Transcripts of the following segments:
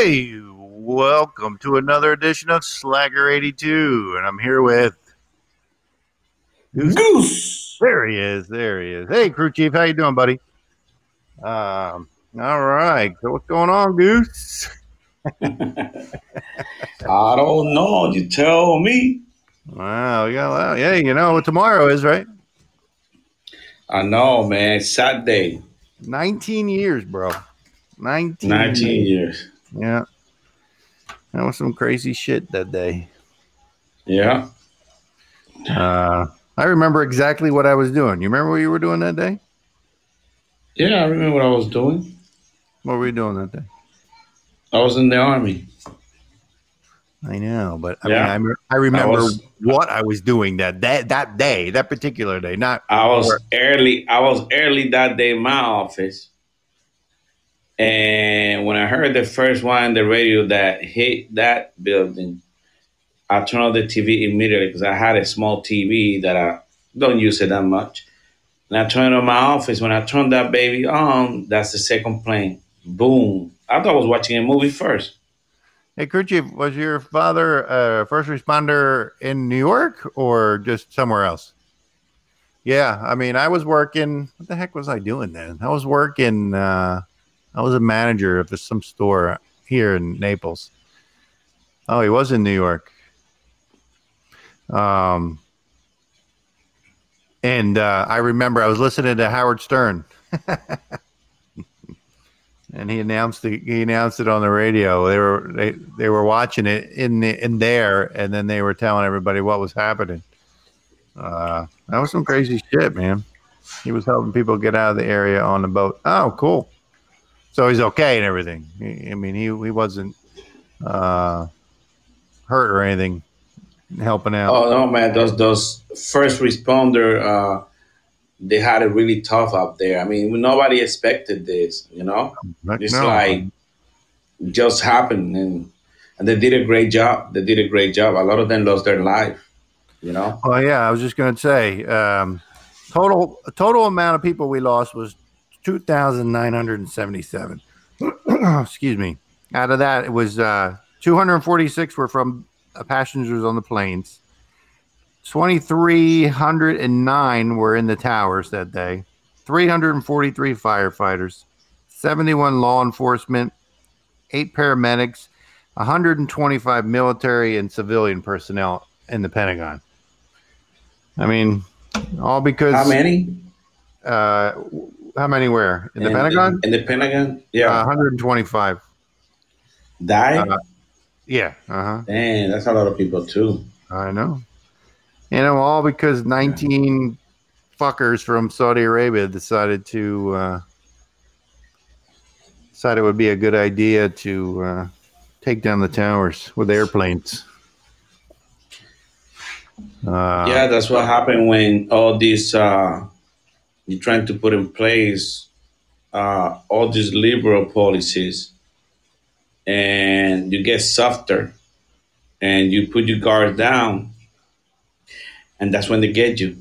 Hey, welcome to another edition of Slagger 82. And I'm here with Goose. There he is. There he is. Hey, crew chief, how you doing, buddy? Um, all right. So what's going on, Goose? I don't know. You tell me. Wow, yeah, well, yeah, you know what tomorrow is, right? I know, man. Saturday. 19 years, bro. 19, 19 years. Yeah. That was some crazy shit that day. Yeah. Uh, I remember exactly what I was doing. You remember what you were doing that day? Yeah, I remember what I was doing. What were you doing that day? I was in the army. I know, but I Yeah. mean, I, I remember I was- what I was doing that that that day, that particular day. Not I was early. I was early that day in my office. And when I heard the first one on the radio that hit that building, I turned on the TV immediately because I had a small TV that I don't use it that much. And I turned on my office. When I turned that baby on, that's the second plane. Boom. I thought I was watching a movie first. Hey, crew chief, was your father a first responder in New York or just somewhere else? Yeah, I mean, I was working. What the heck was I doing then? I was working. Uh, I was a manager of some store here in Naples. Oh, he was in New York. Um, and uh, I remember I was listening to Howard Stern. and he announced the, he announced it on the radio. They were they, they were watching it in the, in there, and then they were telling everybody what was happening. Uh, that was some crazy shit, man. He was helping people get out of the area on the boat. Oh, cool. So he's okay and everything. I mean, he he wasn't uh, hurt or anything, helping out. Oh no, man! Those those first responder, uh, they had it really tough out there. I mean, nobody expected this. You know, it's no. like just happened, and and they did a great job. They did a great job. A lot of them lost their life. You know, Oh yeah, I was just going to say, um, total total amount of people we lost was two thousand nine hundred and seventy seven. Excuse me. Out of that, it was uh, two hundred forty six were from uh, passengers on the planes. Twenty three hundred and nine were in the towers that day. Three hundred and forty three firefighters, seventy one law enforcement, eight paramedics, one hundred and twenty five military and civilian personnel in the Pentagon. I mean, all because how many Uh, how many where in the Pentagon? In, the Pentagon, Uh, yeah, 125. died. uh, Yeah. Uh huh. Dang, that's a lot of people too. I know. You know, all because 19 fuckers from Saudi Arabia decided to uh, decided it would be a good idea to uh, take down the towers with airplanes. Uh, yeah, that's what happened when all these uh, you're trying to put in place uh, all these liberal policies, and you get softer, and you put your guard down, and that's when they get you.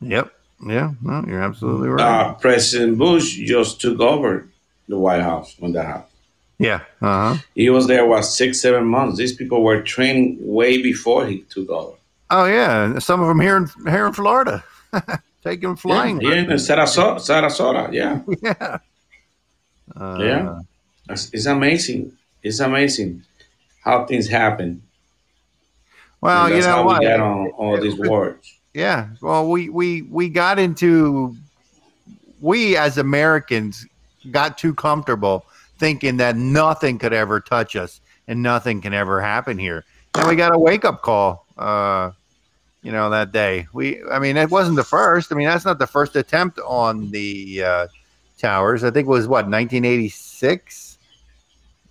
Yep. Yeah. No, you're absolutely right. Uh, President Bush just took over the White House when that happened. yeah. Uh huh. He was there what six, seven months. These people were training way before he took over. Oh yeah, some of them here in here in Florida, taking him flying. Yeah, in Sarasota, Sarasota, yeah. yeah. Uh, Yeah. It's, it's amazing. It's amazing how things happen. Well, you know what? we get on all these wars. Yeah. Well, we we we got into we as Americans got too comfortable thinking that nothing could ever touch us and nothing can ever happen here. And we got a wake up call. Uh, you know that day. We. I mean, it wasn't the first. I mean, that's not the first attempt on the uh, towers. I think it was what 1986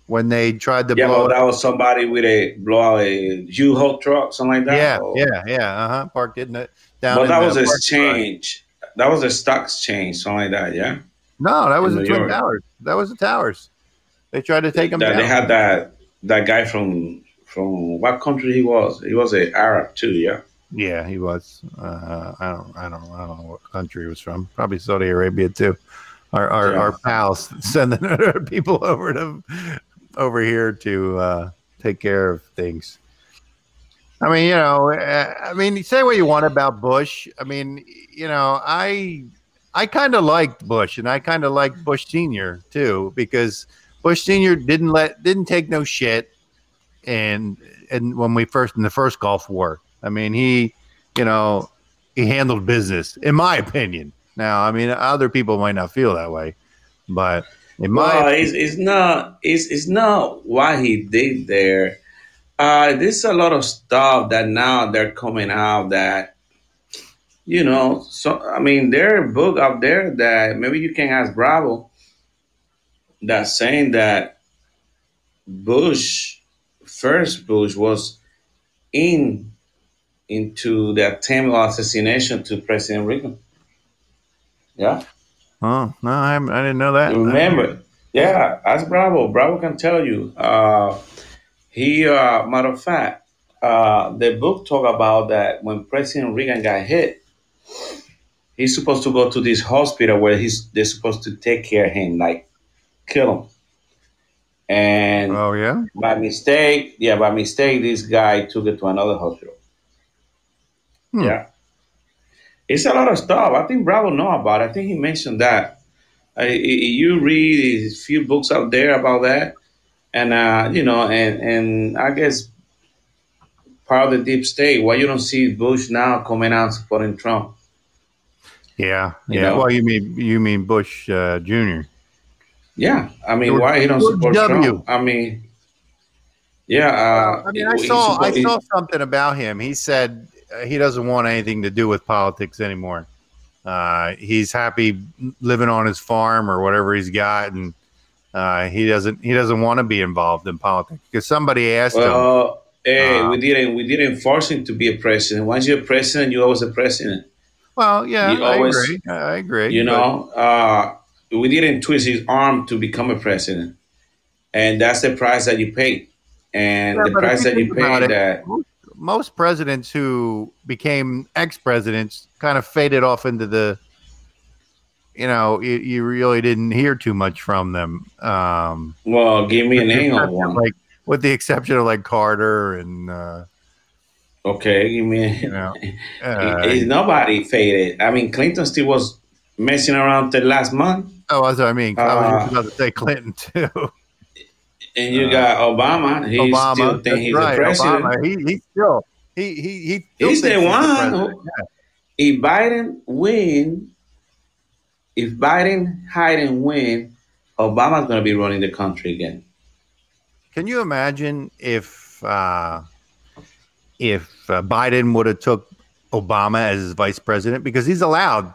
when they tried to Yeah, blow. but that was somebody with a blow a U-Haul truck, something like that. yeah, Or- yeah, yeah. Uh huh. Parked it in it. down. But that was a change. That was a stocks change, something like that. Yeah. No, that was in the Twin York. Towers. That was the towers. They tried to take them that down. they had that that guy from from what country he was? He was an Arab too. Yeah. Yeah, he was. Uh, I don't, I don't, I don't know what country he was from. Probably Saudi Arabia too. Our our, Yeah. our pals sending people over to over here to uh, take care of things. I mean, you know, uh, I mean, say what you want about Bush. I mean, you know, I I kind of liked Bush, and I kind of liked Bush Senior too, because Bush Senior didn't let didn't take no shit, and and when we first in the first Gulf War, I mean, he, you know, he handled business, in my opinion. Now, I mean, other people might not feel that way, but in my Well, it's, it's not it's, it's not what he did there. Uh, there's a lot of stuff that now they're coming out that you know. So I mean, there are book out there that maybe you can ask Bravo that's saying that Bush, first Bush, was in into the attempt of assassination to President Reagan. Yeah. oh no, I, I didn't know that. Remember, yeah, ask Bravo. Bravo can tell you. Uh, he, uh, matter of fact, uh, the book talk about that when President Reagan got hit, he's supposed to go to this hospital where he's they're supposed to take care of him, like kill him. And Oh yeah, by mistake, yeah, by mistake, this guy took it to another hospital. Hmm. Yeah, it's a lot of stuff. I think Bravo know about. it. I think he mentioned that. I, I- you read a few books out there about that, and uh, you know, and and I guess part of the deep state. Why you don't see Bush now coming out supporting Trump? yeah, You yeah. know? Well, you mean you mean Bush uh, Junior? Yeah, I mean, George- why he don't George support W. Trump? I mean, yeah. Uh, I mean, I he- he saw I support- he- saw something about him. He said he doesn't want anything to do with politics anymore. Uh, he's happy living on his farm or whatever he's got, and uh, he doesn't he doesn't want to be involved in politics because somebody asked him. Hey, Uh, we didn't we didn't force him to be a president. Once you're a president, you're always a president. Well, yeah, I always- agree. I agree. You know, uh, we didn't twist his arm to become a president, and that's the price that you pay. And Yeah, the price that you pay it, that most, most presidents who became ex-presidents kind of faded off into the you know you, you really didn't hear too much from them um well, give me a with name exception one. like with the exception of like carter and uh Okay, give me. you know uh, Is nobody faded. I mean, Clinton still was messing around the last month, oh that's what i mean i was Uh, about to say clinton too and you Uh, got Obama. He obama still think he's right the president. obama he, he still he he he still He's the one who- if Biden win, if Biden hide and win, Obama's going to be running the country again. Can you imagine if uh, if uh, Biden would have took Obama as his vice president because he's allowed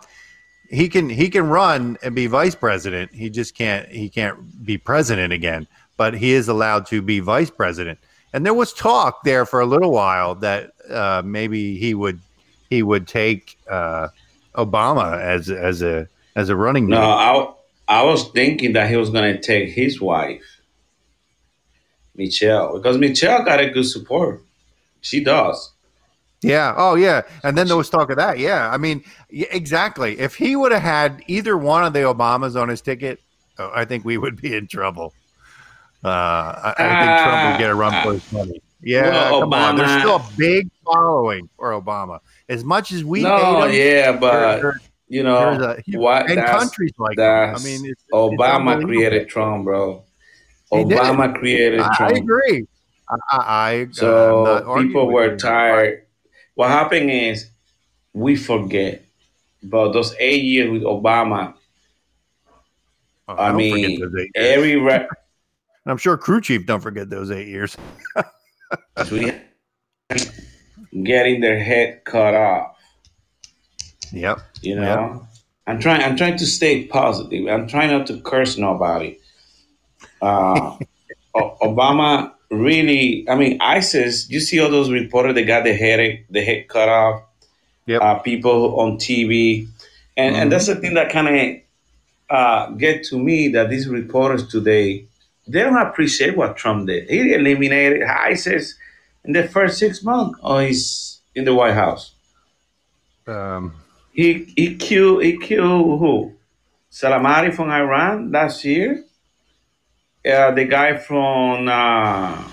he can he can run and be vice president he just can't he can't be president again but he is allowed to be vice president and there was talk there for a little while that uh, maybe he would he would take uh, Obama as as a as a running No, mate. I, I was thinking that he was going to take his wife, Michelle, because Michelle got a good support. She does. Yeah. Oh, yeah. And then there was talk of that. Yeah. I mean, exactly. If he would have had either one of the Obamas on his ticket, oh, I think we would be in trouble. Uh, I, I think Trump would get a run for his money. Yeah. Well, come on. There's still a big following for Obama. As much as we no, hate him, yeah, but there- you know a, what? and countries like that. I mean, it's, it's Obama unbelievable. created Trump, bro. He did. Obama created I, I Trump. agree. I, I, I I'm not So people were tired. What happened is we forget. But those eight years with Obama, Oh, I mean, those eight years. every re- I'm sure crew chief don't forget those eight years. getting their head cut off. Yep. You know, I'm trying. I'm trying to stay positive. I'm trying not to curse nobody. Uh, O- Obama really. I mean, ISIS. You see all those reporters that got the head the head cut off. Yep. Uh, people on TV, and Mhm. and that's the thing that kind of uh, get to me that these reporters today they don't appreciate what Trump did. He eliminated ISIS in the first six months. Oh, he's in the White House. Um, He he killed he killed who? Salamari from Iran last year. uh, the guy from uh,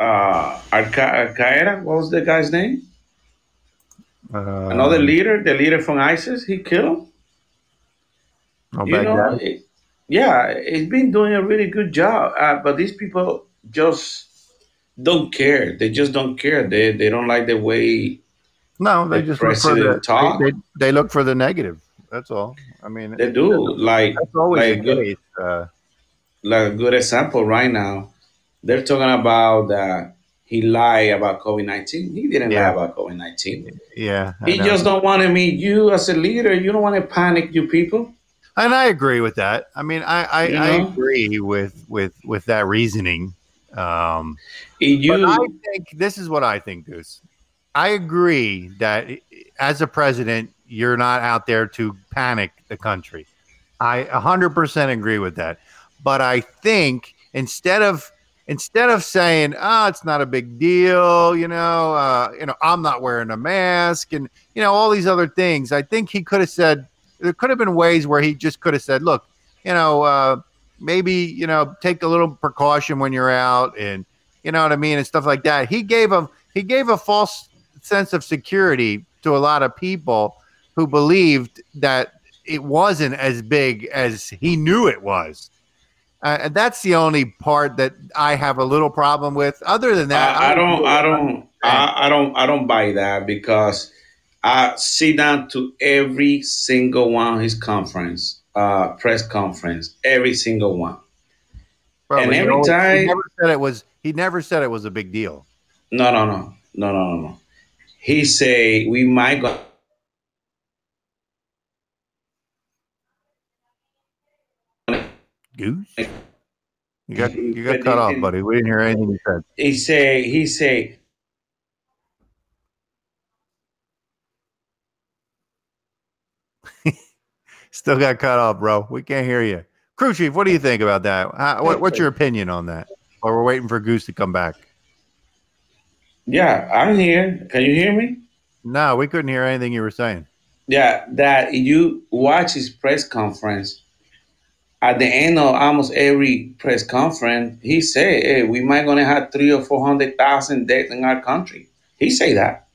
uh, Al Qaeda. What was the guy's name? Uh, Another leader, the leader from ISIS. He killed him. oh, You know, it, yeah, it's been doing a really good job. Uh, but these people just don't care. They just don't care. They they don't like the way No, they the just look for the talk. they, they, they look for the negative. That's all. I mean, they do. Like that's always like the good, case. Uh, like a good example right now. They're talking about that he lied about COVID nineteen. He didn't lie about COVID nineteen. yeah, I He know. just don't want to meet you as a leader. You don't want to panic you people. And I agree with that. I mean, I, I, You I agree with with with that reasoning. Um, If but I think this is what I think, Goose. I agree that as a president, you're not out there to panic the country. I 100% agree with that. But I think instead of instead of saying, "Oh, it's not a big deal," you know, uh, you know, I'm not wearing a mask, and you know, all these other things, I think he could have said there could have been ways where he just could have said, "Look, you know, uh, maybe you know, take a little precaution when you're out, and you know what I mean, and stuff like that." He gave a he gave a false sense of security to a lot of people who believed that it wasn't as big as he knew it was. Uh, and that's the only part that I have a little problem with. Other than that, I, I don't. I don't. I, I don't I don't buy that because I sit down to every single one of his conference, uh, press conference, every single one, Bro, and every always he time never said it was he never said it was a big deal. no no no no no no no. He say we might go. Goose, you got you got cut off, buddy. We didn't hear anything you said. He say he say Still got cut off, bro. We can't hear you. Crew chief, what do you think about that? How, what, what's your opinion on that? While we're waiting for Goose to come back. yeah I'm here. Can you hear me? No, we couldn't hear anything you were saying. Yeah, that you watch his press conference. At the end of almost every press conference, he said, "Hey, we might gonna have three or four hundred thousand deaths in our country." He say that.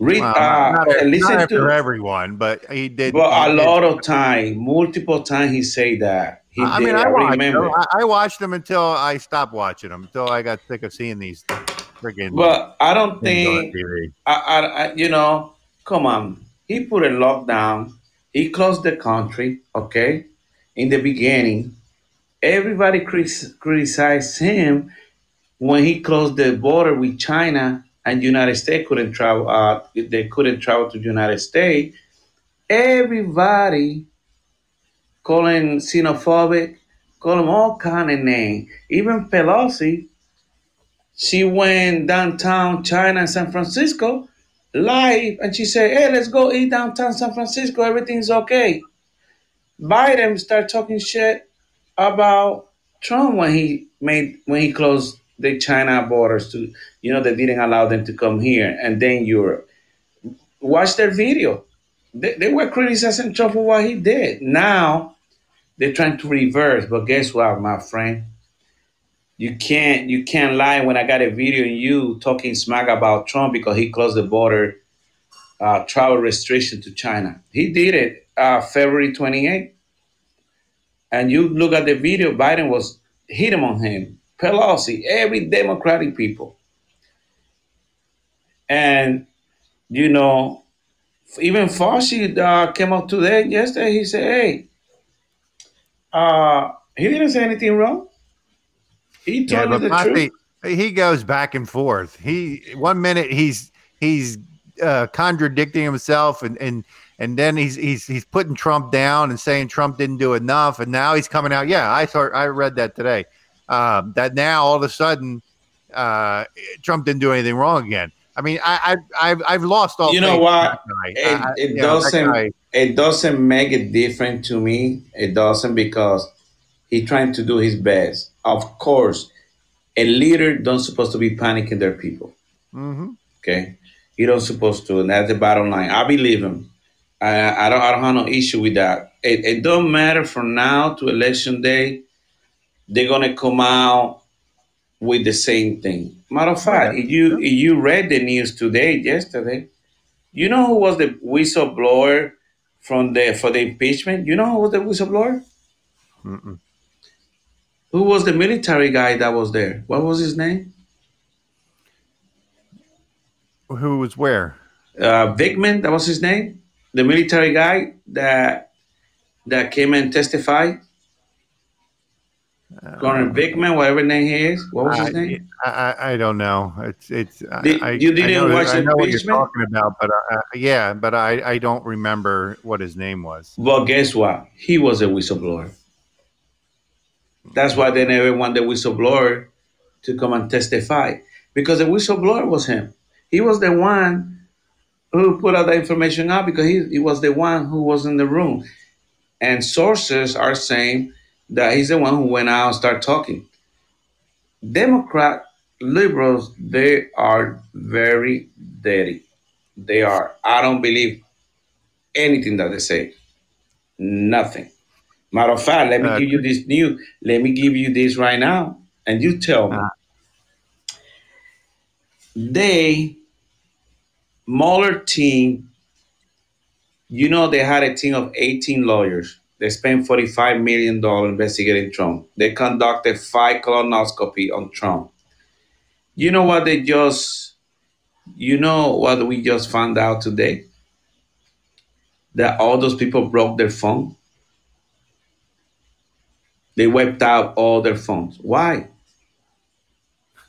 Read, Well, uh, not, not listen after to, everyone, but he did. but He a did. lot of time, multiple times, he say that. He I I mean, did. I I watched them. remember. I, I watched them until I stopped watching them. Until I got sick of seeing these freaking But I don't think I, I, I, you know, come on. He put a lockdown. He closed the country. Okay, in the beginning, everybody crit- criticized him when he closed the border with China and United States couldn't travel. Uh, they couldn't travel to the United States. Everybody calling xenophobic, call him all kind of name. Even Pelosi, she went downtown China and San Francisco live and she said, Hey, let's go eat downtown San Francisco. Everything's okay. Biden started talking shit about Trump when he made when he closed the China borders to you know they didn't allow them to come here and then Europe. Watch their video. They, they were criticizing Trump for what he did. Now they're trying to reverse, but guess what, my friend? You can't you can't lie when I got a video of you talking smack about Trump because he closed the border uh, travel restriction to China. He did it uh, February 28th. And you look at the video, Biden was hit him on him. Pelosi, every Democratic people. And, you know, even Fauci uh, came out today, yesterday, he said, hey, uh, he didn't say anything wrong. He Yeah, told but the truth. He goes back and forth. He one minute he's he's uh, contradicting himself, and and and then he's he's he's putting Trump down and saying Trump didn't do enough, and now he's coming out. Yeah, I thought I read that today. Um, that now all of a sudden uh, Trump didn't do anything wrong again. I mean, I, I I've I've lost all. You know what? It, I- it know, doesn't guy- it doesn't make it different to me. It doesn't because he's trying to do his best. Of course, a leader don't supposed to be panicking their people. Mhm. Okay, he don't supposed to, and that's the bottom line. I believe him. I, I don't I don't have no issue with that. It, it don't matter from now to election day. They're gonna come out with the same thing. Matter of fact, Yeah. if you if you read the news today, yesterday, you know who was the whistleblower from the for the impeachment? You know who was the whistleblower? Mm-mm. Who was the military guy that was there? What was his name? Who was where? Uh, Vickman, that was his name. The military guy that that came and testified. Colonel Vickman, whatever name he is. What was his I, name? I, I- I don't know. It's it's. Did- I, you didn't I know, watch I know what you're talking about, but uh, uh, yeah, but I, I don't remember what his name was. Well, guess what? He was a whistleblower. That's why they never want the whistleblower to come and testify because the whistleblower was him. He was the one who put out the information out because he, he was the one who was in the room. And sources are saying that he's the one who went out and started talking. Democrat liberals, they are very dirty. They are. I don't believe anything that they say. Nothing. Matter of fact, let me Uh, give you this new. Let me give you this right now, and you tell me. Uh. They Mueller team. You know they had a team of 18 lawyers. They spent 45 million dollars investigating Trump. They conducted five colonoscopy on Trump. You know what they just. You know what we just found out today? That all those people broke their phone. They wiped out all their phones. Why?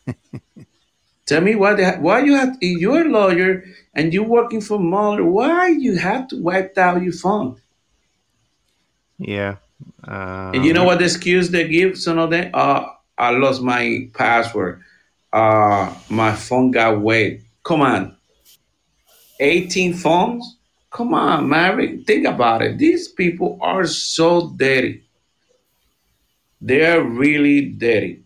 Tell me why they ha- why you have if you're a lawyer and you're working for Mueller, why you have to wipe out your phone? Yeah. Uh, And you know what the excuse they give some of them? Uh, I lost my password. Uh, my phone got wet. Come on. 18 phones? Come on, Mary. Think about it. These people are so dirty. They're really dirty.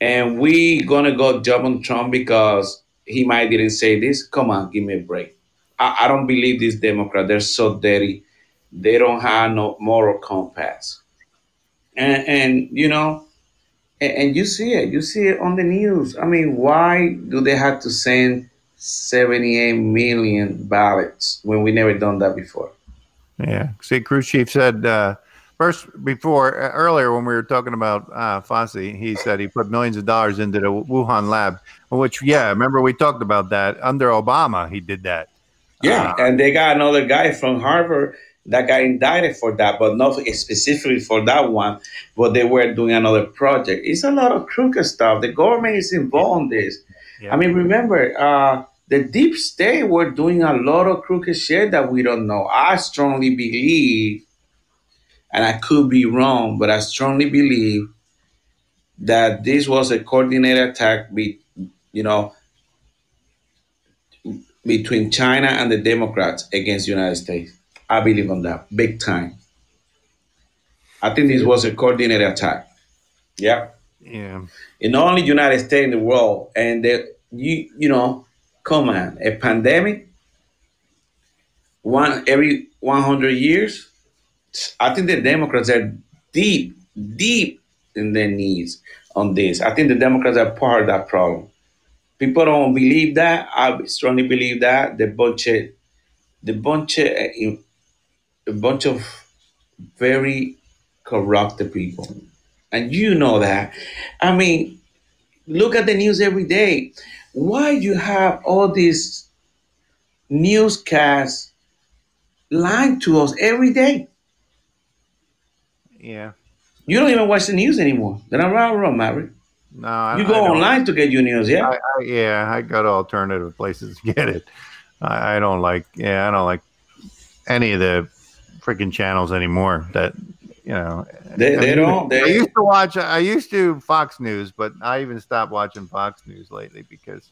And we gonna go jump on Trump because he might didn't say this. Come on, give me a break. I, I don't believe these Democrats. They're so dirty. They don't have no moral compass. And and you know, and, and you see it. You see it on the news. I mean, why do they have to send 78 million ballots when we never done that before? Yeah. See, Cruise Chief said uh, first before uh, earlier when we were talking about uh, Fauci, he said he put millions of dollars into the Wuhan lab, which yeah, remember we talked about that under Obama. He did that. Yeah, Uh, and they got another guy from Harvard that got indicted for that, but not specifically for that one. But they were doing another project. It's a lot of crooked stuff. The government is involved in this. yeah. I mean, remember, uh, the deep state were doing a lot of crooked shit that we don't know. I strongly believe, and I could be wrong, but I strongly believe that this was a coordinated attack. Be, you know, between China and the Democrats against the United States. I believe on that big time. I think this was a coordinated attack. Yeah, yeah. in only United States in the world, and the, you you know, come on, a pandemic, one every one hundred years. I think the Democrats are deep, deep in their knees on this. I think the Democrats are part of that problem. People don't believe that. I strongly believe that the bunch of the bunch of uh, a bunch of very corrupt people, and you know that. I mean, look at the news every day. Why you have all these newscasts lying to us every day? Yeah. You don't even watch the news anymore. Then I'm wrong, Maverick. No, I, You go online to get your news, yeah? I, I, yeah, I go to alternative places to get it. I, I don't like. Yeah, I don't like any of the freaking channels anymore. That you know. They, I mean, don't. I They, used to watch. I used to Fox News, but I even stopped watching Fox News lately because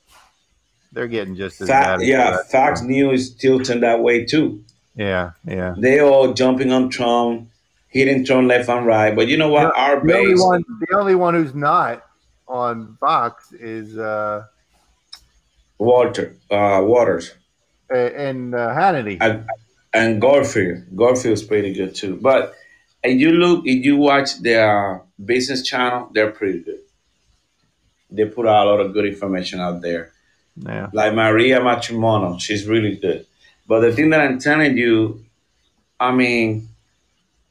they're getting just as Fa- bad. yeah, that. Fox News is tilting that way too. Yeah, yeah. They all jumping on Trump, hitting Trump left and right. But you know what? Our The only base, one, the only one who's not on Fox is uh, Walter uh, Watters and uh, Hannity. and, and Garfield. Garfield's pretty good too. But if you look, if you watch their business channel, they're pretty good. They put out a lot of good information out there. Yeah. Like Maria Matrimono, she's really good. But the thing that I'm telling you, I mean,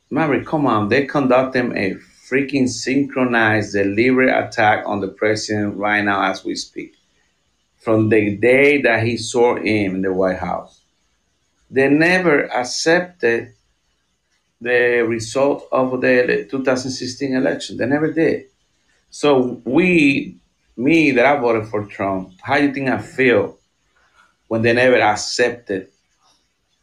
Mary, come on, they conducting a freaking synchronized deliberate attack on the president right now as we speak. From the day that he saw him in the White House, they never accepted the result of the 2016 election. They never did. So we, me that I voted for Trump, how do you think I feel when they never accepted,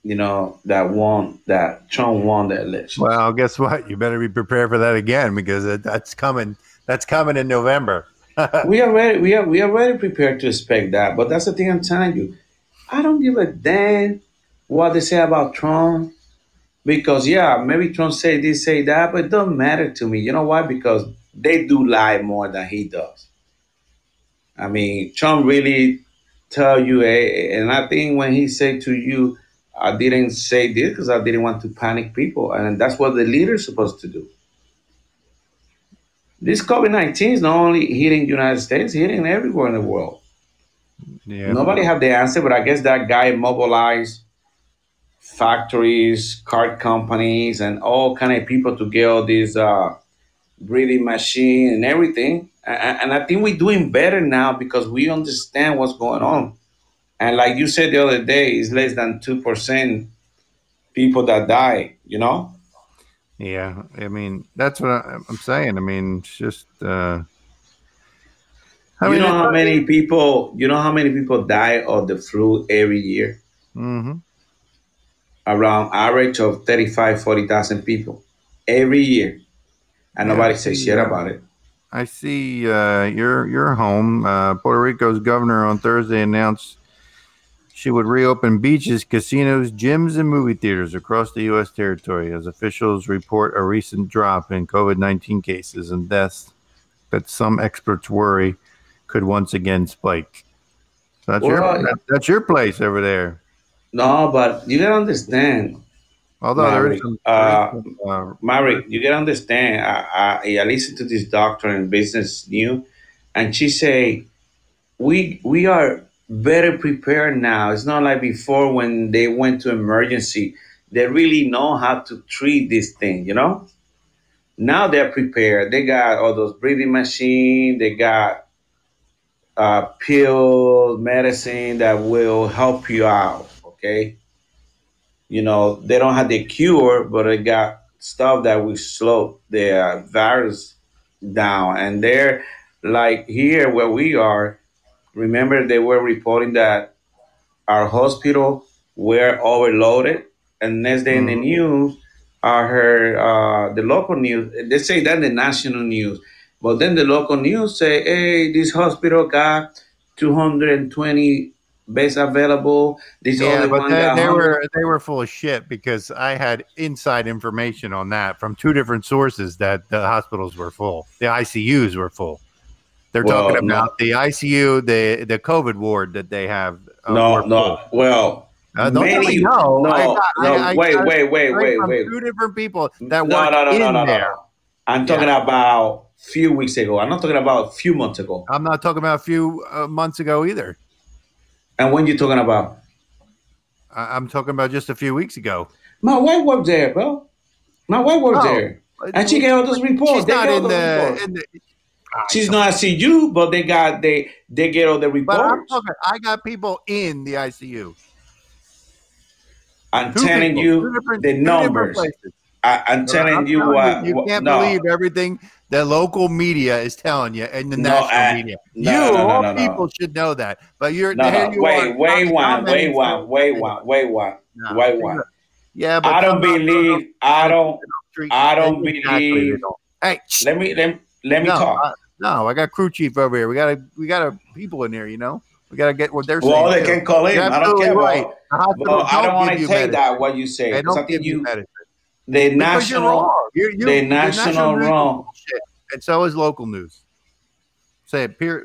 you know, that won that Trump won the election? Well, guess what? You better be prepared for that again because that's coming. That's coming in November. we are ready. We are we are already prepared to expect that. But that's the thing I'm telling you. I don't give a damn what they say about Trump because yeah, maybe Trump say this, say that, but it don't matter to me. You know why? Because they do lie more than he does. I mean, Trump really tell you, eh, and I think when he said to you, I didn't say this because I didn't want to panic people, and that's what the leader's supposed to do. This COVID nineteen is not only hitting the United States, hitting everywhere in the world. yeah. Nobody have the answer, but I guess that guy mobilized factories, car companies, and all kind of people to get all these uh, breathing machine and everything. And, I think we're doing better now because we understand what's going on. And like you said the other day, it's less than two percent people that die. You know, Yeah, I mean that's what I'm saying. I mean, it's just. Uh, I you mean, know how many people? You know how many people die of the flu every year? hmm Around average of 35, 40,000 people every year, and Yeah, nobody says shit about it. I see uh, your your home. Uh, Puerto Rico's governor on Thursday announced she would reopen beaches, casinos, gyms, and movie theaters across the U.S. territory as officials report a recent drop in COVID 19 cases and deaths that some experts worry could once again spike. So that's, Well, your, that, that's your place over there. No, but you gotta understand, Although Mary, is some, uh, some, uh, Mary, you gotta understand. I, I, I listened to this doctor in Business News, and she say we we are better prepared now. It's not like before when they went to emergency. They really know how to treat this thing. You know. Now they're prepared. They got all those breathing machines. They got uh, pill medicine that will help you out. Okay. You know, they don't have the cure, but they got stuff that will slow the uh, virus down. And they're like here where we are. Remember, they were reporting that our hospital were overloaded, and next day in the Mhm. news, I heard uh, the local news. They say that the national news, but then the local news say, "Hey, this hospital got 220 beds available. This Yeah, only but they, they were they were full of shit because I had inside information on that from two different sources that the hospitals were full, the ICUs were full. They're Well, talking no. about the ICU, the the COVID ward that they have. uh, No, no. full. Well, Uh, don't many. no. No, I got- no. I- I wait, wait, wait, wait, wait. Two different people that No, no, no, in no, no, there. no. I'm talking about few weeks ago. I'm not talking about a few months ago. I'm not talking about a few uh, months ago either. And when you talking about? I, I'm talking about just a few weeks ago. My wife worked there, bro. My wife worked Oh. there, and she gave all those reports. She's They not in the, in the. She's not at CU, but they got they they get all the But I'm reports. talking. I got people in the ICU. I'm Two telling people, you the numbers. I, I'm telling I'm you what. You, what- can't no, believe everything the local media is telling you and the No, national I- media. no, you, no, no, all people, should know that. But you're no, here no. you Wait, are wait, one, wait, one, saying- wait, one, wait, one, wait, one. Yeah, but I don't some of them believe. I don't. I don't they- exactly, they believe- don't. Hey, Let me let, let me no, talk. I, no, I got crew chief over here. We got a, we got a people in there. You know, we got to get what they're well, they saying. too. can call in. You're I don't care. right. Hospitals well, I don't want give to take medicine. that what you say. They don't think give you medicine. the Because you're wrong. You, you, the national is wrong. And so is local news. Say it, pure,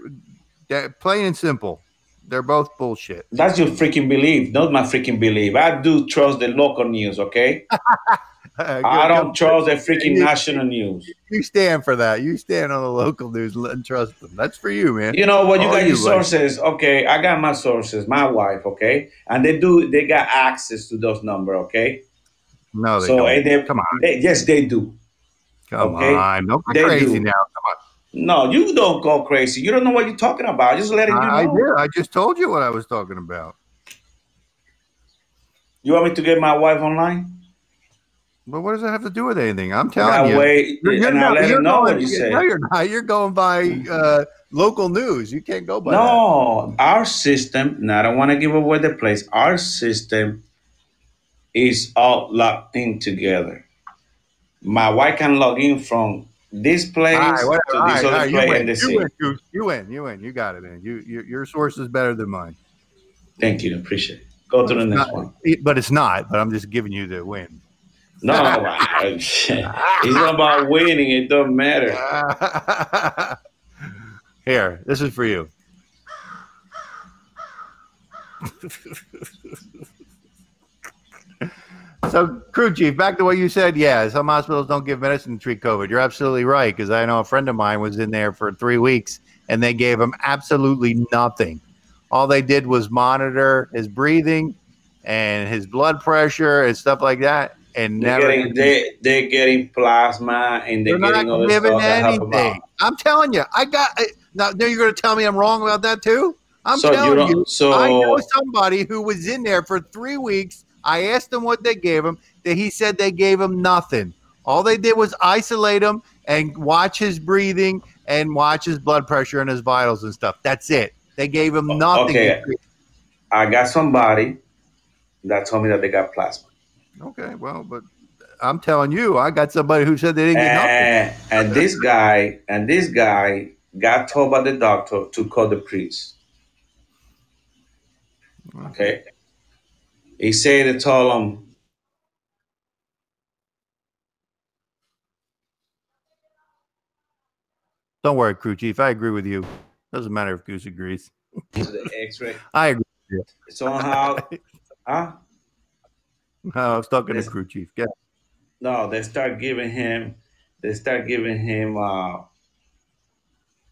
that- plain and simple. They're both bullshit. That's your freaking belief, not my freaking belief. I do trust the local news, okay? I don't trust the freaking you- national news. You stand for that. You stand on the local news and trust them. That's for you, man. You know what? You All got your like- sources. Okay, I got my sources. My wife. Okay, and they do. They got access to those number. Okay, No, they so don't. Eh, they, Come on, they- yes, they do. Come okay. on. Don't They go crazy do. now. Come on. No, you don't go crazy. You don't know what you're talking about. Just letting on. you I, I did. I just told you what I was talking about. You want me to get my wife online? But what does that have to do with anything? I'm telling you. way, You're- you're and I not- let you're know going- what you say. No, you're not. You're going by uh, local news. You can't go by that. No, our system, and I don't want to give away the place, our system is all locked in together. My wife can log in from this place right, whatever. to this right, other right, you place win. and the You win, Goose. You win. You win. You got it, man. You, you your source is better than mine. Thank you. Appreciate it. Go to the next not- one. it- but it's not. But I'm just giving you the win. No, it's not about winning. It doesn't matter. Here, this is for you. so, crew chief, back to what you said. Yeah, some hospitals don't give medicine to treat COVID. You're absolutely right because I know a friend of mine was in there for three weeks and they gave him absolutely nothing. All they did was monitor his breathing and his blood pressure and stuff like that, and They're never. getting, they, they're getting plasma and they're, They're getting not giving stuff that help anything. I'm telling you, I got eh, now. Now you're going to tell me I'm wrong about that too. I'm So telling don't- you, so- I know somebody who was in there for three weeks. I asked him what they gave him. That he said they gave him nothing. All they did was isolate him and watch his breathing and watch his blood pressure and his vitals and stuff. That's it. They gave him nothing. Okay. I got somebody that told me that they got plasma. Okay. Well, but I'm telling you, I got somebody who said they didn't get nothing. And, and this guy and this guy got told by the doctor to call the priest. Okay. He said they told him Don't worry, crew chief. I agree with you. Doesn't matter if Goose agrees. the X-ray. I agree. Somehow, huh? No, I was talking to crew chief. Yeah. No, they start giving him. They start giving him uh,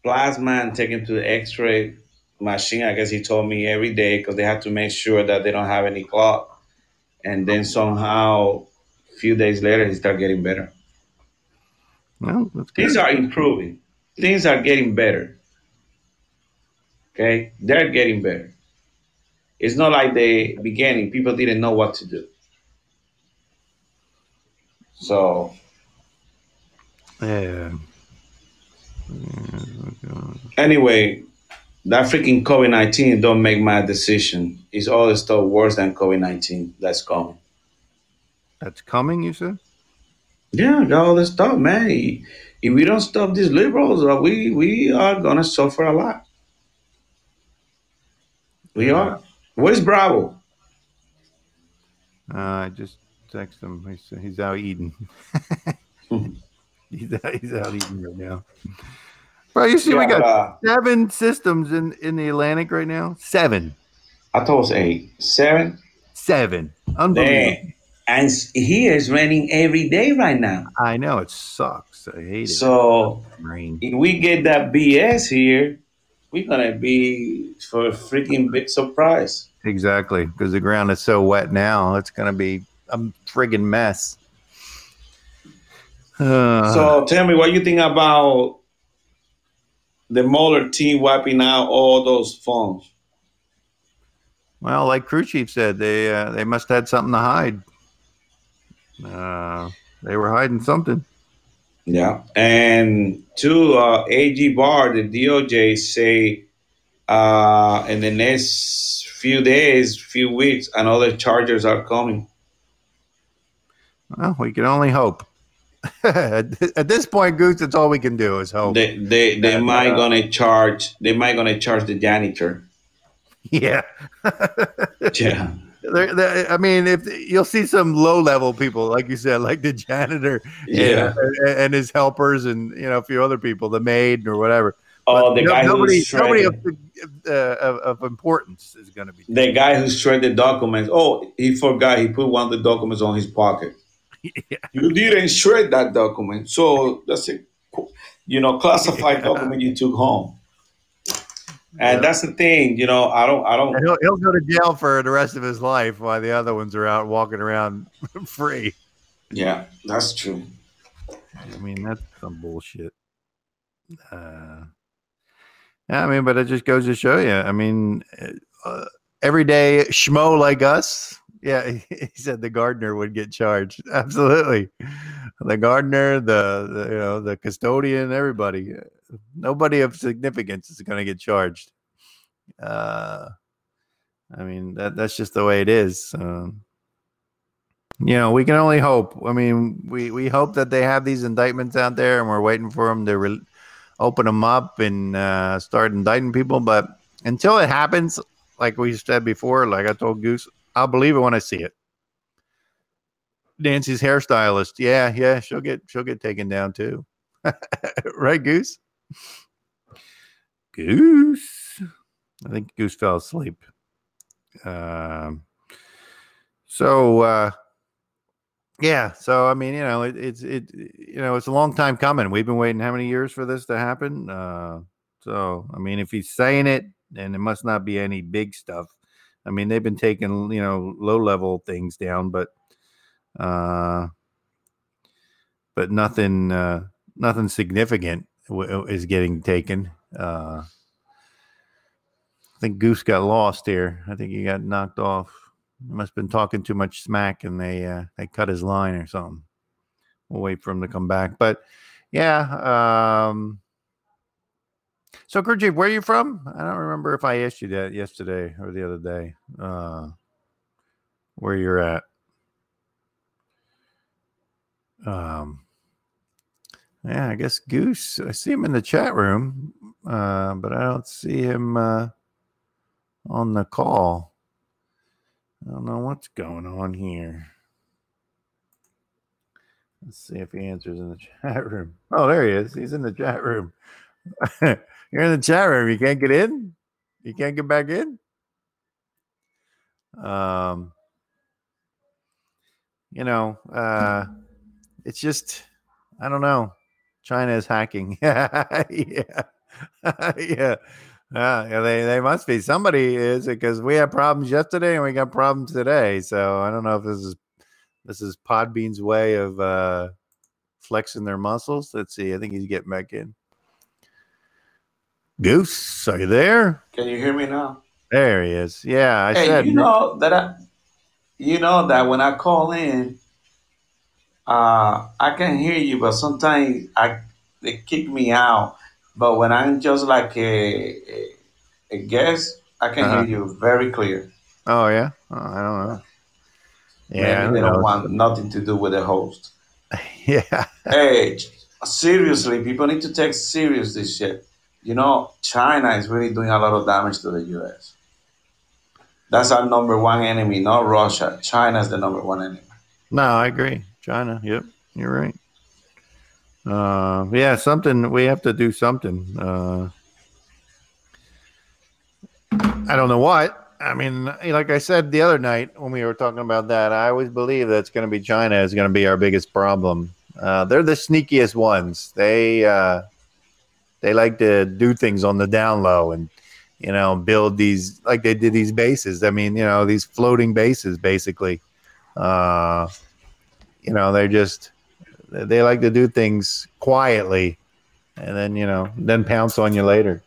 plasma and take him to the X-ray machine. I guess he told me every day because they have to make sure that they don't have any clot. And then somehow, a few days later, he started getting better. Well. Things are improving. Things are getting better. Okay, they're getting better. It's not like the beginning. People didn't know what to do. So Yeah. anyway, that freaking COVID nineteen don't make my decision. It's all the stuff worse than COVID nineteen that's coming. That's coming, you said? Yeah, got all this stuff, man. If we don't stop these liberals, uh, we we are gonna suffer a lot. We are. Where's Bravo? Uh, I just texted him. He's, he's out eating. he's, out, he's out eating right now. Bro, you see, we Yeah, got uh, seven systems in, in the Atlantic right now. Seven. I thought it was eight, seven. Seven. Unbelievable. And here is raining every day right now. I know. It sucks. I hate it. So Rain. if we get that BS here, we're gonna be for a freaking big surprise. Exactly. Because the ground is so wet now. It's going to be a friggin' mess. Uh, So tell me what you think about the Mueller team wiping out all those phones. Well, like crew chief said, they uh, they must have had something to hide. Uh, they were hiding something. Yeah, and two, uh, AG Barr, the DOJ say uh, in the next few days, few weeks, another charges are coming. Well, we can only hope. At this point, Goose, that's all we can do is hope. They they they And, might uh, gonna charge. They might gonna charge the janitor. yeah. Yeah, They're- they're- I mean, if you'll see some low-level people, like you said, like the janitor yeah. and, and his helpers, and you know a few other people, the maid or whatever. Oh, But the no- guy nobody, who's nobody of, uh, of, of importance is going to be. The guy who shredded documents. Oh, he forgot. He put one of the documents on his pocket. Yeah. You didn't shred that document, so that's a you know classified yeah. document you took home. And yeah. that's the thing, you know. I don't, I don't. he'll, he'll go to jail for the rest of his life while the other ones are out walking around free. Yeah, that's true. I mean, that's some bullshit. Uh, yeah, I mean, but it just goes to show you. I mean, uh, everyday schmo like us. Yeah, he said the gardener would get charged. Absolutely, the gardener, the, the you know the custodian, everybody. Nobody of significance is going to get charged. Uh, I mean that that's just the way it is. Um, you know, we can only hope. I mean, we we hope that they have these indictments out there, and we're waiting for them to re- open them up and uh, start indicting people. But until it happens, like we said before, like I told Goose, I'll believe it when I see it. Nancy's hairstylist, yeah, yeah, she'll get she'll get taken down too, right, Goose? Goose, I think Goose fell asleep. Um, so uh, yeah, so I mean, you know, it, it's it, you know, it's a long time coming. We've been waiting how many years for this to happen? Uh, so I mean, if he's saying it, then it must not be any big stuff. I mean, they've been taking you know low level things down, but uh, but nothing uh, nothing significant w- is getting taken. Uh, I think Goose got lost here. I think he got knocked off. He must have been talking too much smack, and they uh, they cut his line or something. We'll wait for him to come back. But yeah, um, so, Gurjeep, where are you from? I don't remember if I asked you that yesterday or the other day. Uh, where you're at? Um, yeah, I guess Goose. I see him in the chat room, uh, but I don't see him uh, on the call. I don't know what's going on here. Let's see if he answers in the chat room. Oh, there he is. He's in the chat room. You're in the chat room. You can't get in. You can't get back in. Um, you know, uh, it's just I don't know. China is hacking. yeah, yeah, yeah. Yeah, they they must be. Somebody is because we had problems yesterday and we got problems today. So I don't know if this is this is Podbean's way of uh, flexing their muscles. Let's see. I think he's getting back in. Goose, are you there? Can you hear me now? There he is. Yeah, I hey, said. You know that I, you know that when I call in, uh, I can hear you, but sometimes I they kick me out. But when I'm just like a a, a guest, I can uh-huh. hear you very clear. Oh yeah, oh, I don't know. Yeah, Maybe they don't want nothing to do with the host. yeah. Hey, seriously, people need to take serious this shit you know, China is really doing a lot of damage to the U.S. That's our number one enemy, not Russia. China is the number one enemy. No, I agree. China. Yep, you're right. Uh, yeah, something we have to do something. Uh, I don't know what. I mean, like I said the other night when we were talking about that, I always believe that it's going to be China is going to be our biggest problem. Uh, they're the sneakiest ones. They uh, they like to do things on the down low and you know build these like they did these bases. I mean, you know, these floating bases basically. Uh, you know, they're just they like to do things quietly, and then you know, then pounce on you later.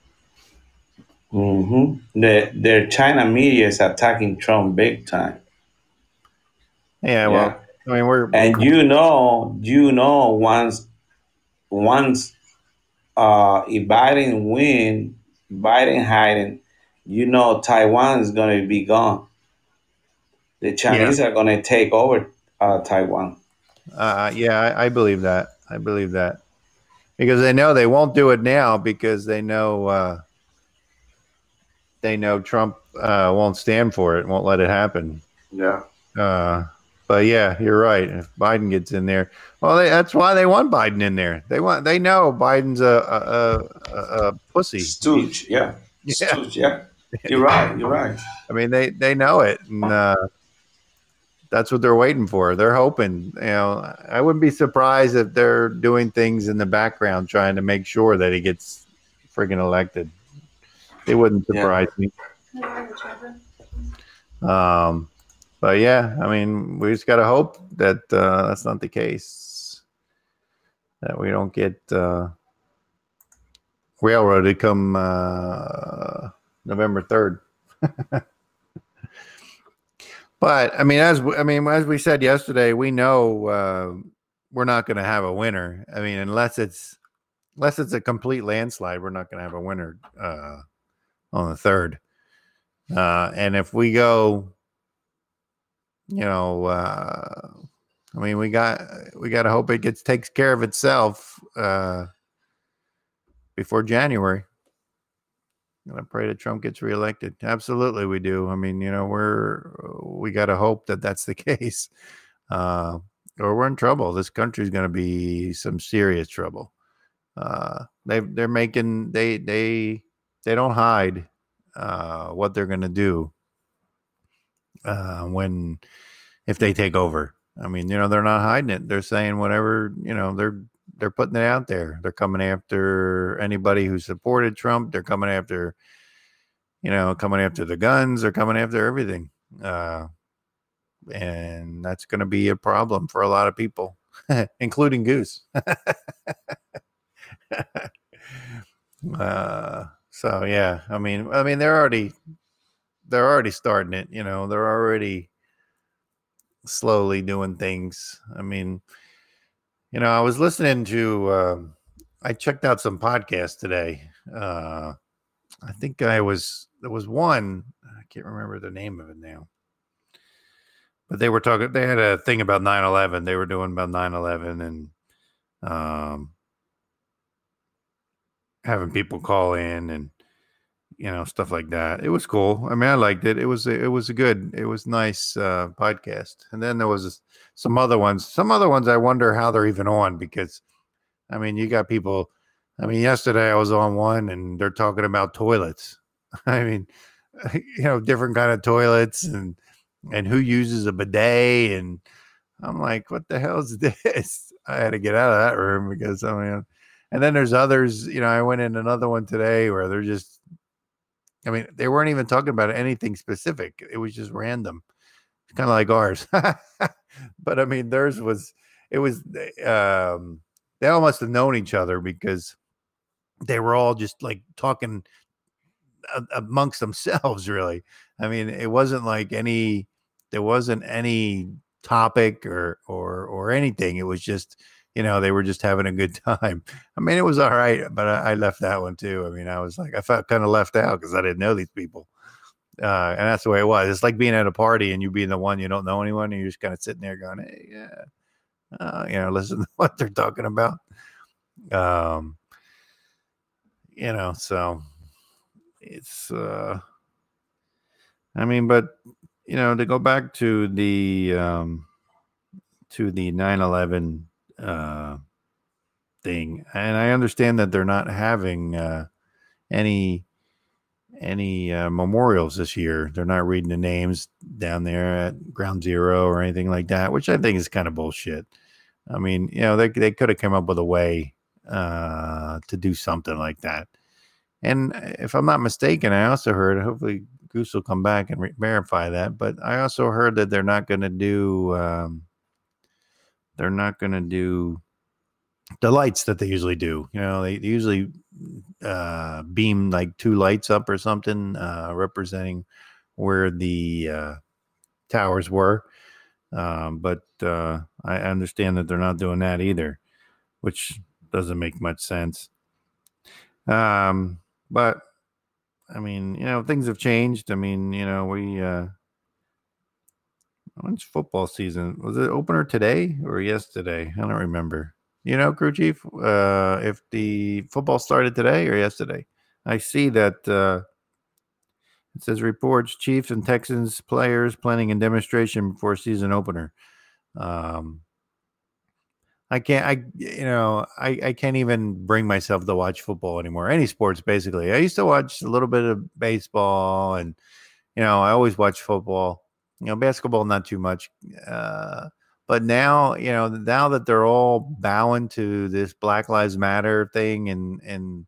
Mm-hmm. The their China media is attacking Trump big time. Yeah, well, yeah. I mean, we're and you know, you know, once once uh, if Biden win, Biden hiding, you know Taiwan is going to be gone. The Chinese yeah. are going to take over uh, Taiwan. Uh, yeah, I, I, believe that. I believe that because they know they won't do it now because they know uh, they know Trump uh, won't stand for it, won't let it happen. Yeah. Uh, but yeah, you're right. If Biden gets in there, well, they, that's why they want Biden in there. They want they know Biden's a a, a, a pussy stooge. Yeah, yeah. Stooge, yeah. You're right. You're right. I mean, they they know it, and uh, that's what they're waiting for. They're hoping. You know, I wouldn't be surprised if they're doing things in the background trying to make sure that he gets friggin' elected. It wouldn't surprise yeah. me. Um, but yeah, I mean, we just gotta hope that uh, that's not the case. That we don't get uh, railroaded come uh, November third. but I mean, as I mean, as we said yesterday, we know uh, we're not going to have a winner. I mean, unless it's unless it's a complete landslide, we're not going to have a winner uh, on the third. Uh, and if we go, you know, uh, I mean, we got we got to hope it gets takes care of itself uh, before January. I'm gonna pray that Trump gets reelected. Absolutely, we do. I mean, you know, we're we got to hope that that's the case, uh, or we're in trouble. This country's going to be some serious trouble. Uh, they they're making they they they don't hide uh, what they're going to do uh, when if they take over. I mean, you know, they're not hiding it. They're saying whatever. You know, they're they're putting it out there. They're coming after anybody who supported Trump. They're coming after, you know, coming after the guns. They're coming after everything. Uh, and that's going to be a problem for a lot of people, including Goose. uh, so yeah, I mean, I mean, they're already they're already starting it. You know, they're already slowly doing things. I mean, you know, I was listening to. Uh, I checked out some podcasts today. Uh, I think I was there was one. I can't remember the name of it now. But they were talking. They had a thing about 9-11. They were doing about 9-11 and um, having people call in and you know stuff like that. It was cool. I mean, I liked it. It was it was a good, it was nice uh, podcast. And then there was some other ones. Some other ones I wonder how they're even on because, I mean, you got people. I mean, yesterday I was on one and they're talking about toilets. I mean, you know, different kind of toilets and and who uses a bidet and I'm like, what the hell is this? I had to get out of that room because I mean and then there's others, you know, I went in another one today where they're just, I mean, they weren't even talking about anything specific. It was just random, kind of like ours. but I mean, theirs was, it was, um, they all must have known each other because they were all just like talking amongst themselves, really. I mean, it wasn't like any, there wasn't any topic or, or, or anything. It was just, you know, they were just having a good time. I mean, it was all right, but I, I left that one too. I mean, I was like, I felt kind of left out because I didn't know these people. Uh, and that's the way it was. It's like being at a party and you being the one you don't know anyone, and you're just kind of sitting there going, "Hey, yeah, uh, you know, listen to what they're talking about." Um, you know, so it's, uh, I mean, but you know, to go back to the um, to the 9/11 uh, thing, and I understand that they're not having uh, any any uh, memorials this year. They're not reading the names down there at Ground Zero or anything like that, which I think is kind of bullshit. I mean, you know, they they could have come up with a way uh, to do something like that. And if I'm not mistaken, I also heard, hopefully Goose will come back and re- verify that, but I also heard that they're not going to do um, they're not going to do the lights that they usually do. You know, they, usually uh, beam like two lights up or something, uh, representing where the uh, towers were. Um, but uh, I understand that they're not doing that either, which doesn't make much sense. Um, but I mean, you know, things have changed. I mean, you know, we uh, When's football season? Was it opener today or yesterday? I don't remember. You know, crew chief, uh, if the football started today or yesterday, I see that uh, it says reports Chiefs and Texans players planning a demonstration before season opener. Um, I can't, I, you know, I, I can't even bring myself to watch football anymore. Any sports, basically. I used to watch a little bit of baseball and, you know, I always watch football You know, basketball not too much. Uh, but now, you know, now that they're all bowing to this Black Lives Matter thing, and and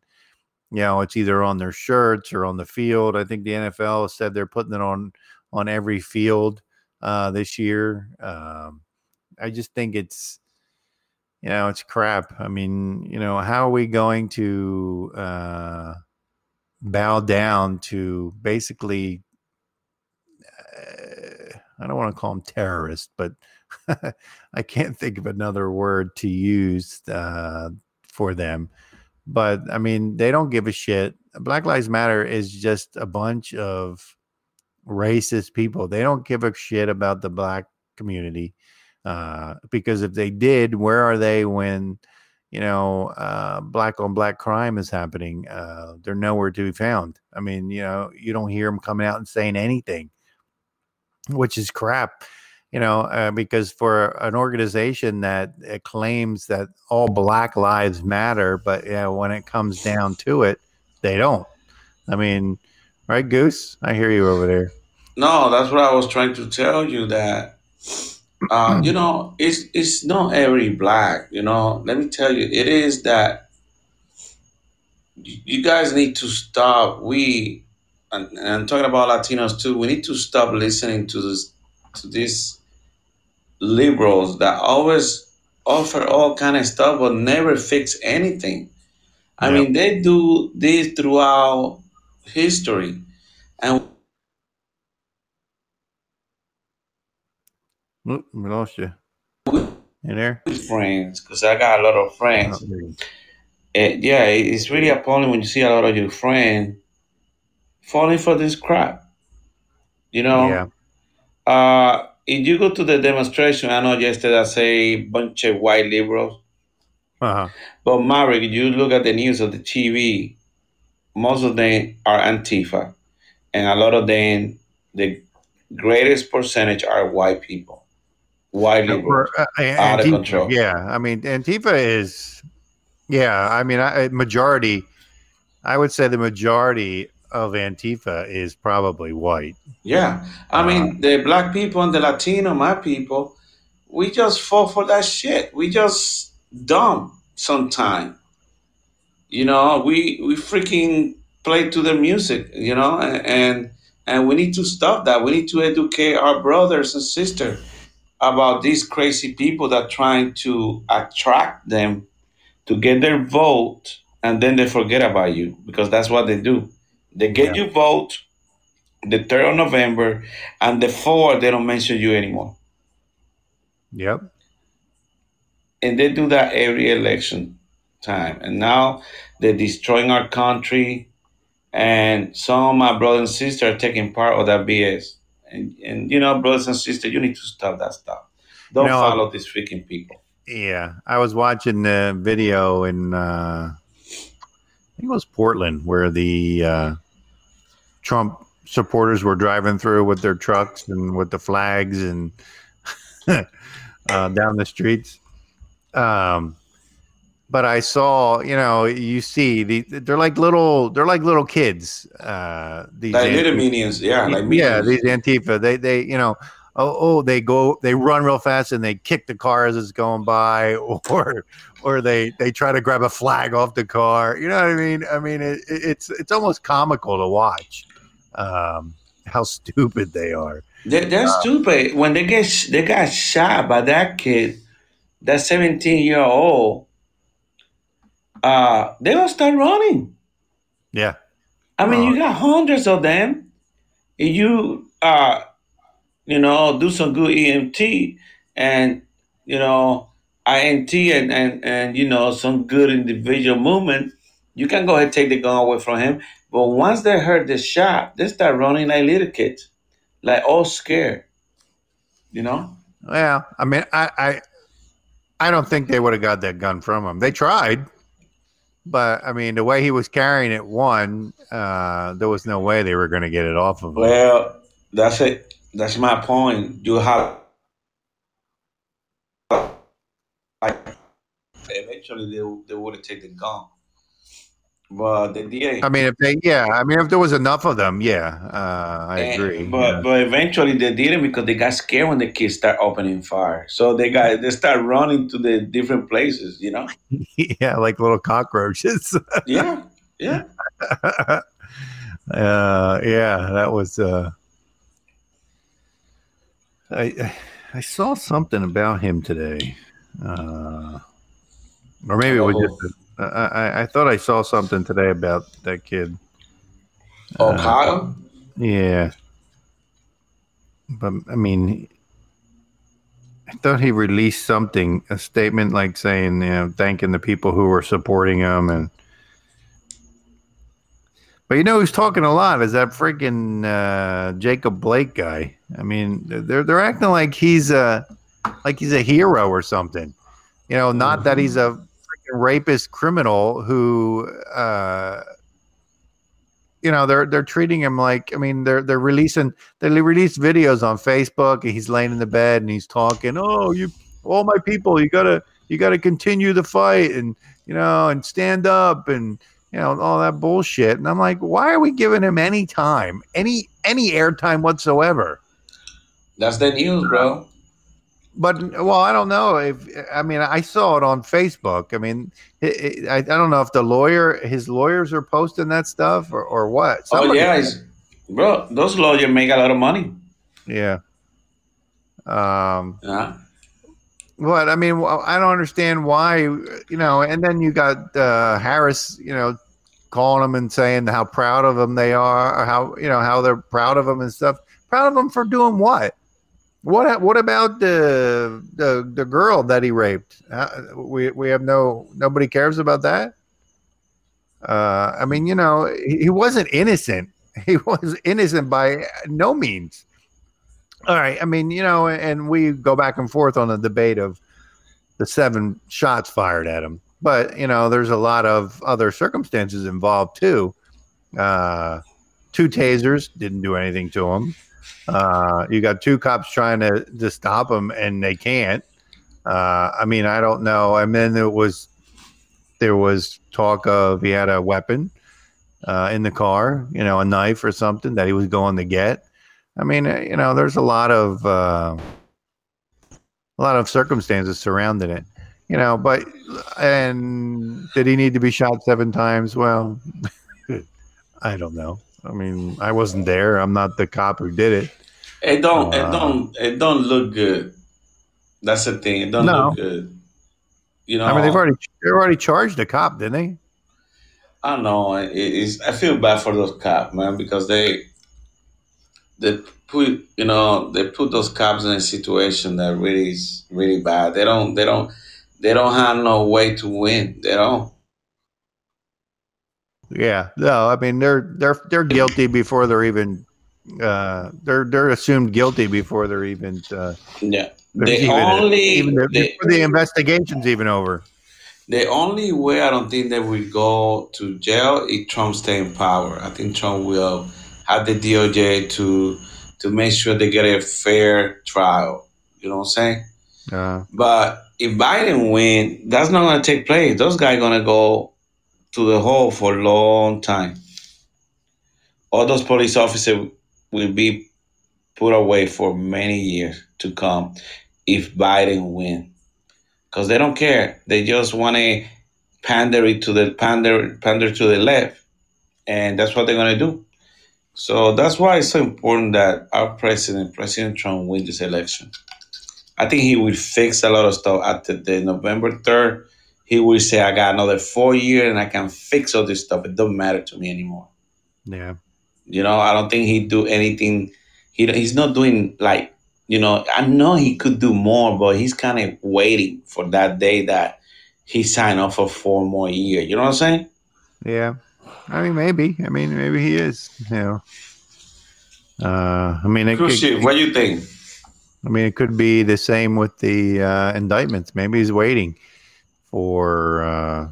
you know, it's either on their shirts or on the field. I think the NFL said they're putting it on on every field uh, this year. Um, I just think it's you know it's crap. I mean, you know, how are we going to uh, bow down to basically? Uh, I don't want to call them terrorists, but I can't think of another word to use uh, for them. But I mean, they don't give a shit. Black Lives Matter is just a bunch of racist people. They don't give a shit about the black community. Uh, because if they did, where are they when you know uh, black on black crime is happening? Uh, they're nowhere to be found. I mean, you know, you don't hear them coming out and saying anything, which is crap. You know, uh, because for an organization that uh, claims that all Black lives matter, but know, when it comes down to it, they don't. I mean, right, Goose? I hear you over there. No, that's what I was trying to tell you that uh, you know it's it's not every black. You know, let me tell you, it is that you guys need to stop. We and, and I'm talking about Latinos too. We need to stop listening to this to these liberals that always offer all kind of stuff but never fix anything. I Yep. mean, they do this throughout history, and Oop, we lost you. You there? friends because I got a lot of Oh, friends. there Eh, yeah, it's really appalling when you see a lot of your friends falling for this crap. You know, Yeah. uh, if you go to the demonstration, I know yesterday I say a bunch of white liberals, Uh-huh. but Maverick, if you look at the news of the TV, most of them are Antifa, and a lot of them, the greatest percentage are white people, white Uh, liberals, for, uh, out of Antifa, control. yeah. I mean, Antifa is, yeah. I mean, I, majority. I would say the majority of Antifa is probably white. Yeah, I Uh, mean the black people and the Latino, my people, we just fall for that shit. We just dumb sometimes. You know, we we freaking play to the music. You know, and and, and we need to stop that. We need to educate our brothers and sisters about these crazy people that trying to attract them to get their vote, and then they forget about you because that's what they do. They get yeah. you vote the third of November, and the fourth they don't mention you anymore, Yep. and they do that every election time. And now they're destroying our country, and some of my brothers and sisters are taking part of that BS. And and you know, brothers and sisters, you need to stop that stuff. Don't I- follow these freaking people. yeah. I was watching the video in, uh, I think it was Portland, where the uh, Trump supporters were driving through with their trucks and with the flags and uh, down the streets. Um, but I saw, you know, you see the they're like little they're like little kids. Uh, these Like little minions, yeah, like yeah, minions. these Antifa. They they you know, oh oh they go they run real fast and they kick the car as it's going by, or or they they try to grab a flag off the car. You know what I mean? I mean it, it- it's it's almost comical to watch. Um, how stupid they are. They, they're Uh, stupid. When they get sh- they got shot by that kid, that seventeen year old, uh, they gonna start running. yeah. I mean, you got hundreds of them. If you uh, you know, do some good EMT and you know, INT and and and you know, some good individual movement, you can go ahead and take the gun away from him. But once they heard the shot, they start running like little kids, like all scared. You know. well, I mean, I I I don't think they would have got that gun from him. They tried. But I mean, the way he was carrying it, one, uh, there was no way they were going to get it off of him. Well, that's it. That's my point. You have eventually they they would have taken the gun, but they didn't. I mean, if they, yeah, I mean, if there was enough of them, yeah, uh, I And- agree. but yeah. but eventually they didn't because they got scared when the kids start opening fire. So they got they start running to the different places. You know? yeah, like little cockroaches. Yeah, yeah. uh, yeah, that was. Uh, I I saw something about him today, uh, or maybe it was just. I, I I thought I saw something today about that kid. Oh, Uh, Kyle. Yeah, but I mean, I thought he released something, a statement like saying, you know, thanking the people who were supporting him, and but you know who's talking a lot is that freaking uh, Jacob Blake guy. I mean, they're they're acting like he's a like he's a hero or something. You know, not that he's a rapist criminal who. Uh, you know they're they're treating him like I mean they're they're releasing they release videos on Facebook and he's laying in the bed and he's talking oh you all my people you gotta you gotta continue the fight and you know and stand up and you know all that bullshit and I'm like why are we giving him any time any any airtime whatsoever That's the news, bro. But well I don't know if I mean I saw it on Facebook I mean it, it, I, I don't know if the lawyer his lawyers are posting that stuff or, or what oh yeah, it's, bro. Those lawyers make a lot of money. Yeah. Um, Yeah. but I mean, I don't understand why, you know, and then you got uh, Harris, you know, calling them and saying how proud of them they are, or how, you know, how they're proud of them and stuff. Proud of them for doing what? What what about the the, the girl that he raped? Uh, we we have no nobody cares about that. Uh, I mean, you know, he, he wasn't innocent. He was innocent by no means. All right. I mean, you know, and we go back and forth on the debate of the seven shots fired at him. But, you know, there's a lot of other circumstances involved too. Uh, two tasers didn't do anything to him. Uh, you got two cops trying to, to stop him and they can't. Uh, I mean, I don't know. And then there was there was talk of he had a weapon uh, in the car, you know, a knife or something that he was going to get. I mean, uh, you know, there's a lot of uh, a lot of circumstances surrounding it, you know. But and did he need to be shot seven times? Well, I don't know. I mean, I wasn't there. I'm not the cop who did it. It don't. Uh, it don't. It don't look good. That's the thing. It don't No. look good. You know. I mean, they've already they already charged the cop, didn't they? I know. It, it's, I feel bad for those cops, man, because they they put you know they put those cops in a situation that really is really bad. They don't. They don't. They don't have no way to win. They don't. Yeah, no, I mean they're they're they're guilty before they're even uh they're they're assumed guilty before they're even uh Yeah. there's The even, only even the, the, before the investigation's even over. the only way I don't think they will go to jail is Trump stay in power. I think Trump will have the DOJ to to make sure they get a fair trial. You know what I'm saying? Uh, But if Biden win, that's not going to take place. Those guys going to go to the hole for a long time. All those police officers will be put away for many years to come if Biden win, because they don't care. They just want to pander it to the pander pander to the left, and that's what they're to do. So that's why it's so important that our president, President Trump, win this election. I think he will fix a lot of stuff after the November 3rd. He will say, I got another four years and I can fix all this stuff. It doesn't matter to me anymore. yeah. You know, I don't think he'd do anything. He, he's not doing like, you know, I know he could do more, but he's kind of waiting for that day that he signed off for four more years. You know what I'm saying? Yeah. I mean maybe. I mean maybe he is, you know. Uh I mean it could, ship, what do you think? I mean it could be the same with the uh indictments. Maybe he's waiting for uh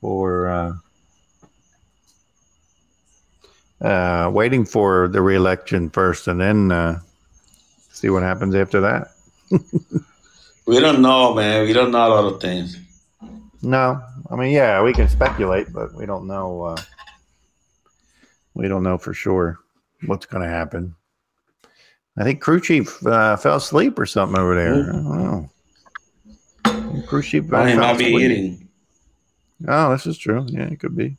for uh uh waiting for the reelection first and then uh see what happens after that. We don't know, man. We don't know a lot of things. No, I mean, yeah, we can speculate, but we don't know. Uh, we don't know for sure what's going to happen. I think crew chief uh, fell asleep or something over there. I don't know. Well, might be eating. Oh, this is true. Yeah, it could be.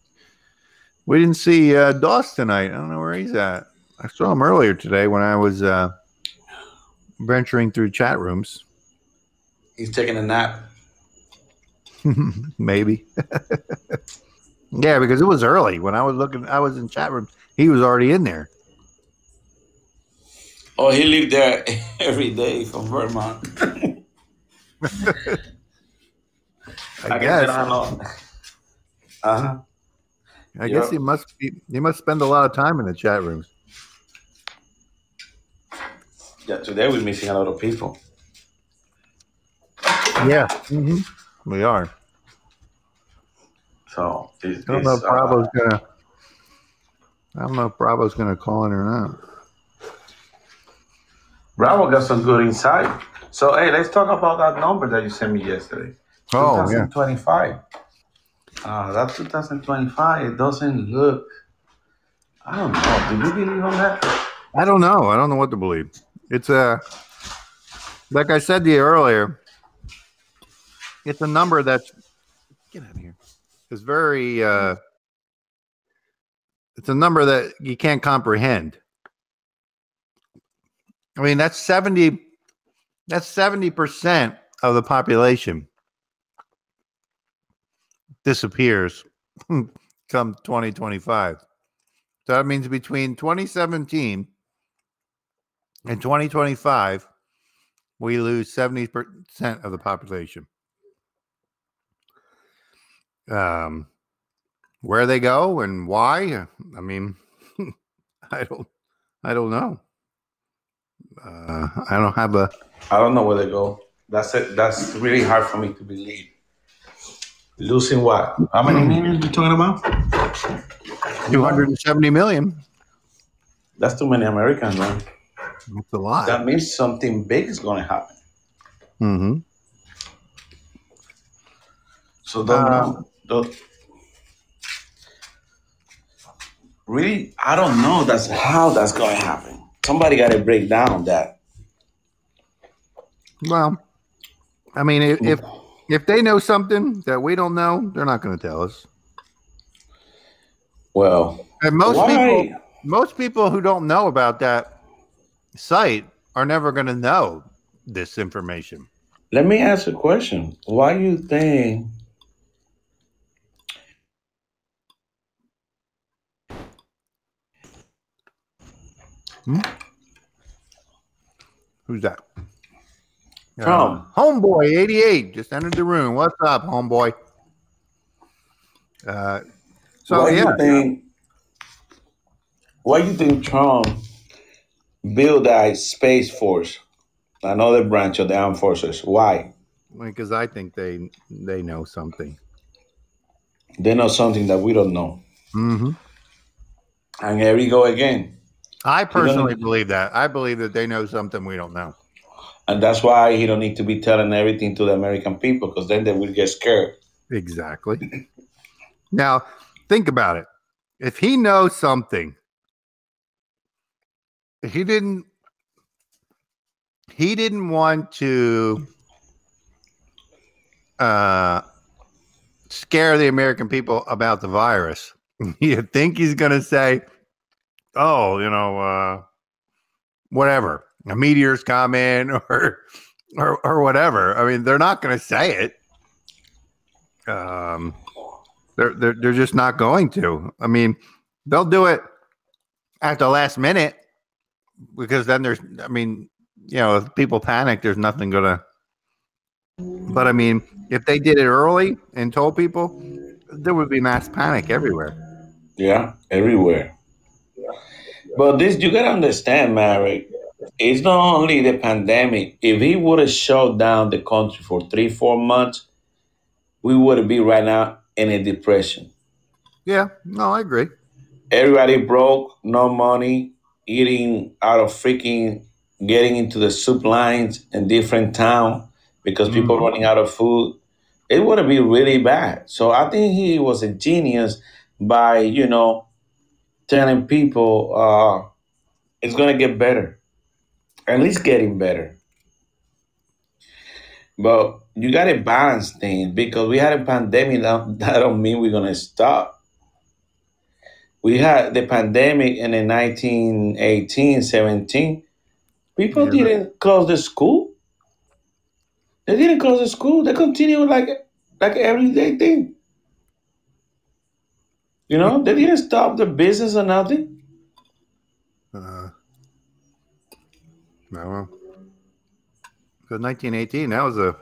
We didn't see uh, Doss tonight. I don't know where he's at. I saw him earlier today when I was uh, venturing through chat rooms. He's taking a nap. Maybe. yeah, because it was early when I was looking. I was in chat rooms. He was already in there. Oh, he lived there every day from Vermont. I, guess. Uh huh. I guess he must be. He must spend a lot of time in the chat rooms. Yeah, today we're missing a lot of people. Yeah, hmm we are. So it's, I don't know if uh, Bravo's gonna. I don't know if Bravo's gonna call in or not. Bravo got some good insight. So hey, let's talk about that number that you sent me yesterday. Oh yeah. 2025. Uh, that 2025, it doesn't look. I don't know. Do you believe on that? I don't know. I don't know what to believe. It's a like I said to you earlier. It's a number that's get out of here. It's very. uh It's a number that you can't comprehend. I mean, that's seventy. That's seventy percent of the population disappears come twenty twenty five. So that means between 2017 and 2025, we lose 70% of the population. Um, where they go and why? I mean, I don't, I don't know. Uh, I don't have a, I don't know where they go. That's it. That's really hard for me to believe. Losing what? How many millions we talking about? 270 million. That's too many Americans, man. That's a lot. That means something big is going to happen. Mm-hmm. So don't Uh. Don't, really, I don't know. That's how that's going to happen. Somebody got to break down that. Well, I mean, if, if, if they know something that we don't know, they're not going to tell us. Well, And most why? people, most people who don't know about that site are never going to know this information. Let me ask a question. Why do you think hmm? Who's that? Tom. Uh, homeboy 88 just entered the room. What's up, homeboy? Uh, so why yeah, you think why you think Trump build that space force, another branch of the armed forces? Why? because I think they they know something. They know something that we don't know. hmm And here we go again. I personally believe that. I believe that they know something we don't know. And that's why he don't need to be telling everything to the American people, because then they will get scared. Exactly. now, think about it. If he knows something, he didn't he didn't want to uh scare the American people about the virus. you think he's going to say, "Oh, you know, uh whatever. A meteor's coming or or or whatever." I mean, they're not going to say it. Um they're, they're they're just not going to. I mean, they'll do it at the last minute because then there's. I mean, you know, if people panic, there's nothing gonna. But I mean, if they did it early and told people, there would be mass panic everywhere. Yeah, everywhere. But this you gotta understand, Mary. It's not only the pandemic. If he would have shut down the country for three, four months, we would be right now in a depression. Yeah, no, I agree. Everybody broke, no money, eating out of freaking getting into the soup lines in different town because people Mhm. running out of food. it would have been really bad. So I think he was a genius by you know telling people uh, it's gonna get better, at least getting better. But you gotta balance things because we had a pandemic. That, that don't mean we're gonna stop. We had the pandemic in the 1918, 17. People but didn't close the school. They didn't close the school. They continued like like everyday thing. You know, they didn't stop the business or nothing. uh, no, well, because 1918, that was a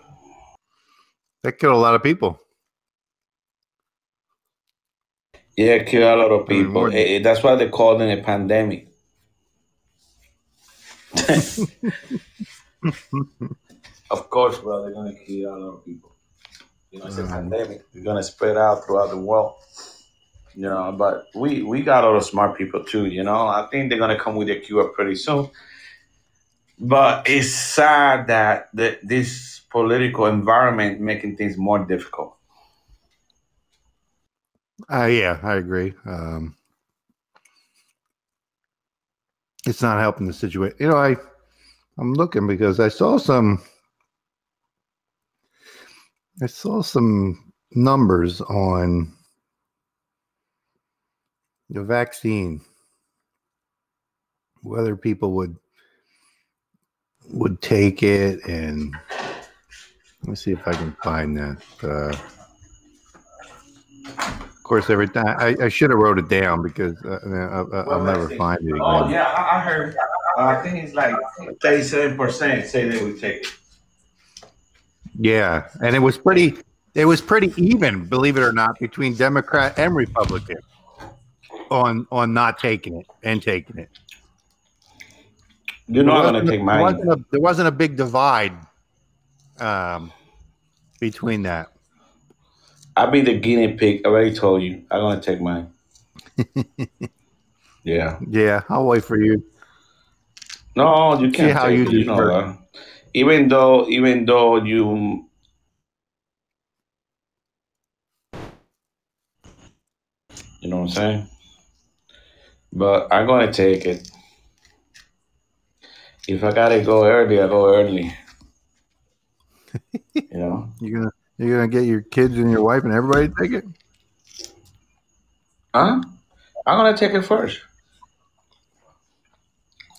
that killed a lot of people. Yeah, it killed a lot of I mean, people. more. Eh, eh, that's why they called it a pandemic. Of course, bro, they're gonna kill a lot of people. You know, it's a Um, pandemic. It's gonna spread out throughout the world. You know, but we we got all the smart people too. You know, I think they're gonna come with a cure pretty soon. But it's sad that this political environment making things more difficult. uh, yeah, I agree. Um, it's not helping the situation. You know, I I'm looking because I saw some I saw some numbers on the vaccine, whether people would would take it, and let me see if I can find that. Uh, of course, every time I, I should have wrote it down because uh, I, I, I'll never find it Oh again. yeah, I, I heard. Uh, I think it's like thirty-seven percent say they would take it. Yeah, and it was pretty. It was pretty even, believe it or not, between Democrat and Republican on on not taking it and taking it. You There know, gonna wasn't, take mine. wasn't a there wasn't a big divide um, between that. I'll be the guinea pig. I already told you. I'm gonna take mine. Yeah. Yeah, I'll wait for you. No, you can't See how you it. You know that. Even though, even though you, you know what I'm saying. But I'm gonna take it. If I gotta go early, I go early. You know. You're gonna you're gonna get your kids and your wife and everybody to take it. Huh? I'm gonna take it first.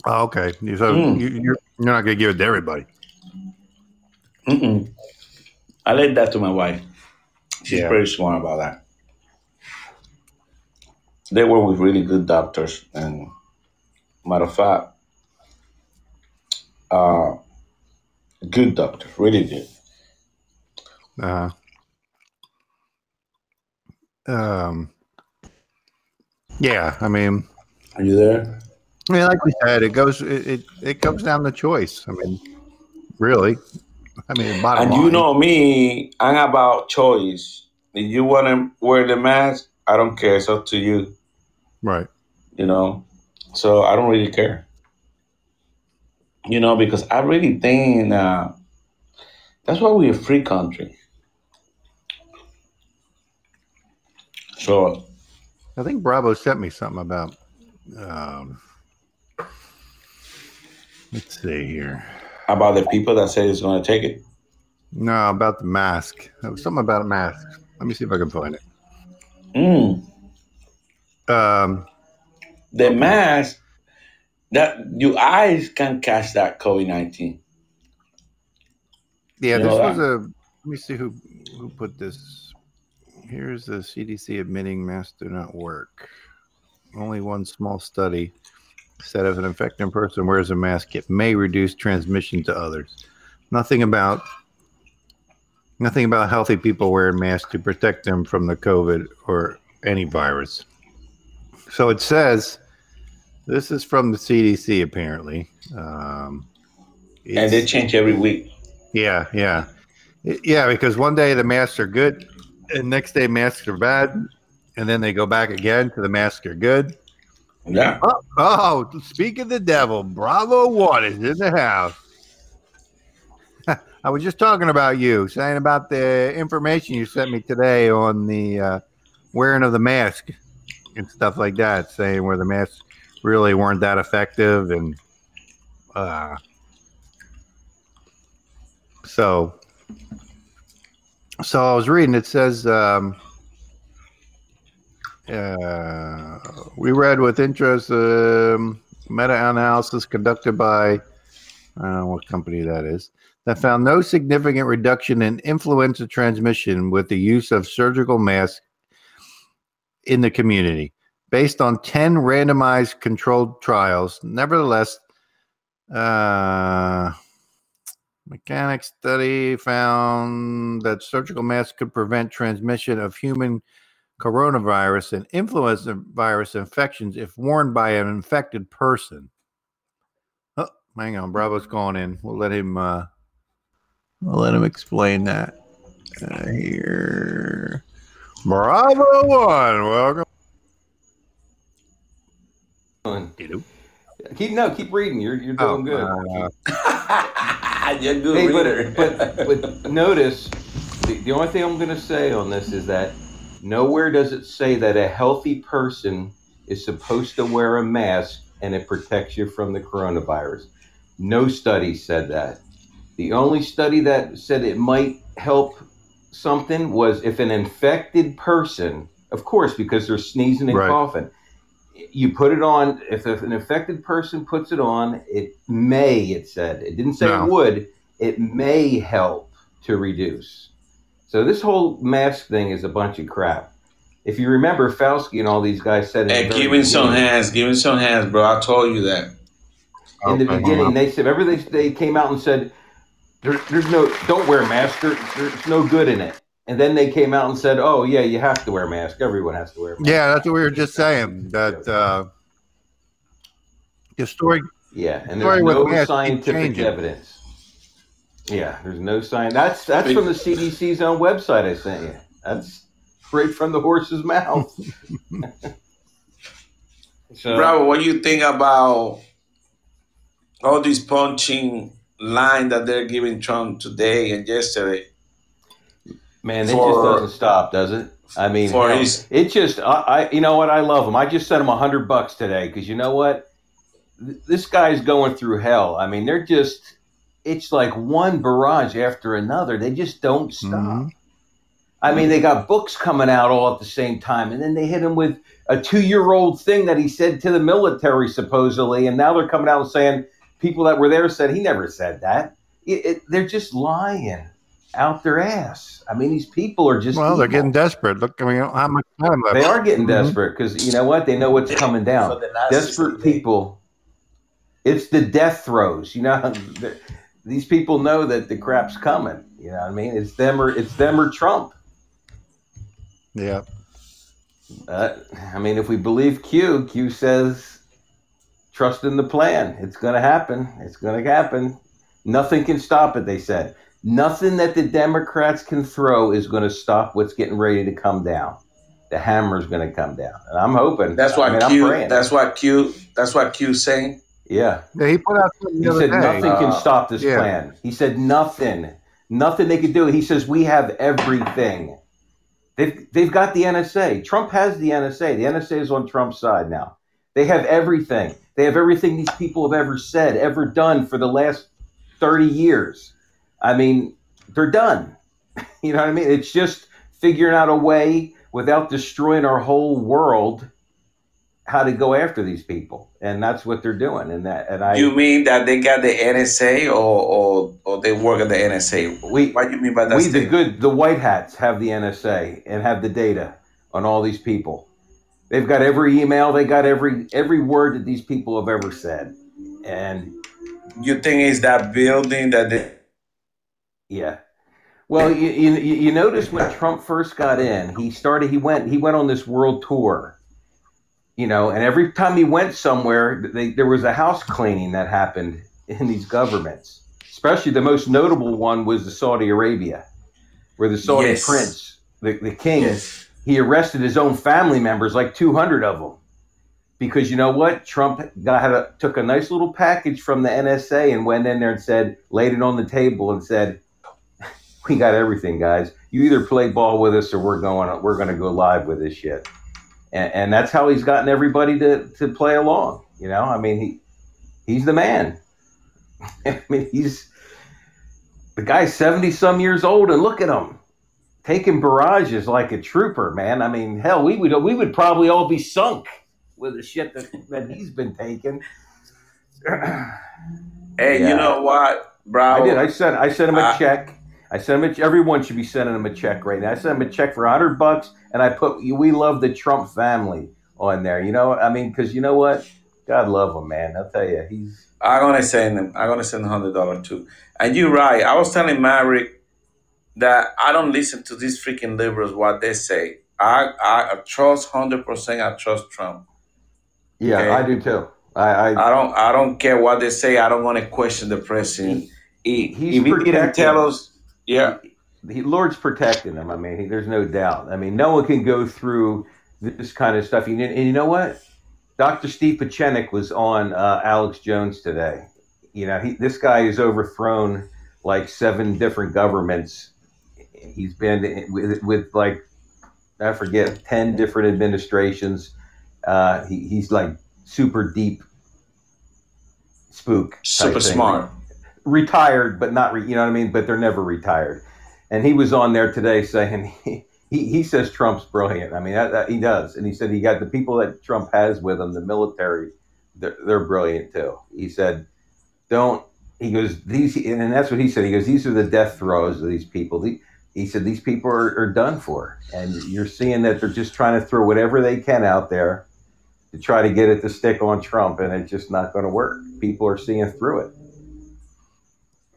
Oh, okay. So Mm. you, you're you're not gonna give it to everybody. Mm-mm. I leave that to my wife. She's Yeah. pretty smart about that. They work with really good doctors, and matter of fact, uh, good doctor, really good. Uh, um. Yeah, I mean, Are you there? I mean, like we said, it goes it it, it comes down to choice. I mean, really. I mean, And you know me, I'm about choice. If you want to wear the mask, I don't care. It's up to you. Right. You know, so I don't really care. You know, because I really think uh, that's why we're a free country. So I think Bravo sent me something about. Um, let's see here. about the people that say it's going to take it. No, about the mask. Was something about a mask. Let me see if I can find it. Mm, Um, the mask that your eyes can catch that COVID nineteen. yeah, You this was that? a. Let me see who who put this. Here's the CDC admitting masks do not work. Only one small study said if an infected person wears a mask, it may reduce transmission to others. Nothing about nothing about healthy people wearing masks to protect them from the COVID or any virus. So it says this is from the CDC apparently. Um, And they change every week. yeah, yeah, yeah. Because one day the masks are good, and next day masks are bad, and then they go back again to the masks are good. Yeah. Oh, oh speak of the devil, Bravo One is in the house. I was just talking about you, saying about the information you sent me today on the uh, wearing of the mask and stuff like that, saying where the masks really weren't that effective, and uh, so so I was reading. It says um, uh, we read with interest um, meta-analysis conducted by I don't know what company that is that found no significant reduction in influenza transmission with the use of surgical masks in the community. Based on 10 randomized controlled trials, nevertheless, uh, mechanic study found that surgical masks could prevent transmission of human coronavirus and influenza virus infections if worn by an infected person. Oh, hang on, Bravo's calling in. We'll let him. Uh, I'll let him explain that uh, here. Bravo one, welcome. Hello. Keep no, keep reading. You're you're doing oh, good. Uh, you're good hey, reader. But, but, but notice the, the only thing I'm going to say on this is that nowhere does it say that a healthy person is supposed to wear a mask and it protects you from the coronavirus. No study said that. The only study that said it might help something was if an infected person, of course, because they're sneezing and right. coughing, you put it on. If, if, an affected person puts it on, it may, it said, it didn't say no. it would, it may help to reduce. So this whole mask thing is a bunch of crap. If you remember, Fauci and all these guys said, "Hey, give me some hands, give me some hands, bro." I told you that. In the beginning, they said, remember they, they came out and said, there, there's no don't wear a mask. There, there's no good in it. And then they came out and said, "Oh yeah, you have to wear a mask. Everyone has to wear a mask." Yeah, that's what we were just saying. That uh, the story. Yeah, and there's no scientific evidence. Yeah, there's no sign. That's that's from the CDC's own website. I sent you. That's straight from the horse's mouth. so, Bravo, what do you think about all these punching line that they're giving Trump today and yesterday. Man, it just doesn't stop, does it? I mean, hell, his, it just, I, I, you know what? I love him. I just sent him a hundred bucks today because you know what? This guy's going through hell. I mean, they're just, it's like one barrage after another. They just don't stop. Mm-hmm. I mean, they got books coming out all at the same time, and then they hit him with a two-year-old thing that he said to the military supposedly, and now they're coming out and saying people that were there said he never said that. It, it, they're just lying out their ass. I mean, these people are just well, evil. they're getting desperate. Look, I mean, how much time left? They are getting mm-hmm. desperate because you know what? They know what's coming down. Desperate people. It's the death throes. You know, these people know that the crap's coming. You know what I mean? It's them or it's them or Trump. Yeah. Uh, I mean, if we believe Q, Q says trust in the plan. It's going to happen. It's going to happen. Nothing can stop it, they said. Nothing that the Democrats can throw is going to stop what's getting ready to come down. The hammer is going to come down, and I'm hoping. That's why I mean, Q. That's what Q. That's what Q's saying. Yeah. yeah he put out He said day. nothing uh, can stop this yeah. plan. He said nothing, nothing they could do. He says we have everything. They've they've got the NSA. Trump has the NSA. The NSA is on Trump's side now. They have everything. They have everything these people have ever said, ever done for the last 30 years. I mean, they're done. You know what I mean? It's just figuring out a way without destroying our whole world how to go after these people. And that's what they're doing. And that and I You mean that they got the NSA or or, or they work at the NSA? We what do you mean by that? We statement? the good the white hats have the NSA and have the data on all these people. They've got every email. They got every every word that these people have ever said. And you think is that building that they? Yeah. Well, you, you, you notice when Trump first got in, he started. He went. He went on this world tour. You know, and every time he went somewhere, they, there was a house cleaning that happened in these governments. Especially the most notable one was the Saudi Arabia, where the Saudi yes. prince, the, the king, yes he arrested his own family members, like 200 of them. Because you know what? Trump got a, took a nice little package from the NSA and went in there and said, laid it on the table and said, we got everything, guys. You either play ball with us or we're going we're going to go live with this shit. And, and that's how he's gotten everybody to, to play along. You know, I mean, he he's the man. I mean, he's the guy's 70 some years old and look at him taking barrages like a trooper, man. I mean, hell, we would we would probably all be sunk with the shit that, that he's been taking. hey, yeah. you know what, bro? I did. I sent I sent him a check. I sent him a, everyone should be sending him a check right now. I sent him a check for hundred bucks, and I put "We love the Trump family" on there. You know, I mean, because you know what? God love him, man. I'll tell you, he's. I'm gonna send him. I'm gonna send hundred dollar too. And you're right. I was telling Maverick that I don't listen to these freaking liberals what they say. I I trust hundred percent. I trust Trump. Yeah, okay? I do too. I, I, I don't I don't care what they say. I don't want to question the president. He, he, if he didn't tell us, yeah, he, he, Lord's protecting him. I mean, he, there's no doubt. I mean, no one can go through this kind of stuff. And, and you know what? Dr. Steve Pieczenik was on uh, Alex Jones today. You know, he, this guy has overthrown like seven different governments. He's been with, with like I forget ten different administrations. Uh, he, he's like super deep spook, super smart, retired, but not re, you know what I mean. But they're never retired. And he was on there today saying he, he, he says Trump's brilliant. I mean, that, that, he does. And he said he got the people that Trump has with him, the military, they're, they're brilliant too. He said, don't, he goes, these, and that's what he said. He goes, these are the death throes of these people. The, he said, these people are, are done for. And you're seeing that they're just trying to throw whatever they can out there to try to get it to stick on Trump, and it's just not going to work. People are seeing through it.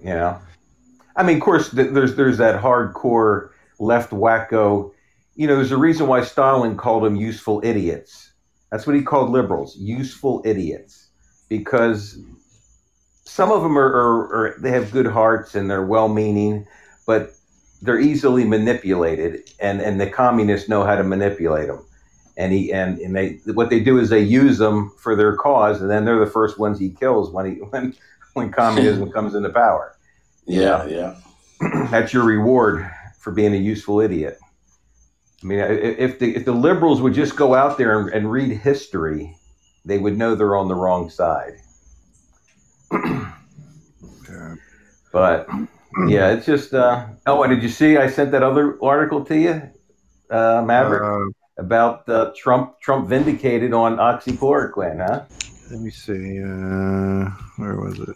You know, I mean, of course, there's there's that hardcore left wacko. You know, there's a reason why Stalin called them useful idiots. That's what he called liberals, useful idiots, because some of them are, are, are they have good hearts and they're well-meaning, but they're easily manipulated, and and the communists know how to manipulate them and he and, and they what they do is they use them for their cause, and then they're the first ones he kills when he when when communism comes into power. Yeah, yeah. That's your reward for being a useful idiot. I mean, if the if the liberals would just go out there and, and read history, they would know they're on the wrong side. but yeah, it's just. Uh, oh, and did you see? I sent that other article to you, uh, Maverick. Uh, about uh, Trump Trump vindicated on oxychloroquine, huh? Let me see. Uh, where was it?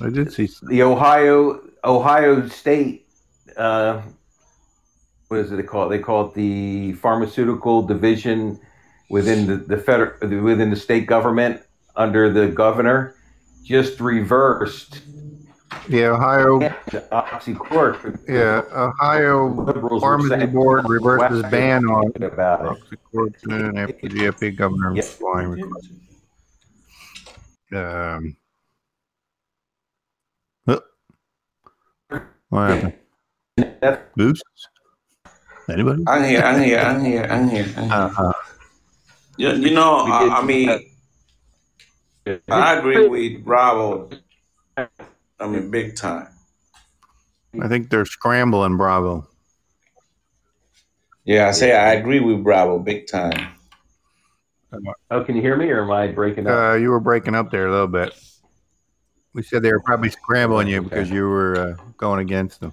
I did see the Ohio Ohio State. Uh, what is it they call it? They call it the pharmaceutical division within the, the federal within the state government under the governor just reversed yeah, Ohio. Yeah, Ohio Liberals Pharmacy Board reverses ban on oxychloroquine after GOP governor yep. flying Um, oh. What happened? Boost? Anybody? I'm here. I'm here. I'm here. I'm here. I'm here. Uh-huh. You, you know, I, I mean, I agree with Bravo I mean, big time. I think they're scrambling Bravo. Yeah, I say I agree with Bravo big time. Oh, can you hear me, or am I breaking up? Uh, you were breaking up there a little bit. We said they were probably scrambling you because you were uh, going against them.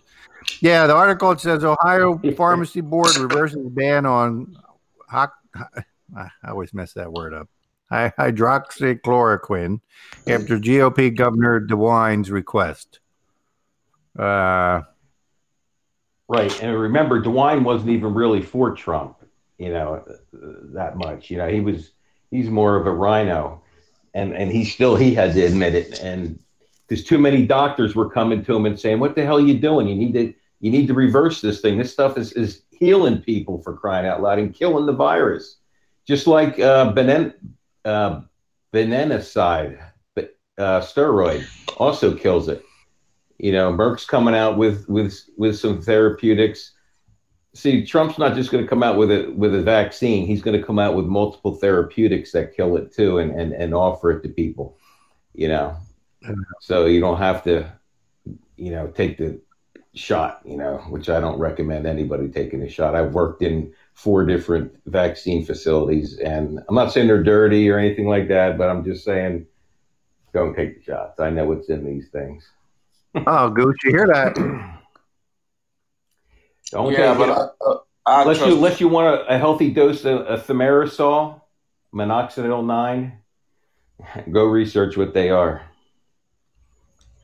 Yeah, the article says Ohio Pharmacy Board reverses ban on. I always mess that word up hydroxychloroquine after GOP Governor DeWine's request. Uh, right, and remember, DeWine wasn't even really for Trump, you know, that much. You know, he was he's more of a RINO, and and he still he had to admit it. And because too many doctors were coming to him and saying, "What the hell are you doing? You need to you need to reverse this thing. This stuff is is healing people for crying out loud and killing the virus." Just like uh, uh, but uh, steroid also kills it. You know, Merck's coming out with with with some therapeutics. See, Trump's not just going to come out with a with a vaccine. He's going to come out with multiple therapeutics that kill it too, and and and offer it to people. You know, so you don't have to, you know, take the shot, you know, which I don't recommend anybody taking a shot. I've worked in four different vaccine facilities, and I'm not saying they're dirty or anything like that, but I'm just saying don't take the shots. I know what's in these things. oh, Goose, you hear that? don't yeah, but I, uh, unless you unless you want a, a healthy dose of, of thimerosal, minoxidil nine, go research what they are.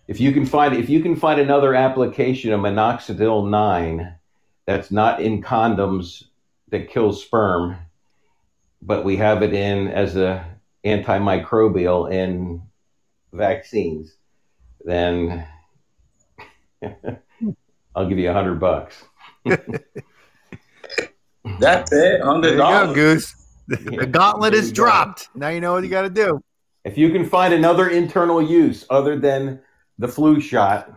If you can find if you can find another application of minoxidil nine that's not in condoms that kills sperm, but we have it in as a antimicrobial in vaccines, then I'll give you a hundred bucks. That's it, hundred dollars. Goose. The, yeah, gauntlet is dropped. Now you know what you got to do. If you can find another internal use other than the flu shot.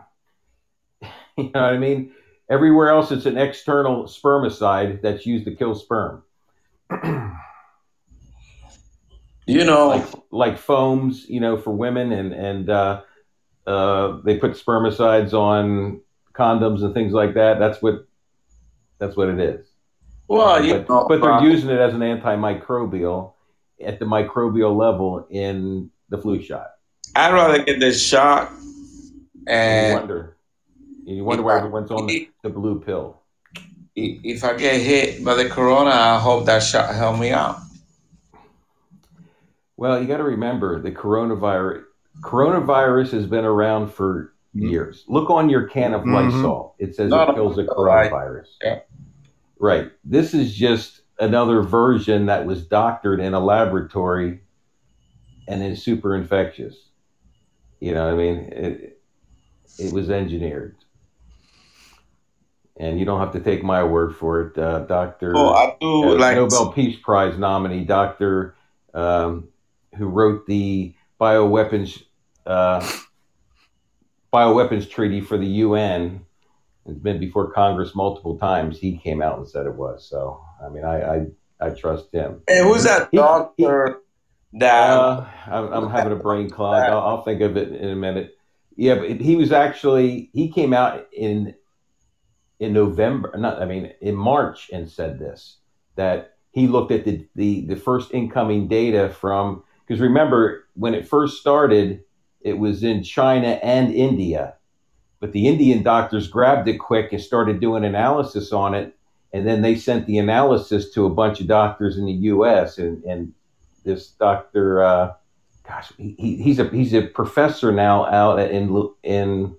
You know what I mean? Everywhere else, it's an external spermicide that's used to kill sperm. you know, like, like, foams, you know, for women, and and uh, uh, they put spermicides on condoms and things like that. That's what that's what it is. Well, but, know, but they're uh, using it as an antimicrobial at the microbial level in the flu shot. I'd rather get the shot and you wonder, you wonder why everyone's on the, the blue pill. If I get hit by the corona, I hope that shot help me out. Well, you got to remember the coronavirus. Coronavirus has been around for mm-hmm. years. Look on your can of mm-hmm. Lysol. It says no, it kills the coronavirus. Yeah. Right. This is just another version that was doctored in a laboratory and is super infectious. You know, what I mean, it, it was engineered. And you don't have to take my word for it. Uh, Dr. Oh, I do uh, like Nobel Peace Prize nominee, Dr. Um, who wrote the bioweapons uh, bioweapons treaty for the UN. It's been before Congress multiple times. He came out and said it was. So, I mean, I I, I trust him. Hey, who's that doctor? He, that uh, I'm, I'm having a brain clog. I'll, I'll think of it in a minute. Yeah, but he was actually he came out in in November, not I mean in March, and said this that he looked at the the, the first incoming data from because remember when it first started, it was in China and India, but the Indian doctors grabbed it quick and started doing analysis on it, and then they sent the analysis to a bunch of doctors in the U.S. and and this doctor. Uh, gosh, he, he's a he's a professor now out in in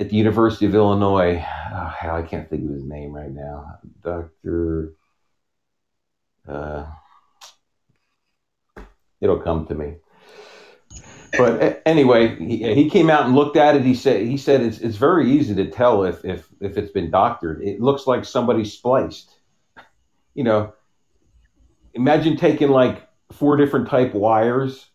at the University of Illinois. Oh, hell, I can't think of his name right now. Doctor. Uh, it'll come to me. But anyway, he, he came out and looked at it. He said he said it's it's very easy to tell if if if it's been doctored. It looks like somebody spliced. You know, imagine taking like four different type wires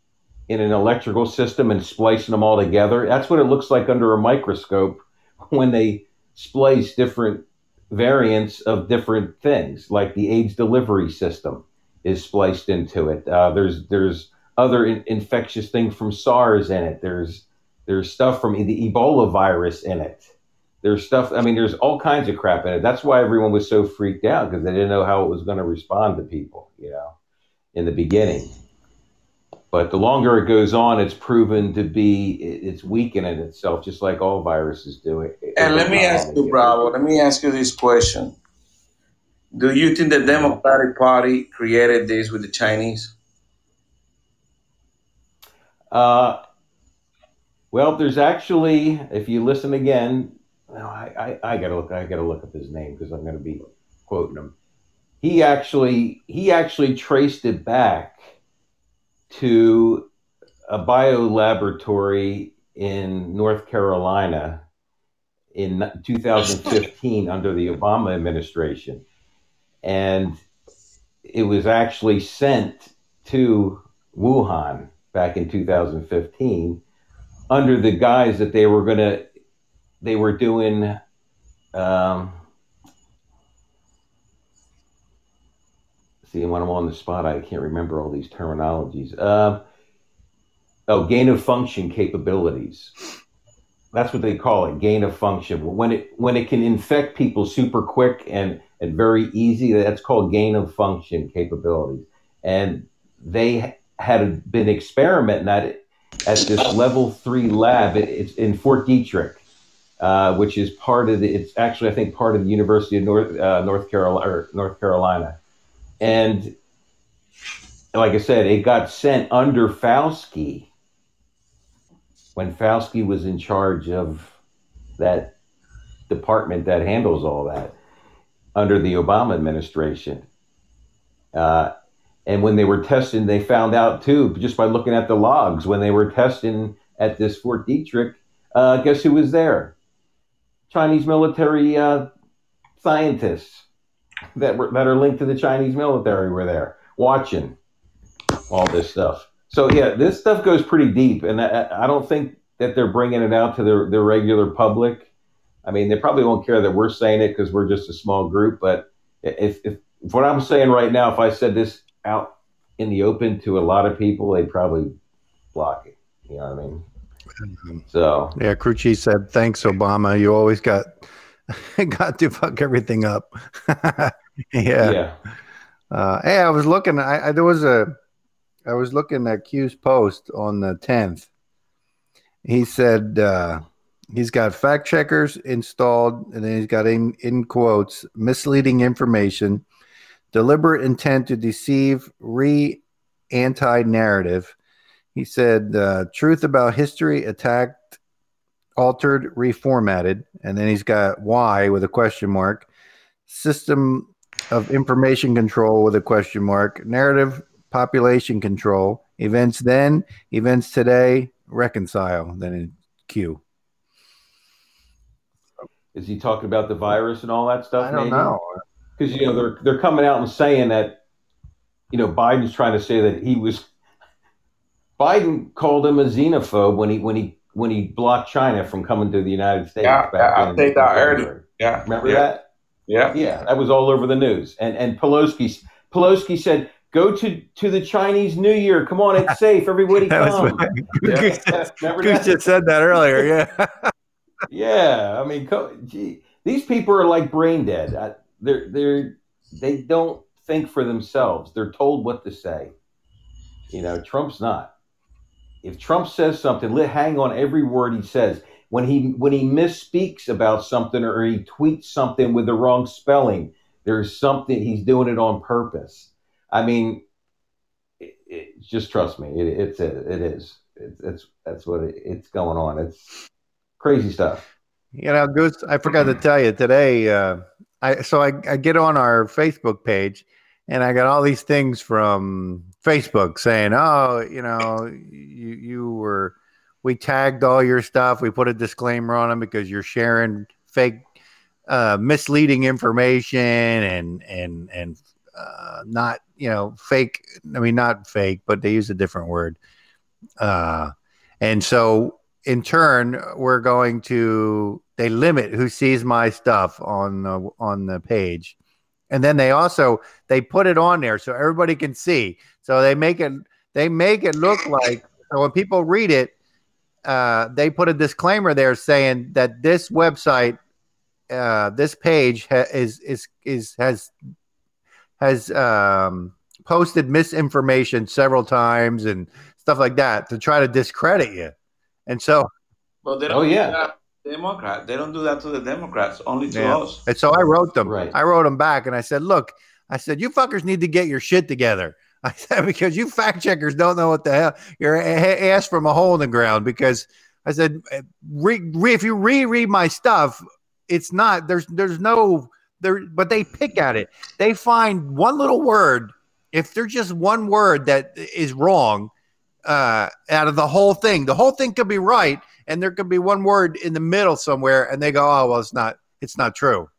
in an electrical system and splicing them all together. That's what it looks like under a microscope when they splice different variants of different things, like the AIDS delivery system is spliced into it. Uh, there's there's other in- infectious things from SARS in it. There's there's stuff from the Ebola virus in it. There's stuff. I mean, there's all kinds of crap in it. That's why everyone was so freaked out because they didn't know how it was going to respond to people. You know in the beginning. But the longer it goes on, it's proven to be it's weakening itself, just like all viruses do. It, and let me ask you, Bravo. Let me ask you this question: Do you think the Democratic Party created this with the Chinese? Uh, well, there's actually, if you listen again, well, I, I, I gotta look. I gotta look up his name because I'm going to be quoting him he actually he actually traced it back to a bio laboratory in North Carolina in 2015 under the Obama administration. And it was actually sent to Wuhan back in 2015 under the guise that they were going to, they were doing um, See, when I'm on the spot, I can't remember all these terminologies. Uh, oh, gain of function capabilities. that's what they call it, gain of function. When it when it can infect people super quick and and very easy, that's called gain of function capabilities. And they had been experimenting at it at this level three lab. It, it's in Fort Detrick, uh, which is part of the. It's actually I think part of the University of North uh, North Carolina or North Carolina, and like I said, it got sent under Fauci when Fauci was in charge of that department that handles all that under the Obama administration. Uh, and when they were testing, they found out too, just by looking at the logs, when they were testing at this Fort Detrick, uh, guess who was there? Chinese military uh, scientists that were that are linked to the Chinese military were there watching all this stuff. So yeah, this stuff goes pretty deep, and I, I don't think that they're bringing it out to the the regular public. I mean, they probably won't care that we're saying it because we're just a small group. But if, if, if what I'm saying right now, if I said this out in the open to a lot of people, they'd probably block it. You know what I mean? Mm-hmm. So yeah, Crucci said, "Thanks, Obama. You always got got to fuck everything up." yeah. yeah. Uh, hey, I was looking. I, I there was a I was looking at Q's post on the 10th. He said uh, he's got fact checkers installed, and then he's got in, in quotes misleading information, deliberate intent to deceive, re anti narrative. He said uh, truth about history attacked, altered, reformatted, and then he's got why with a question mark, system of information control with a question mark, narrative population control, events then, events today, reconcile, then in Q. Is he talking about the virus and all that stuff? I don't maybe? know. Because you know they're they're coming out and saying that, you know, Biden's trying to say that he was. Biden called him a xenophobe when he when he when he blocked China from coming to the United States. Yeah, I think that earlier. Yeah, remember yeah. that? Yeah, yeah, that was all over the news. And and Pelosi Pelosi said Go to, to the Chinese New Year. Come on, it's safe. Everybody come. yeah. Goose, just, just said that earlier. Yeah. yeah. I mean, gee, these people are like brain dead. They're they're they don't think for themselves. They're told what to say. You know, Trump's not. If Trump says something, let hang on every word he says. When he when he misspeaks about something or he tweets something with the wrong spelling, there's something he's doing it on purpose I mean, it, it, just trust me. It, it's it, it is. It's, it's that's what it's going on. It's crazy stuff. You know, Goose. I forgot to tell you today. Uh, I so I, I get on our Facebook page, and I got all these things from Facebook saying, "Oh, you know, you you were." We tagged all your stuff. We put a disclaimer on them because you're sharing fake, uh, misleading information and and and uh, not you know fake. I mean, not fake, but they use a different word. Uh, and so in turn, we're going to they limit who sees my stuff on the on the page, and then they also they put it on there so everybody can see. So they make it they make it look like so when people read it, uh, they put a disclaimer there saying that this website, uh, this page ha- is is is has has um, posted misinformation several times and stuff like that to try to discredit you. And so, well, they don't oh, yeah. That. Democrat. They don't do that to the Democrats, only to yeah. us. And so I wrote them. Right. I wrote them back and I said, look, I said, you fuckers need to get your shit together. I said, because you fact checkers don't know what the hell you're ass from a hole in the ground. Because I said, re, re, if you reread my stuff, it's not, there's, there's no, there, but they pick at it. They find one little word. If there's just one word that is wrong uh, out of the whole thing, the whole thing could be right, and there could be one word in the middle somewhere, and they go, "Oh, well, it's not. It's not true."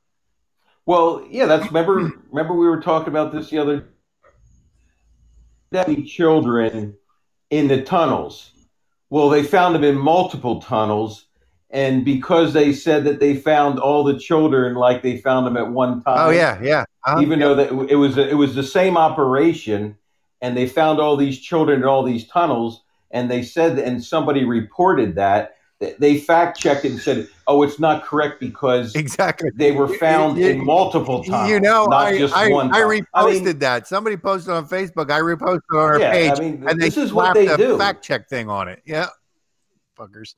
Well, yeah, that's remember. remember, we were talking about this the other. That children in the tunnels. Well, they found them in multiple tunnels and because they said that they found all the children like they found them at one time. Oh yeah, yeah. Uh-huh. Even though that it was it was the same operation, and they found all these children in all these tunnels, and they said and somebody reported that they fact checked and said, "Oh, it's not correct because exactly they were found You- in multiple times. You know, not I, just I, one. I reposted I mean, that. Somebody posted on Facebook. I reposted on our yeah, page, I mean, and they this is what slapped they do. fact check thing on it. Yeah, fuckers.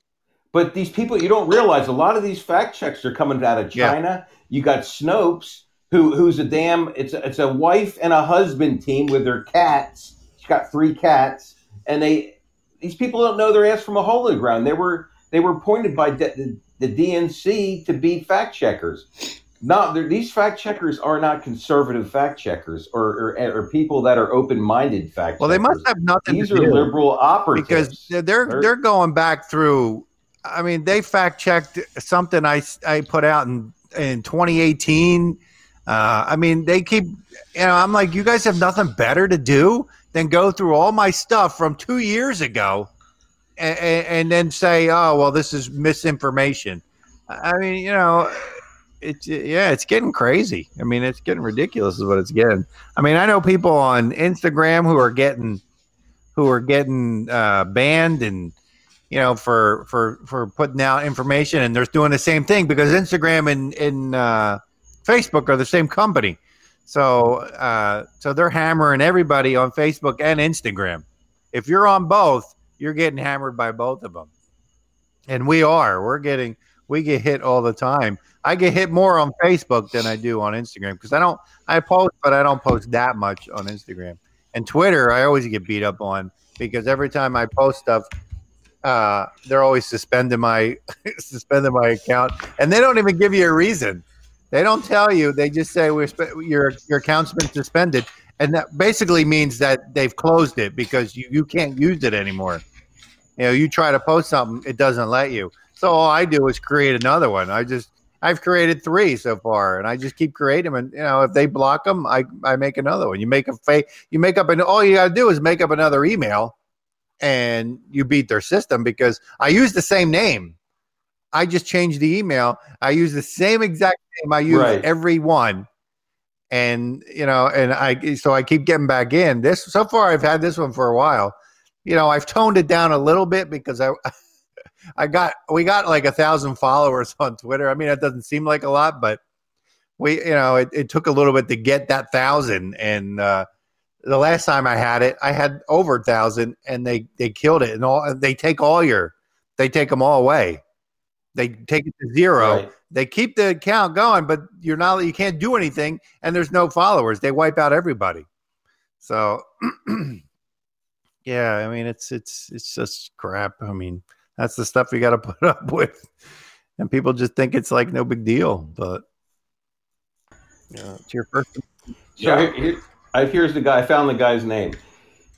But these people, you don't realize a lot of these fact checks are coming out of Yeah. China. You got Snopes, who who's a damn it's a, it's a wife and a husband team with their cats. She's got three cats, and they these people don't know their ass from a hole in the ground. They were they were appointed by the, the, the DNC to be fact checkers. Not these fact checkers are not conservative fact checkers or or, or people that are open minded fact. Well, they checkers. must have nothing These are liberal operatives because they're they're, They're- they're going back through. I mean, they fact checked something I I put out in in 2018. Uh, I mean, they keep. You know, I'm like, you guys have nothing better to do than go through all my stuff from two years ago, and, and then say, oh, well, this is misinformation. I mean, you know, it's yeah, it's getting crazy. I mean, it's getting ridiculous, is what it's getting. I mean, I know people on Instagram who are getting who are getting uh, banned and you know for for for putting out information, and they're doing the same thing because Instagram and and uh, Facebook are the same company. So uh, so they're hammering everybody on Facebook and Instagram. If you're on both, you're getting hammered by both of them, and we are. We're getting we get hit all the time. I get hit more on Facebook than I do on Instagram because I don't I post, but I don't post that much on Instagram. And Twitter, I always get beat up on because every time I post stuff, uh, they're always suspending my suspending my account, and they don't even give you a reason. They don't tell you. They just say we're your your account's been suspended, and that basically means that they've closed it because you, you can't use it anymore. You know, you try to post something, it doesn't let you. So all I do is create another one. I just I've created three so far, and I just keep creating them. And you know, if they block them, I I make another one. You make a fake. You make up an. All you got to do is make up another email, and you beat their system because I use the same name. I just change the email. I use the same exact name I use Right. every one, and you know, and I so I keep getting back in. This so far, I've had this one for a while. You know, I've toned it down a little bit because I. I got we got like a thousand followers on Twitter. I mean, it doesn't seem like a lot, but we you know it, it took a little bit to get that thousand. And uh, the last time I had it, I had over a thousand, and they they killed it. And all they take all your they take them all away. They take it to zero. Right. They keep the account going, but you're not you can't do anything, and there's no followers. They wipe out everybody. So yeah, I mean it's it's it's just crap. I mean that's the stuff you got to put up with, and people just think it's like no big deal. But yeah, it's your first. So Yeah. here, here, I, here's the guy. I found the guy's name.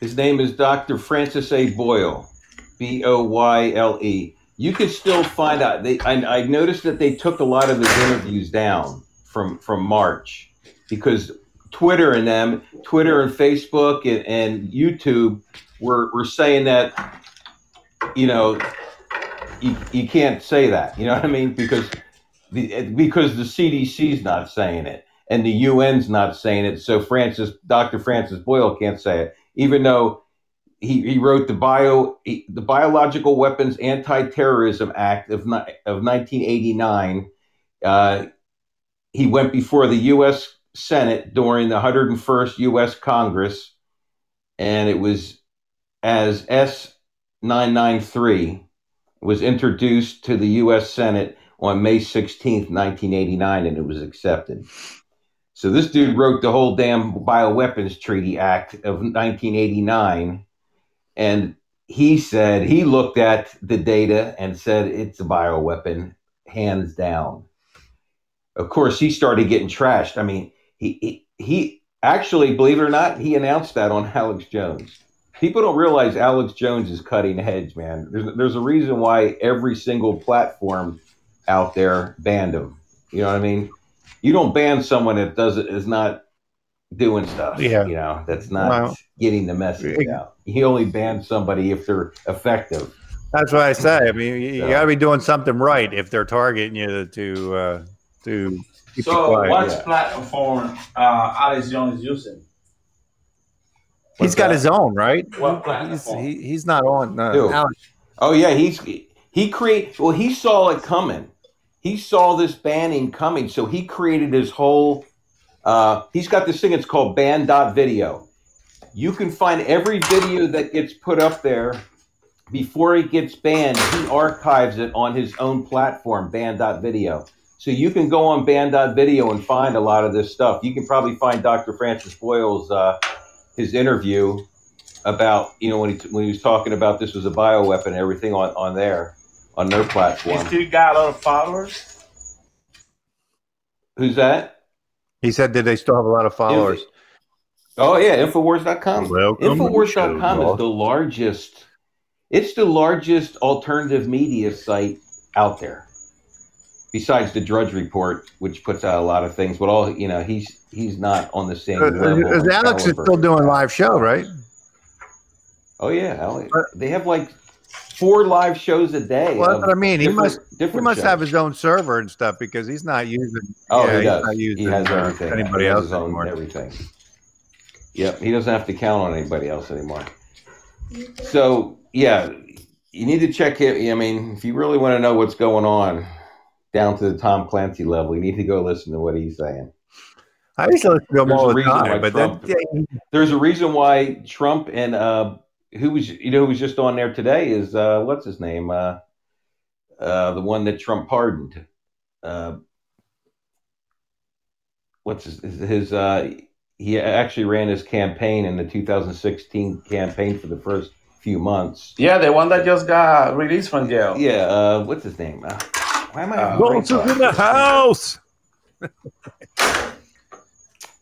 His name is Dr. Francis A. Boyle, B O Y L E. You can still find out. They, I, I noticed that they took a lot of his interviews down from from March because Twitter and them, Twitter and Facebook and, and YouTube were were saying that you know you, you can't say that. You know what I mean? Because the because the CDC's not saying it and the UN's not saying it. So Francis, Dr. Francis Boyle can't say it, even though he, he wrote the bio he- the Biological Weapons Anti-Terrorism Act of of 1989. Uh, he went before the U.S. Senate during the 101st U.S. Congress, and it was as S 993 was introduced to the U.S. Senate on May 16th, 1989, and it was accepted. So this dude wrote the whole damn Bioweapons Treaty Act of 1989, and he said he looked at the data and said it's a bioweapon, hands down. Of course, he started getting trashed. I mean, he he, he actually, believe it or not, he announced that on Alex Jones. People don't realize Alex Jones is cutting edge, man. There's there's a reason why every single platform out there banned him. You know what I mean? You don't ban someone that does it is not doing stuff. Yeah. You know, that's not Wow. getting the message Ex- out. He only bans somebody if they're effective. That's what I say. I mean, you, you got to be doing something right if they're targeting you to uh, to keep So, quiet. what yeah. platform uh, Alex Jones is using? He's What's got that? his own, right? What He's, platform? he, he's not on. Uh, Who? Alex, Oh yeah, he's He create well, he saw it coming. He saw this banning coming, so he created his whole. Uh, he's got this thing. It's called Banned.video. You can find every video that gets put up there before it gets banned. He archives it on his own platform, Banned.video. So you can go on Banned.video and find a lot of this stuff. You can probably find Dr. Francis Boyle's uh, his interview about you know when he when he was talking about this was a bioweapon and everything on on there on their platform. He still got a lot of followers. Who's that? He said, did they still have a lot of followers? Oh yeah, Infowars.com. Welcome Infowars.com is the largest. It's the largest alternative media site out there, besides the Drudge Report, which puts out a lot of things. But all you know, he's he's not on the same Uh, level. uh, Alex is still doing live show, right? Oh yeah, Alex. They have like four live shows a day. Well, that's what I mean. He must he must have his own server and stuff because he's not using. Oh, yeah, he he's does. He has uh, everything. Anybody he has else his own anymore. everything. Yep, he doesn't have to count on anybody else anymore. So yeah, you need to check it. I mean, if you really want to know what's going on down to the Tom Clancy level, you need to go listen to what he's saying. I used to listen to him all a the time, but Trump- then yeah, There's a reason why Trump and uh, who was you know who was just on there today is uh, what's his name uh, uh, the one that Trump pardoned. Uh, what's his, his uh, he actually ran his campaign in the 2016 campaign for the first few months. Yeah, the one that just got released from jail. Yeah, uh, what's his name? Uh, why am I? Uh, having a Watters in the house.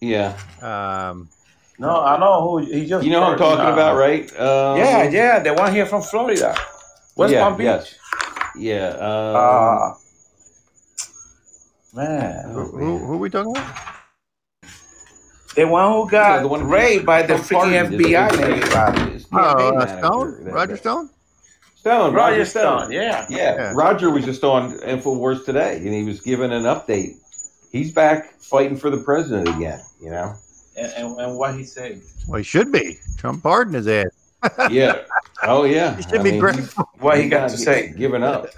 Yeah, Um, No, I know who he just. you know what I'm talking uh, about, right? Um, Yeah, yeah, the one here from Florida, West Yeah, Palm Beach. yes. Yeah. Um, Uh, man, who, who, who are we talking about? the one who Yeah, got the one who- raped by the Trump freaking FBI. his- and everybody. his Oh, uh, Stone, that- Roger Stone. Stone, Roger Stone, yeah. Yeah, Yeah. Roger was just on Infowars today, and he was given an update. He's back fighting for the president again. You know. And, and, and what he said. Well, he should be. Trump pardoned his ass. Yeah. Oh yeah. He should I be mean, grateful. What he he's got to say. Giving up.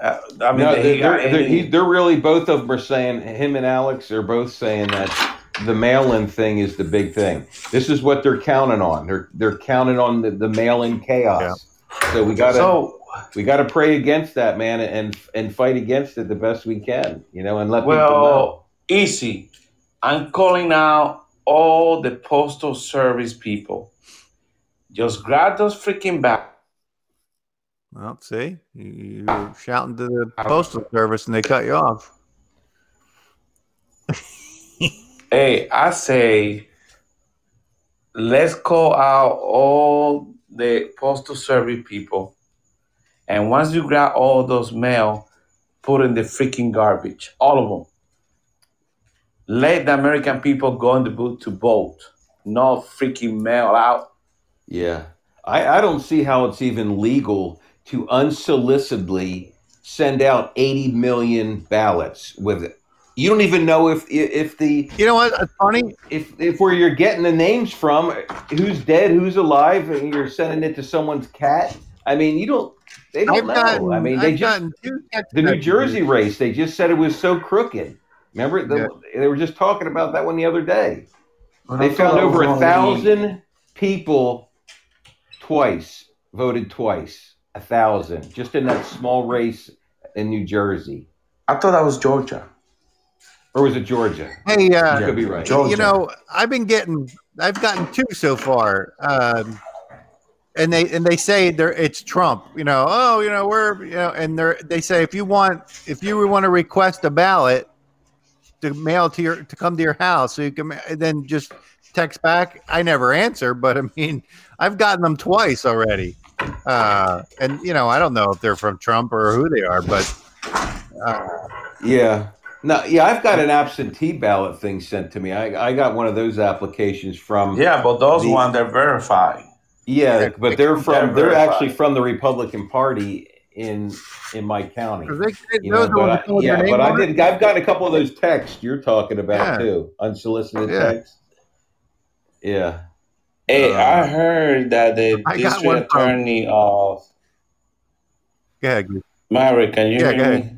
Uh, I mean, no, that they're, got they're, they're, he- they're really both of them are saying. Him and Alex are both saying that the mail-in thing is the big thing. This is what they're counting on. They're they're counting on the, the mail-in chaos. So we gotta so we gotta pray against that, man, and and fight against it the best we can. You know, and let people know. well, easy. I'm calling out all the postal service people. Just grab those freaking bags. Well, see, you, you were shouting to the postal service and they cut you off. Hey, I say, let's call out all the postal service people. And once you grab all those mail, put in the freaking garbage, all of them. Let the American people go in the booth to vote. No freaking mail out. Yeah. I, I don't see how it's even legal to unsolicitedly send out 80 million ballots with it. you don't even know if if the You know what? It's funny. if if where you're getting the names from who's dead who's alive and you're sending it to someone's cat i mean you don't they don't I've know gotten. i mean they I've just gotten two text the new jersey race they just said it was so crooked remember the, they were just talking about that one the other day they found over a thousand people twice voted twice a thousand just in that small race in new jersey I thought that was Georgia. or was it georgia Hey, uh, you could be right Georgia. you know, I've been getting. I've gotten two so far. Um, and they and they say they're it's Trump. You know, oh, you know, we're you know, and they're they say if you want if you want to request a ballot to mail to your to come to your house, so you can then just text back. I never answer, but I mean, I've gotten them twice already. Uh, and you know, I don't know if they're from Trump or who they are, but uh, Yeah. No, yeah, I've got an absentee ballot thing sent to me. I, I got one of those applications from Yeah, but those The- ones they're verified. yeah, Yeah, but they're from they're they're actually from the Republican Party in in my county. they, they, You know, but I, yeah, but I did. I've gotten a couple of those texts you're talking about Yeah. too, unsolicited Yeah. texts. Yeah, Hey, Uh, I heard that the I district from- attorney of Go ahead. Mary, can you Yeah, hear me?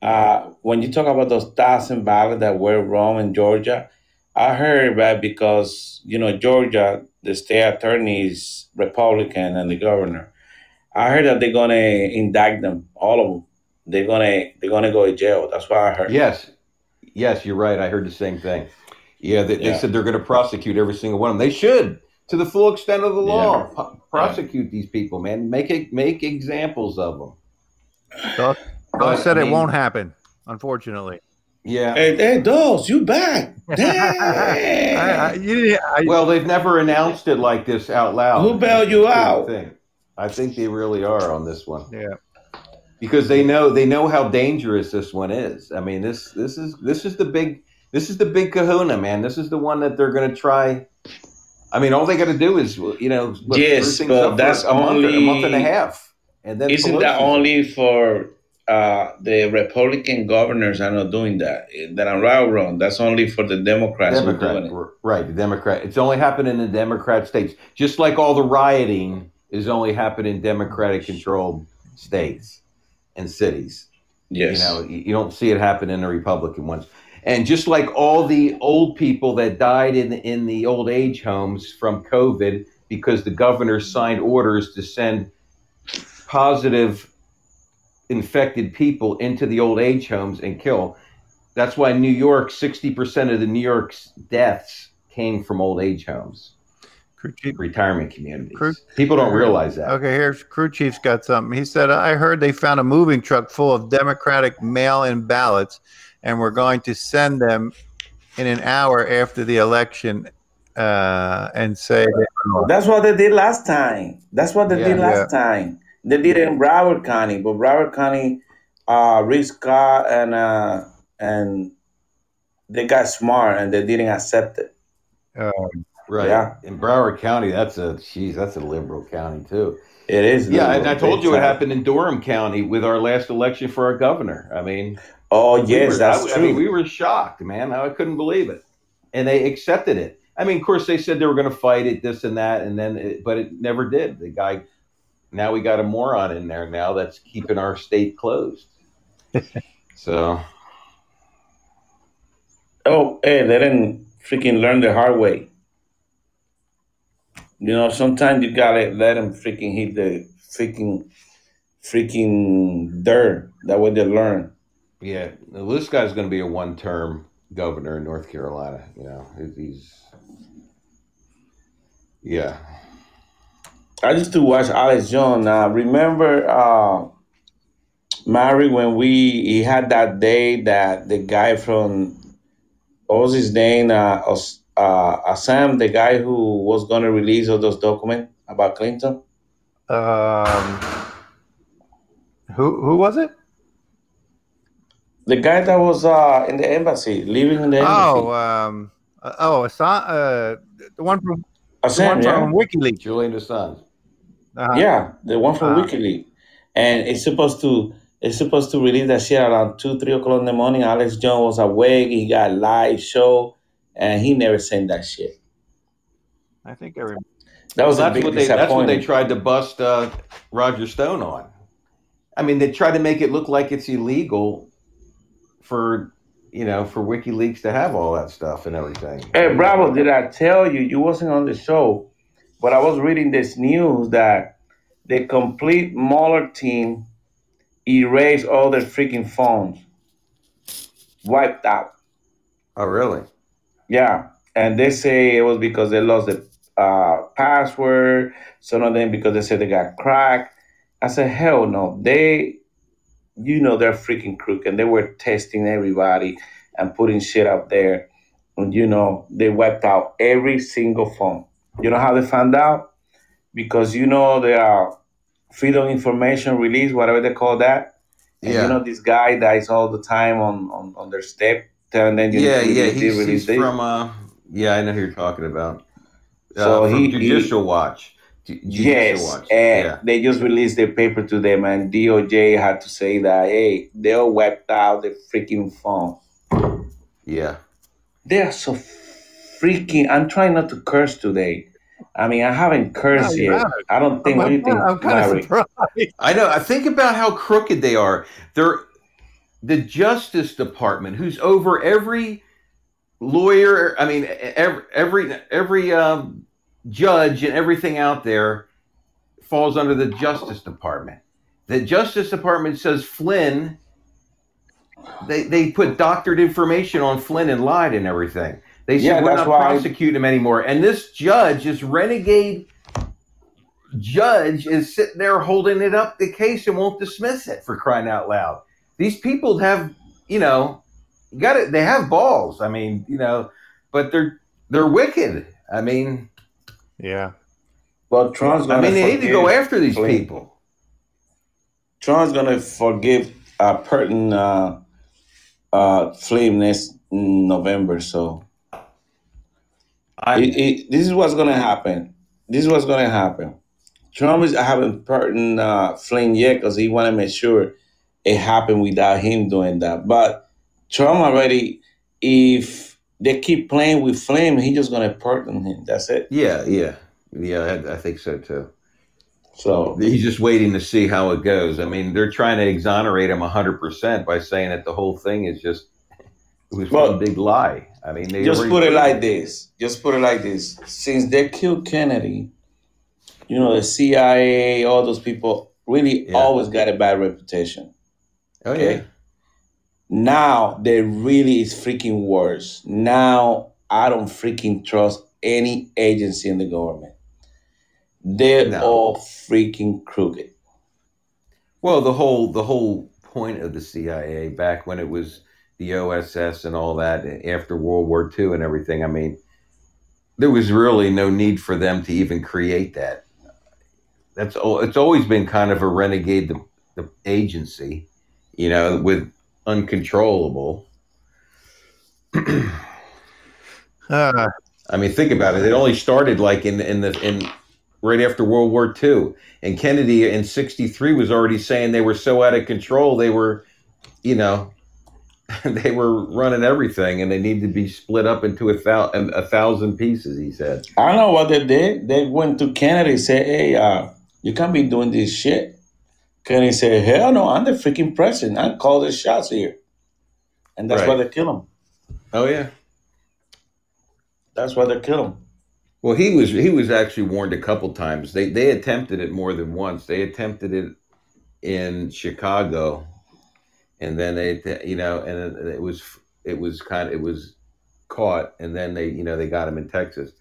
Uh, when you talk about those thousand ballots that were wrong in Georgia, I heard that because you know Georgia, the state attorney is Republican and the governor. I heard that they're gonna indict them, all of them. They're gonna they're gonna go to jail. That's what I heard. Yes, yes, you're right. I heard the same thing. Yeah, they, they said they're going to prosecute every single one of them. They should, to the full extent of the law, Yeah. Po- prosecute these people, man. Make it, make examples of them. Doug, But, Doug said I it won't happen, unfortunately. Yeah. Hey, hey, Dawes, you back? I, I, Damn. you, Well, they've never announced it like this out loud. Who bailed you out? thing. I think they really are on this one yeah. because they know they know how dangerous this one is. I mean this this is this is the big this is the big Kahuna, man. This is the one that they're going to try. I mean, all they got to do is you know look, Yes, but that's a month, a month and a half, and then Isn't that only for uh, the Republican governors are not doing that? That I'm right or wrong. That's only for the Democrats who doing Democrat, it. right? The Democrat. It's only happened in the Democrat states, just like all the rioting is only happening in Democratic-controlled states and cities. Yes. You know, you you don't see it happen in the Republican ones. And just like all the old people that died in in the old age homes from COVID because the governor signed orders to send positive infected people into the old age homes and kill. That's why New York, 60% of the New York's deaths came from old age homes, Crew chief. retirement communities. Crew- People don't realize that. Okay, here's crew chief's got something. He said, "I heard they found a moving truck full of Democratic mail-in ballots, and we're going to send them in an hour after the election, uh, and say That's what they did last time. That's what they Yeah. did last time. They did it in Broward County, but Broward County, uh, Rick Scott and uh, and they got smart and they didn't accept it. uh, Right. Yeah. In Broward County, that's a, geez, that's a liberal county too. It is. Yeah, and I told you what happened in Durham County with our last election for our governor. I mean, Oh we were- that's I, true. I mean, we were shocked, man. I couldn't believe it, and they accepted it. I mean, of course, they said they were going to fight it, this and that, and then, it, but it never did. The guy, now we got a moron in there now that's keeping our state closed. so Oh, hey, they didn't freaking learn the hard way. You know, sometimes you gotta let them freaking hit the freaking, freaking dirt. That way they learn. yeah, well, this guy's going to be a one-term governor in North Carolina. You know, he's yeah. I used to watch Alex Jones. Uh, remember, uh, Mary, when we he had that day that the guy from what was his name? Uh, uh, Assam, the guy who was gonna release all those documents about Clinton. um, who who was it? The guy that was uh, in the embassy, living in the embassy. Oh, um, uh, oh, Asa- uh, the one from the one yeah. from WikiLeaks. Julian Assange. Uh-huh. Yeah, the one from Uh, WikiLeaks, and it's supposed to it's supposed to release that shit around two three o'clock in the morning. Alex Jones was awake. He got live show, and he never sent that shit. I think I remember. That was Well, a that's big what they that's what they tried to bust uh, Roger Stone on. I mean, they tried to make it look like it's illegal for you know for WikiLeaks to have all that stuff and everything. Hey, Bravo, did I tell you you wasn't on the show? But I was reading this news that the complete Mueller team erased all their freaking phones, wiped out. Oh, really? Yeah, and they say it was because they lost the uh, password. Some of them because they said they got cracked. I said, hell no. They, you know, they're freaking crook, and they were testing everybody and putting shit up there. And you know, they wiped out every single phone. You know how they found out? Because you know they are freedom information release, whatever they call that. And Yeah. you know this guy dies all the time on on, on their step telling them you Yeah, yeah. He's, this, he's from. Uh, yeah, I know who you're talking about. Uh, So from he- Judicial Watch. Judicial Yes, Watch. and Yeah. they just released the paper to them, and DOJ had to say that hey, they all wiped out the freaking phone. Yeah. They are so freaking. I'm trying not to curse today. I mean, I haven't cursed No, yet. haven't. I don't think. I'm, what do you think, I'm kind of surprised. I know. I think about how crooked they are. They're the Justice Department, who's over every lawyer. I mean, every every every um, judge and everything out there falls under the Justice Department. The Justice Department says Flynn. They they put doctored information on Flynn and lied and everything. They said Yeah, we're not I- prosecuting him anymore. And this judge, this renegade judge, is sitting there holding it up the case and won't dismiss it for crying out loud. These people have, you know, got it. They have balls. I mean, you know, but they're they're wicked. I mean, Yeah. Well, Trump's I gonna. mean, they need to go after these Flynn. people. Trump's gonna forgive uh, Purton uh, uh, Flynn next November. So I, it, it, this is what's gonna happen. This is what's gonna happen. Trump is having Purton uh, Flynn yet because he want to make sure it happened without him doing that. But Trump already, if they keep playing with Flame, he just gonna pardon him. That's it. yeah, yeah, yeah. I, I think so too. So He's just waiting to see how it goes. I mean, they're trying to exonerate him hundred percent by saying that the whole thing is just it was Well, one big lie. I mean, they just put it like this. Just put it like this. Since they killed Kennedy, you know, the CIA, all those people really Yeah. always got a bad reputation. Oh Okay. yeah, Now there really is freaking worse. Now I don't freaking trust any agency in the government. They're No. all freaking crooked. Well, the whole the whole point of the CIA back when it was the OSS and all that after World War II and everything. I mean, there was really no need for them to even create that. That's al- it's always been kind of a renegade the, the agency, you know, with uncontrollable. Uh, I mean, think about it. It only started like in in the in right after World War II, and Kennedy in '63 was already saying they were so out of control. They were, you know, they were running everything, and they need to be split up into a, thou- a thousand pieces. He said. I know what they did. They went to Kennedy and said, Hey, uh, you can't be doing this shit. Kennedy said, Hell no, I'm the freaking president. I call the shots here. And that's why they kill him. Oh yeah. That's why they kill him. Well, he was he was actually warned a couple times. They they attempted it more than once. They attempted it in Chicago, and then they you know, and it it was it was kind of it was caught, and then they you know they got him in Texas.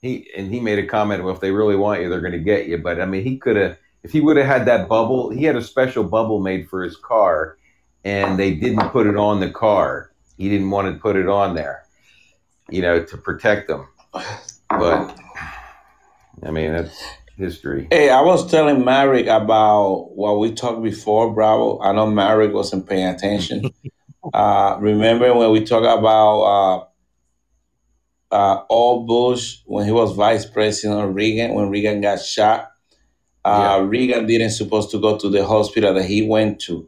He and he made a comment. Well, if they really want you, they're going to get you. But I mean, he could have if he would have had that bubble. He had a special bubble made for his car, and they didn't put it on the car. He didn't want to put it on there, you know, to protect them. But I mean, that's history. Hey, I was telling Marek about what we talked before, Bravo. I know Marek wasn't paying attention. uh, remember when we talked about uh, uh, all Bush when he was vice president of Reagan, when Reagan got shot? Uh, Yeah. Reagan didn't supposed to go to the hospital that he went to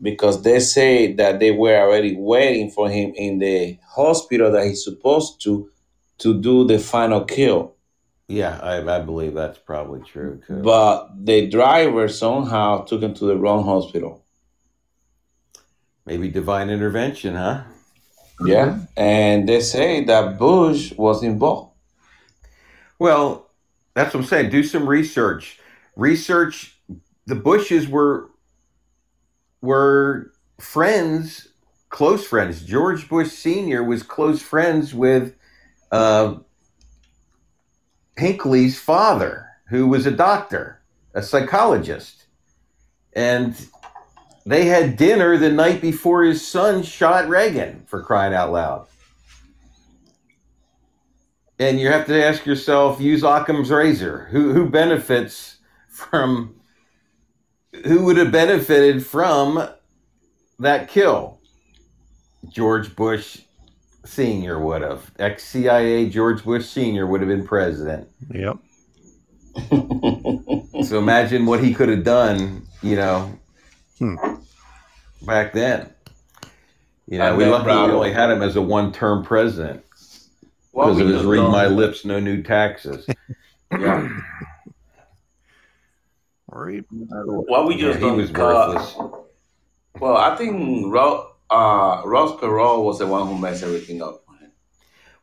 because they say that they were already waiting for him in the hospital that he's supposed to to do the final kill. Yeah, I, I believe that's probably true too. But the driver somehow took him to the wrong hospital. Maybe divine intervention, huh? Yeah. And they say that Bush was involved. Well, that's what I'm saying. Do some research. Research. The Bushes were were friends, close friends. George Bush Senior was close friends with uh, Hinckley's father, who was a doctor, a psychologist, and they had dinner the night before his son shot Reagan. For crying out loud. And you have to ask yourself, use Occam's razor. Who who benefits from who would have benefited from that kill? George Bush Senior would have. Ex CIA George Bush Senior would have been president. yep. So imagine what he could have done, you know, Hmm. back then. You I know, we bet lucky we only had him as a one-term president because we of his "read my lips, no new taxes." Yeah. Read What we Yeah, just he don't was cut- worthless. Well, I think Ro- uh, Ross Perot was the one who messed everything up.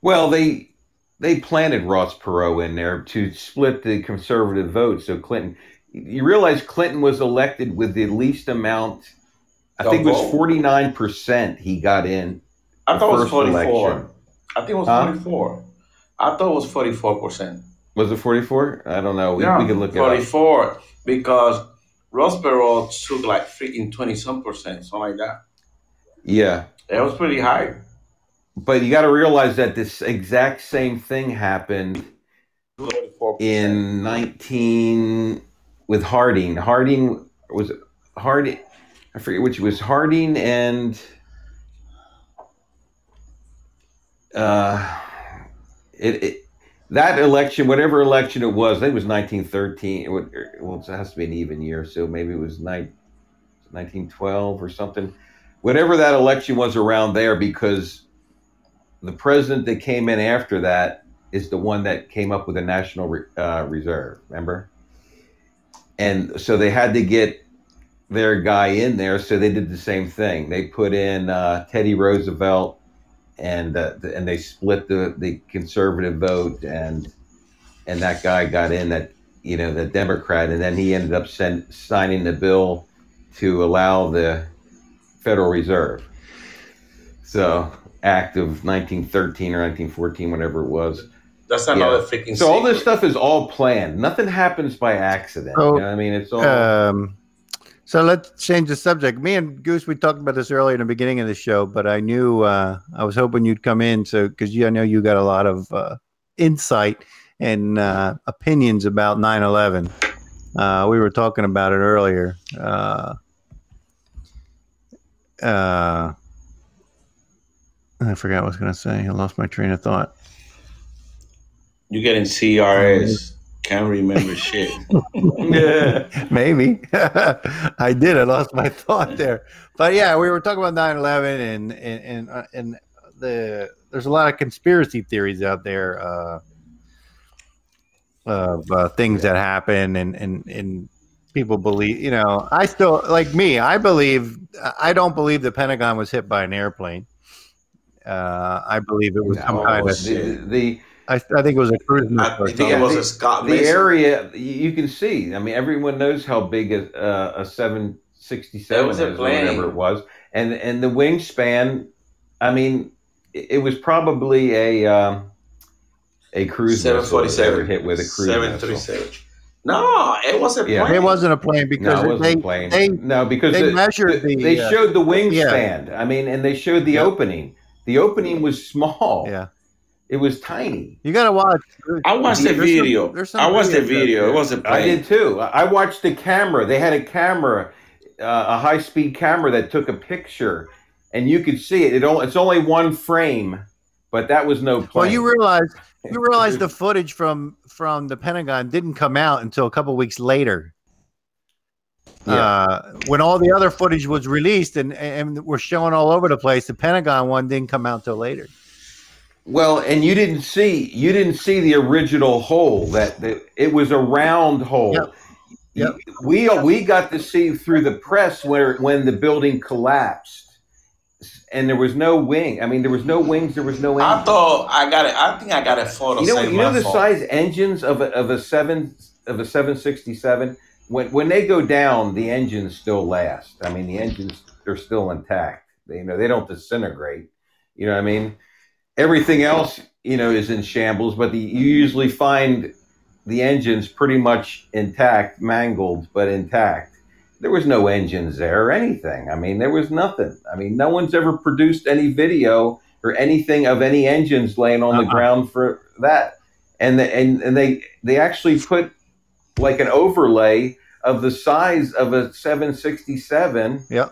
Well, they they planted Ross Perot in there to split the conservative vote. So Clinton, you realize Clinton was elected with the least amount. I Of think it was forty nine percent. He got in. I the thought it was 44. I think it was Huh? 44. I thought it was 44%. Was it forty four? I don't know. We, we can look at it 44 because Ross Perot took like freaking 20 some percent, something like that. Yeah, It was pretty high. but you got to realize that this exact same thing happened 44%. in 19 with Harding. Harding was Harding. I forget which was Harding and uh, it, it that election, whatever election it was, I think it was 1913. It would, well, it has to be an even year, so maybe it was nine, 1912 or something. Whatever that election was around there, because the president that came in after that is the one that came up with the National uh, Reserve. Remember? And so they had to get their guy in there, so they did the same thing. They put in uh, Teddy Roosevelt, and uh, th- and they split the, the conservative vote, and and that guy got in that you know the Democrat, and then he ended up send, signing the bill to allow the Federal Reserve. So Act of 1913 or 1914, whatever it was. That's another freaking So all this stuff is all planned. Nothing happens by accident. So, you know what I mean, it's all. Um, so let's change the subject. Me and Goose, we talked about this earlier in the beginning of the show, but I knew uh, I was hoping you'd come in, so because I know you got a lot of uh, insight and uh, opinions about 9/11. Uh, we were talking about it earlier. Uh, uh, I forgot what I was going to say. I lost my train of thought. You getting CRS. Can't remember shit. yeah, Maybe I did. I lost my thought there. But yeah, we were talking about 9/11 and and and, uh, and the there's a lot of conspiracy theories out there uh, of uh, things that happen and and and people believe. You know, I still like me. I believe. I don't believe the Pentagon was hit by an airplane. Uh, I believe it was some kind of. the, the I, I think it was a cruise missile. I think something. it was the- a Scott the missile. area you you can see. I mean, everyone knows how big a, uh, a 767 was is, a or plane. whatever it was, and and the wingspan. I mean, it, it was probably a um, a cruise missile that they 747. hit with a cruise missile. 737. No, it was a Yeah. plane. It wasn't a plane because no, it wasn't they, a plane. they no, because they the- measured the- the, they uh, showed the wingspan. I mean, and they showed the Yep. opening. The opening was small. yeah. It was tiny. You got to watch. I watched the There's some- video. there's some I watched the video. It wasn't. plane. I did too. I I watched the camera. They had a camera, uh, a high speed camera that took a picture, and you could see it. It only, it's only one frame, but that was no plane. Well, you realize you realize the footage from from the Pentagon didn't come out until a couple weeks later. Yeah. Uh, when all the other footage was released and and were showing all over the place, the Pentagon one didn't come out till later. Well, and you didn't see you didn't see the original hole. That, that it was a round hole. Yep. Yep. We we got to see through the press where when the building collapsed, and there was no wing. I mean, there was no wings. There was no. I thought I got it. I think I got a photo. you know you know the phone. size engines of a, of a seven of a seven sixty seven. When when they go down, the engines still last. I mean, the engines they're still intact. They, you know, they don't disintegrate. You know what I mean? Everything else, you know, is in shambles, but the, you usually find the engines pretty much intact, mangled but intact. There was no engines there or anything. I mean, there was nothing. I mean, no one's ever produced any video or anything of any engines laying on the Uh-uh. ground for that. And the, and and they they actually put like an overlay of the size of a 767 Yeah.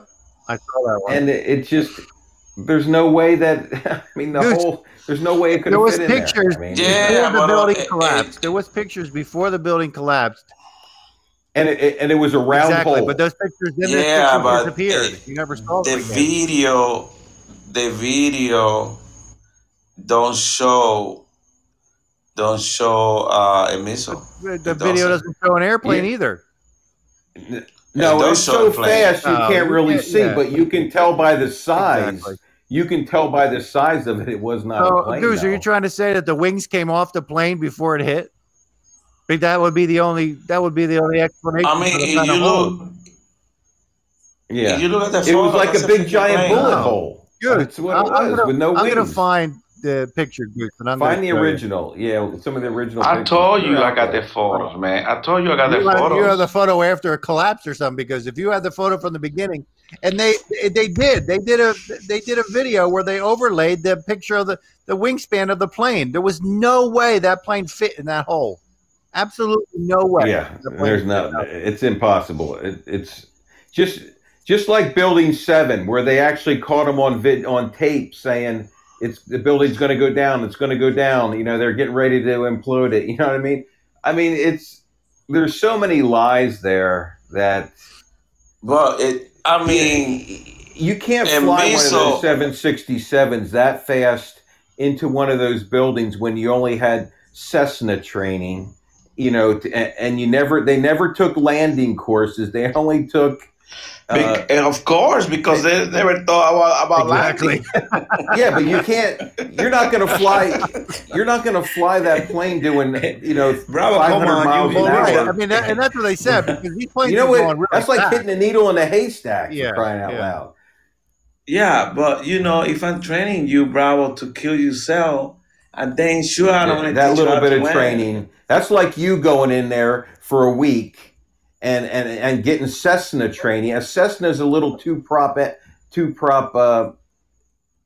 I saw that one. and it, it just there's no way that I mean the Dude, whole there's no way it could there have was fit in pictures. there. I mean, Yeah, before the uh, building it- collapsed. it- there was pictures before the building collapsed. and it, it- and it was a round exactly, hole. but those pictures then Yeah, those but pictures disappeared. it- you never saw the again. video, the video don't show don't show uh, a missile. The It video doesn't. doesn't show an airplane Yeah. either. No, does it's so fast you Oh, can't really can't- see, yeah. but you can tell by the size. Exactly. You can tell by the size of it. It was not a So, plane. Goose, are you trying to say that the wings came off the plane before it hit? I think that would be the only that would be the only explanation. I mean, the if you hole. look, yeah, you look at the it was like a big giant plane. bullet No. hole. Good. That's what it I'm was gonna, with no I'm wings. gonna find the picture, Goose, and I'm Find the show you. original. Yeah, some of the original. I pictures told you I got the photos, man. I told you I got the You have, you have the photo after a collapse or something because if you had the photo from the beginning, and they they did they did a they did a video where they overlaid the picture of the the wingspan of the plane. There was no way that plane fit in that hole. Absolutely no way. Yeah, The there's no. It's impossible. It, it's just just like Building Seven, where they actually caught them on vid on tape saying it's the building's going to go down. It's going to go down. You know, they're getting ready to implode it. You know what I mean? I mean, it's there's so many lies there that Well, it, I mean, you can't fly one of those 767s that fast into one of those buildings when you only had Cessna training, you know, t- and, and you never, they never took landing courses. They only took, uh, and of course, because they never thought about, about Exactly. landing. yeah, but you can't, you're not going to fly, you're not going to fly that plane doing, you know, Bravo, 500 come on, miles an Well, right. hour. I mean, that, and that's what they said because these planes You know are what? going really That's like hitting a needle in a haystack Yeah, crying out yeah. loud. Yeah, but you know, if I'm training you, Bravo, to kill yourself, and then sure, I don't Yeah, want that teach you little bit of land. training. That's like you going in there for a week and and and getting Cessna training. A Cessna is a little two prop two prop uh,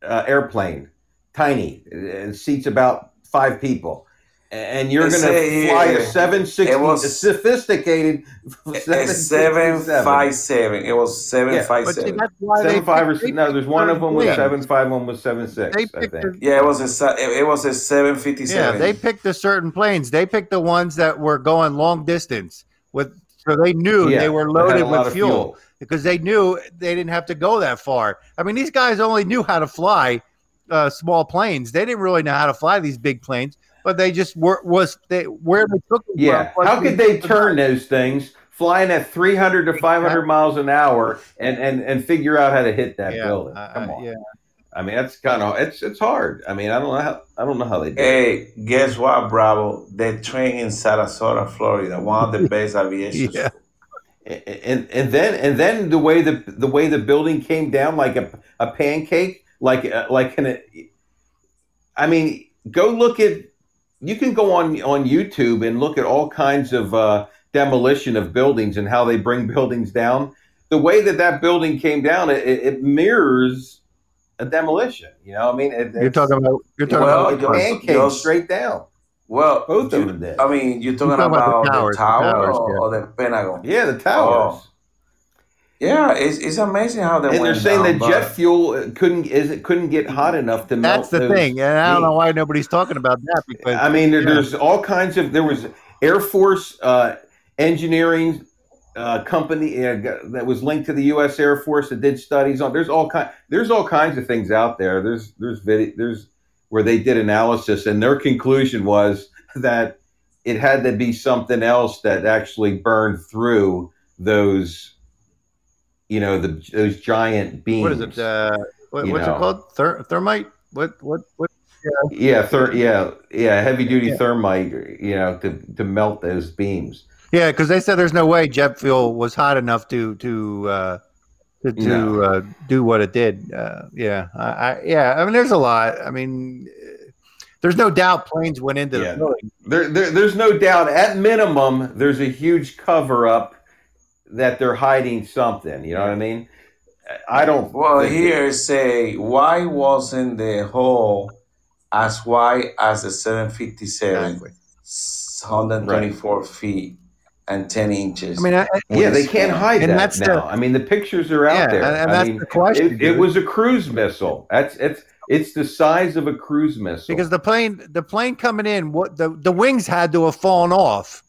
uh, airplane, tiny. It seats about five people, and you're going to fly a seven sixty, it was- a sophisticated A seven 767. five seven. It was seven Yeah, five seven. that's why they Seven five or they no? There's one of them was Yeah. seven five, one was seven six. I think. the- Yeah, it was a it it was a seven fifty Yeah, they picked the certain planes. They picked the ones that were going long distance with, so they knew Yeah, they were loaded with of fuel, because they knew they didn't have to go that far. I mean, these guys only knew how to fly uh, small planes. They didn't really know how to fly these big planes, but they just were was they where they took them. Yeah. How could they turn those things flying at 300 to 500 miles an hour and, and, and figure out how to hit that Yeah, building? uh, Come uh, on. yeah. I mean, that's kind of it's it's hard. I mean, I don't know how I don't know how they do. it. Hey, guess what, Bravo? They train in Sarasota, Florida, one of the best aviation. Yeah. And and then and then the way the the way the building came down like a, a pancake, like uh, like an. I mean, go look at. You can go on on YouTube and look at all kinds of uh, demolition of buildings and how they bring buildings down. The way that that building came down, it, it mirrors a demolition. You know, I mean, it, You're talking about you're talking Well, about like you're- pancakes you're- straight down. Well, Both of you- them did. I mean, you're talking You're talking about about, the towers, the the towers, or, yeah. or the Pentagon. Yeah, the towers. Oh, Yeah, it's, it's amazing how they and they're saying down, that jet fuel uh, couldn't is it couldn't get hot enough to melt. That's the those thing, and I don't know why nobody's talking about that because I mean, there, Yeah. there's all kinds of. There was Air Force uh, engineering uh, company uh, that was linked to the U.S. Air Force that did studies on. There's all kind. There's all kinds of things out there. There's there's video. There's where they did analysis, and their conclusion was that it had to be something else that actually burned through those. You know the those giant beams. what is it? Uh, what, what's know. it called? Ther- thermite? What? What? What? yeah, thir- yeah, yeah, heavy duty Yeah. thermite. You know to to melt those beams. Yeah, because they said there's no way jet fuel was hot enough to to uh, to, to No. uh, do what it did. Uh, yeah, I, I, yeah. I mean, there's a lot. I mean, uh, there's no doubt planes went into Yeah. the building. There, there, there's no doubt. At minimum, there's a huge cover up that they're hiding something. You know what I mean? I don't. Well, think- here say why wasn't the hole as wide as the 757, Exactly. 124 feet and 10 inches? I mean, I, Yeah, they can't hide And that that's now. the- I mean, the pictures are out Yeah, there. and- and I that's mean, the question, It, it was a cruise missile. That's it's it's the size of a cruise missile. because the plane the plane coming in, what the the wings had to have fallen off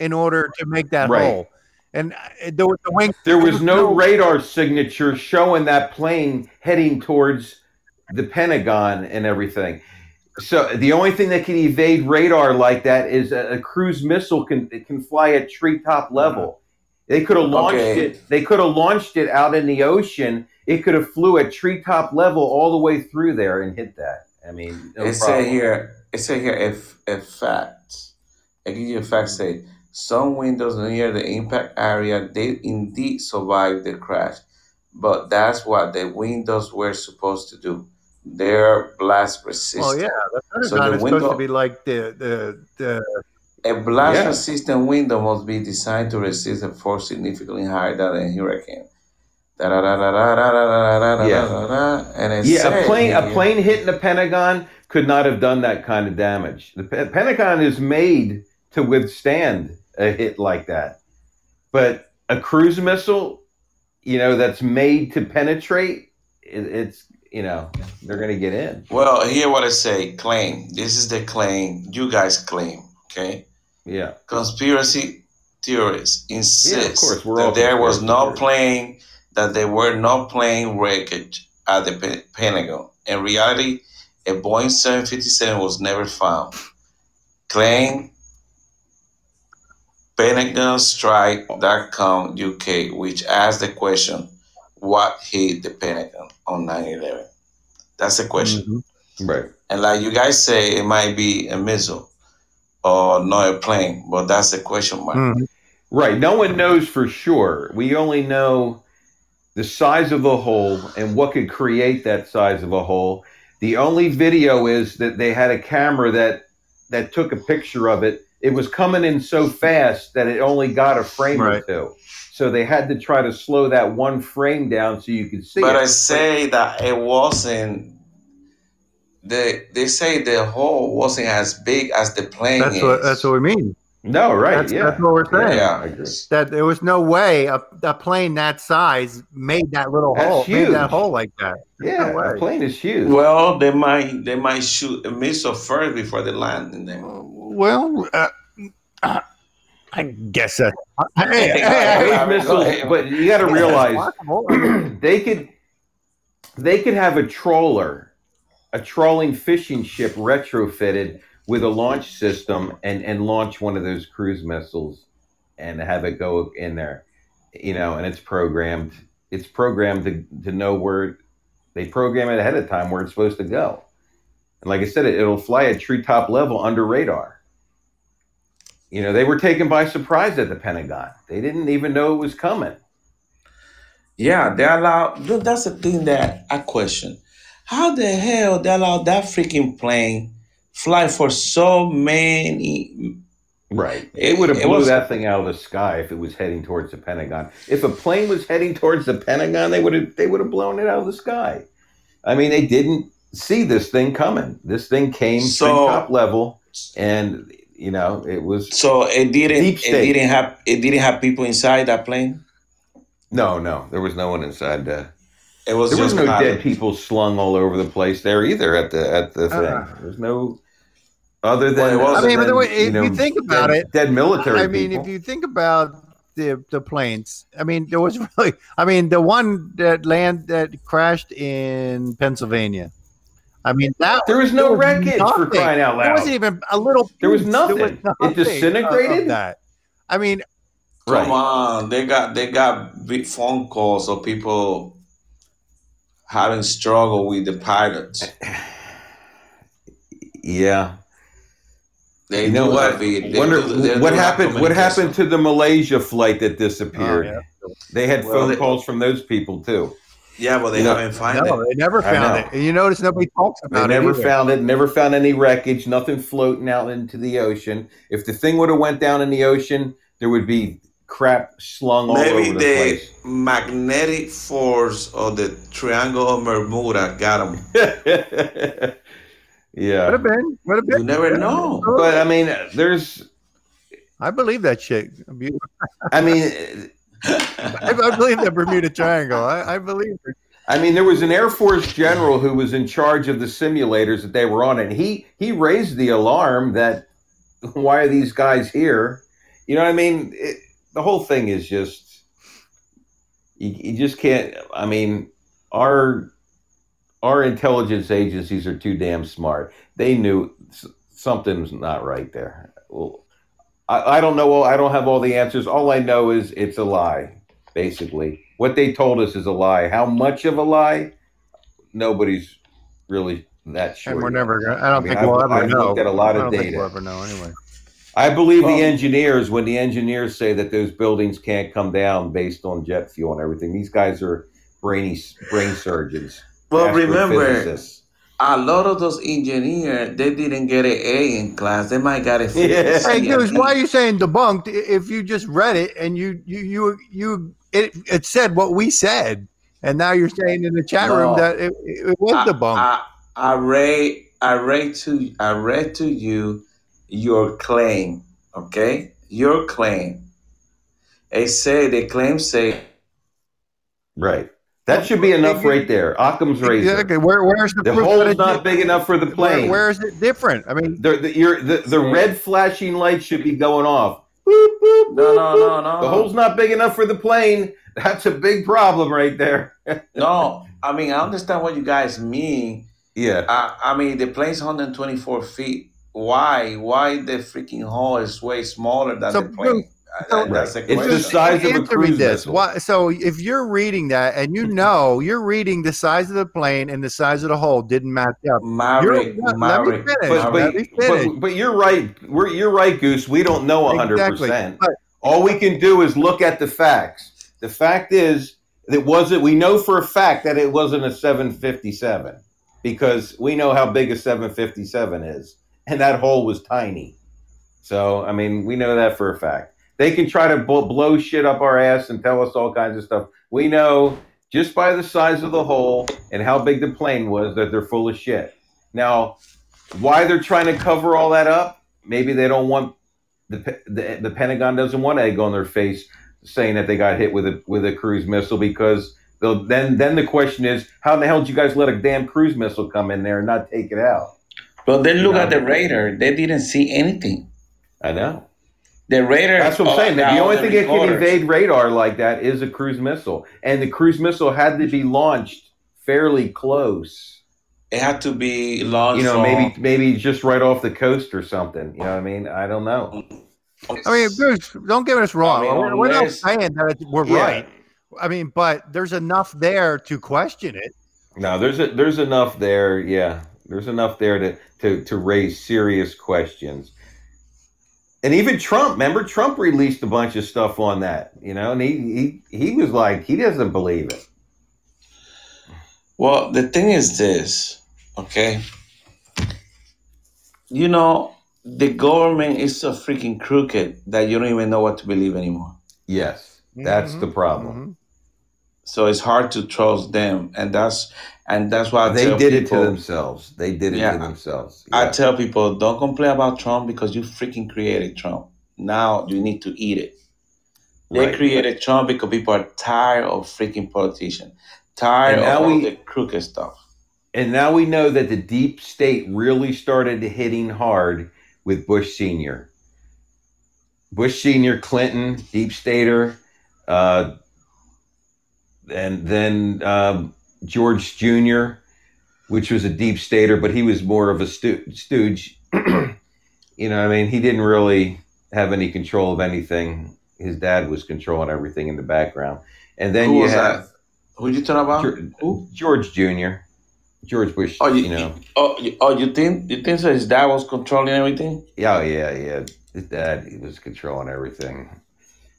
in order to make that Right. hole, and uh, the, the wing there was no radar signature showing that plane heading towards the Pentagon and everything. So the only thing that can evade radar like that is a, a cruise missile can it can fly at treetop level. They could have launched Okay. it. They could have launched it out in the ocean. It could have flew at treetop level all the way through there and hit that. I mean, no it say here, it say here, if if facts, I give you a fact. Say some windows near the impact area did indeed survive the crash, but that's what the windows were supposed to do their blast resistant. Oh yeah, the so the window, supposed to be like the the, the a blast yeah. resistant window must be designed to resist a force significantly higher than a hurricane. Yeah, yeah a plane a plane hitting the Pentagon could not have done that kind of damage. The P- Pentagon is made to withstand a hit like that, but a cruise missile, you know, that's made to penetrate, it, it's you know they're going to get in. Well, here what I say. Claim. This is the claim. You guys claim. Okay. Yeah, Conspiracy theorists insist course, we're that there was no plane, that there were no plane wreckage at the Pentagon. In reality, a Boeing 757 was never found. Claim PentagonStrike.com UK, which asked the question, what hit the Pentagon on 9 11? That's the question. Mhm. right. And like you guys say, it might be a missile or not a plane, but that's the question mark. Mhm. Right. No one knows for sure. We only know the size of the hole and what could create that size of a hole. The only video is that they had a camera that that took a picture of it. It was coming in so fast that it only got a frame or two. So they had to try to slow that one frame down so you could see But it. I say that it wasn't. They they say the hole wasn't as big as the plane That's is. what that's what we mean. no, right? That's, yeah. that's what we're saying. Yeah. I agree. That there was no way a, a plane that size made that little That's hole, made that hole like that. There's Yeah, no way. the plane is huge. Well, they might they might shoot a missile first before they land in there. Well, uh, uh, I guess that. Hey, hey, Hey, hey, Those Go missiles, but you got to realize they could they could have a trawler, a trawling fishing ship retrofitted with a launch system and and launch one of those cruise missiles and have it go in there, you know, and it's programmed. It's programmed to to know where they program it ahead of time where it's supposed to go. And like I said, it, it'll fly at treetop level under radar. You know, they were taken by surprise at the Pentagon. They didn't even know it was coming. Yeah, they allowed. Look, that's the thing that I question. How the hell they allowed that freaking plane fly for so many? Right. It- would have blew was- that thing out of the sky if it was heading towards the Pentagon. If a plane was heading towards the Pentagon, they would have they would have blown it out of the sky. I mean, they didn't see this thing coming. This thing came So- top level, and you know it was So it didn't. Deep It didn't have. It didn't have people inside that plane. no, no. There was no one inside. The, It was there was no pilots. dead people slung all over the place there either at the at the thing. Uh. There's no other than Well, it was- I mean, but the way- if you think about dead, it, dead military. I mean, people. if you think about the the planes, I mean, there was really, I mean, the one that land that crashed in Pennsylvania. I mean, that there was no there was wreckage for crying out loud. There wasn't even a little. There was nothing. There It nothing disintegrated? that. I mean, Come on, they got they got big phone calls of people having struggle with the pilots. Yeah. They You know what? have. They Wonder do- they what happened. What happened to the Malaysia flight that disappeared? Oh, yeah. They had Well, phone they- calls from those people too. Yeah, well, they You haven't found no, it. they never found it. And you notice nobody talks They about never it. either. found it. Never found any wreckage. Nothing floating out into the ocean. If the thing would have went down in the ocean, there would be crap slung all over the the place. magnetic force of the Triangle of Bermuda got them. yeah, Would yeah, have been. Would have been. You never know. but I mean, there's. I believe that shit. I mean, I, I believe the Bermuda Triangle. I, I believe it. I mean, there was an Air Force general who was in charge of the simulators that they were on, and he he raised the alarm that why are these guys here? You know what I mean? It, the whole thing is just you, you just can't. I mean, our our intelligence agencies are too damn smart. They knew something's not right there. Well, I, I don't know. I don't have all the answers. All I know is it's a lie. Basically, what they told us is a lie. How much of a lie? Nobody's really that sure. And we're never gonna. I don't I mean, think I've, we'll ever I've know. looked at a lot of I don't data. Think we'll ever know anyway. I believe Well- the engineers when the engineers say that those buildings can't come down based on jet fuel and everything. These guys are brainy brain surgeons. Well, remember, astrophysicists. A lot of those engineers, they didn't get an A in class. They might got a C. Yeah. Hey, C, Goose, and why are you saying debunked? If you just read it and you you you you it it said what we said, and now you're saying in the chat room that it, it was I, debunked. I, I read, I read to, I read to you your claim. Okay, your claim. They say the claim say Right. That should be enough right there. Occam's razor. Yeah, okay, where, where's the, The proof hole's that not big enough for the Where, plane. where is it different? I mean, the, the, your, the, the red flashing light should be going off. Boop, boop, no, boop, no, no, boop. no. The hole's not big enough for the plane. That's a big problem right there. no. I mean, I understand what you guys mean. Yeah. I, I mean, the plane's 124 feet. Why? Why the freaking hole is way smaller than So, the plane? So- that's the Right. It's the size of a answer me cruise this. missile. Why, so if you're reading that and you know you're reading the size of the plane and the size of the hole didn't match up, Maverick, You're- let me Maverick, finish. But, Let but, me finish. but, but you're right. We're, you're right, Goose. We don't know 100%. Exactly. But- All we can do is look at the facts. The fact is, that wasn't. We know for a fact that it wasn't a 757 because we know how big a 757 is, and that hole was tiny. So, I mean, we know that for a fact. They can try to blow shit up our ass and tell us all kinds of stuff. We know just by the size of the hole and how big the plane was that they're full of shit. Now, why they're trying to cover all that up? Maybe they don't want the the, the Pentagon doesn't want egg on their face saying that they got hit with a with a cruise missile because then then the question is how in the hell did you guys let a damn cruise missile come in there and not take it out? But then look No. at the radar. They didn't see anything. I know. The radar. That's what I'm saying. The only thing that can evade radar like that is a cruise missile, and the cruise missile had to be launched fairly close. It had to be launched. You know, maybe maybe just right off the coast or something. You know what I mean? I don't know. I mean, Goose, don't get us wrong. I mean, we're, we're not saying that we're Yeah. right. I mean, but there's enough there to question it. No, there's a, there's enough there. Yeah, there's enough there to to to raise serious questions. And even Trump, remember Trump released a bunch of stuff on that, you know, and he he, he was like he doesn't believe it. Well, the thing is this, okay? You know, the government is so freaking crooked that you don't even know what to believe anymore. Yes, that's the Mhm, problem. mhm. So it's hard to trust them, and that's and that's why I They did it to themselves. They did it Yeah. to themselves. I tell people, don't complain about Trump because you freaking created Trump. Now you need to eat it. They Right. created Trump because people are tired of freaking politicians, tired And of now all we- the crooked stuff. And now we know that the deep state really started hitting hard with Bush Senior. Bush Senior, Clinton, deep stater, uh, and then um, George Jr., which was a deep stater, but he was more of a stooge. you know, what I mean, he didn't really have any control of anything. His dad was controlling everything in the background. And then Who you was have that? Who did you talking about? Geor- Who? George Jr., George Bush. Oh, you, you know. oh, you, oh, you think you think so? His dad was controlling everything. Yeah, yeah, yeah. His dad he was controlling everything.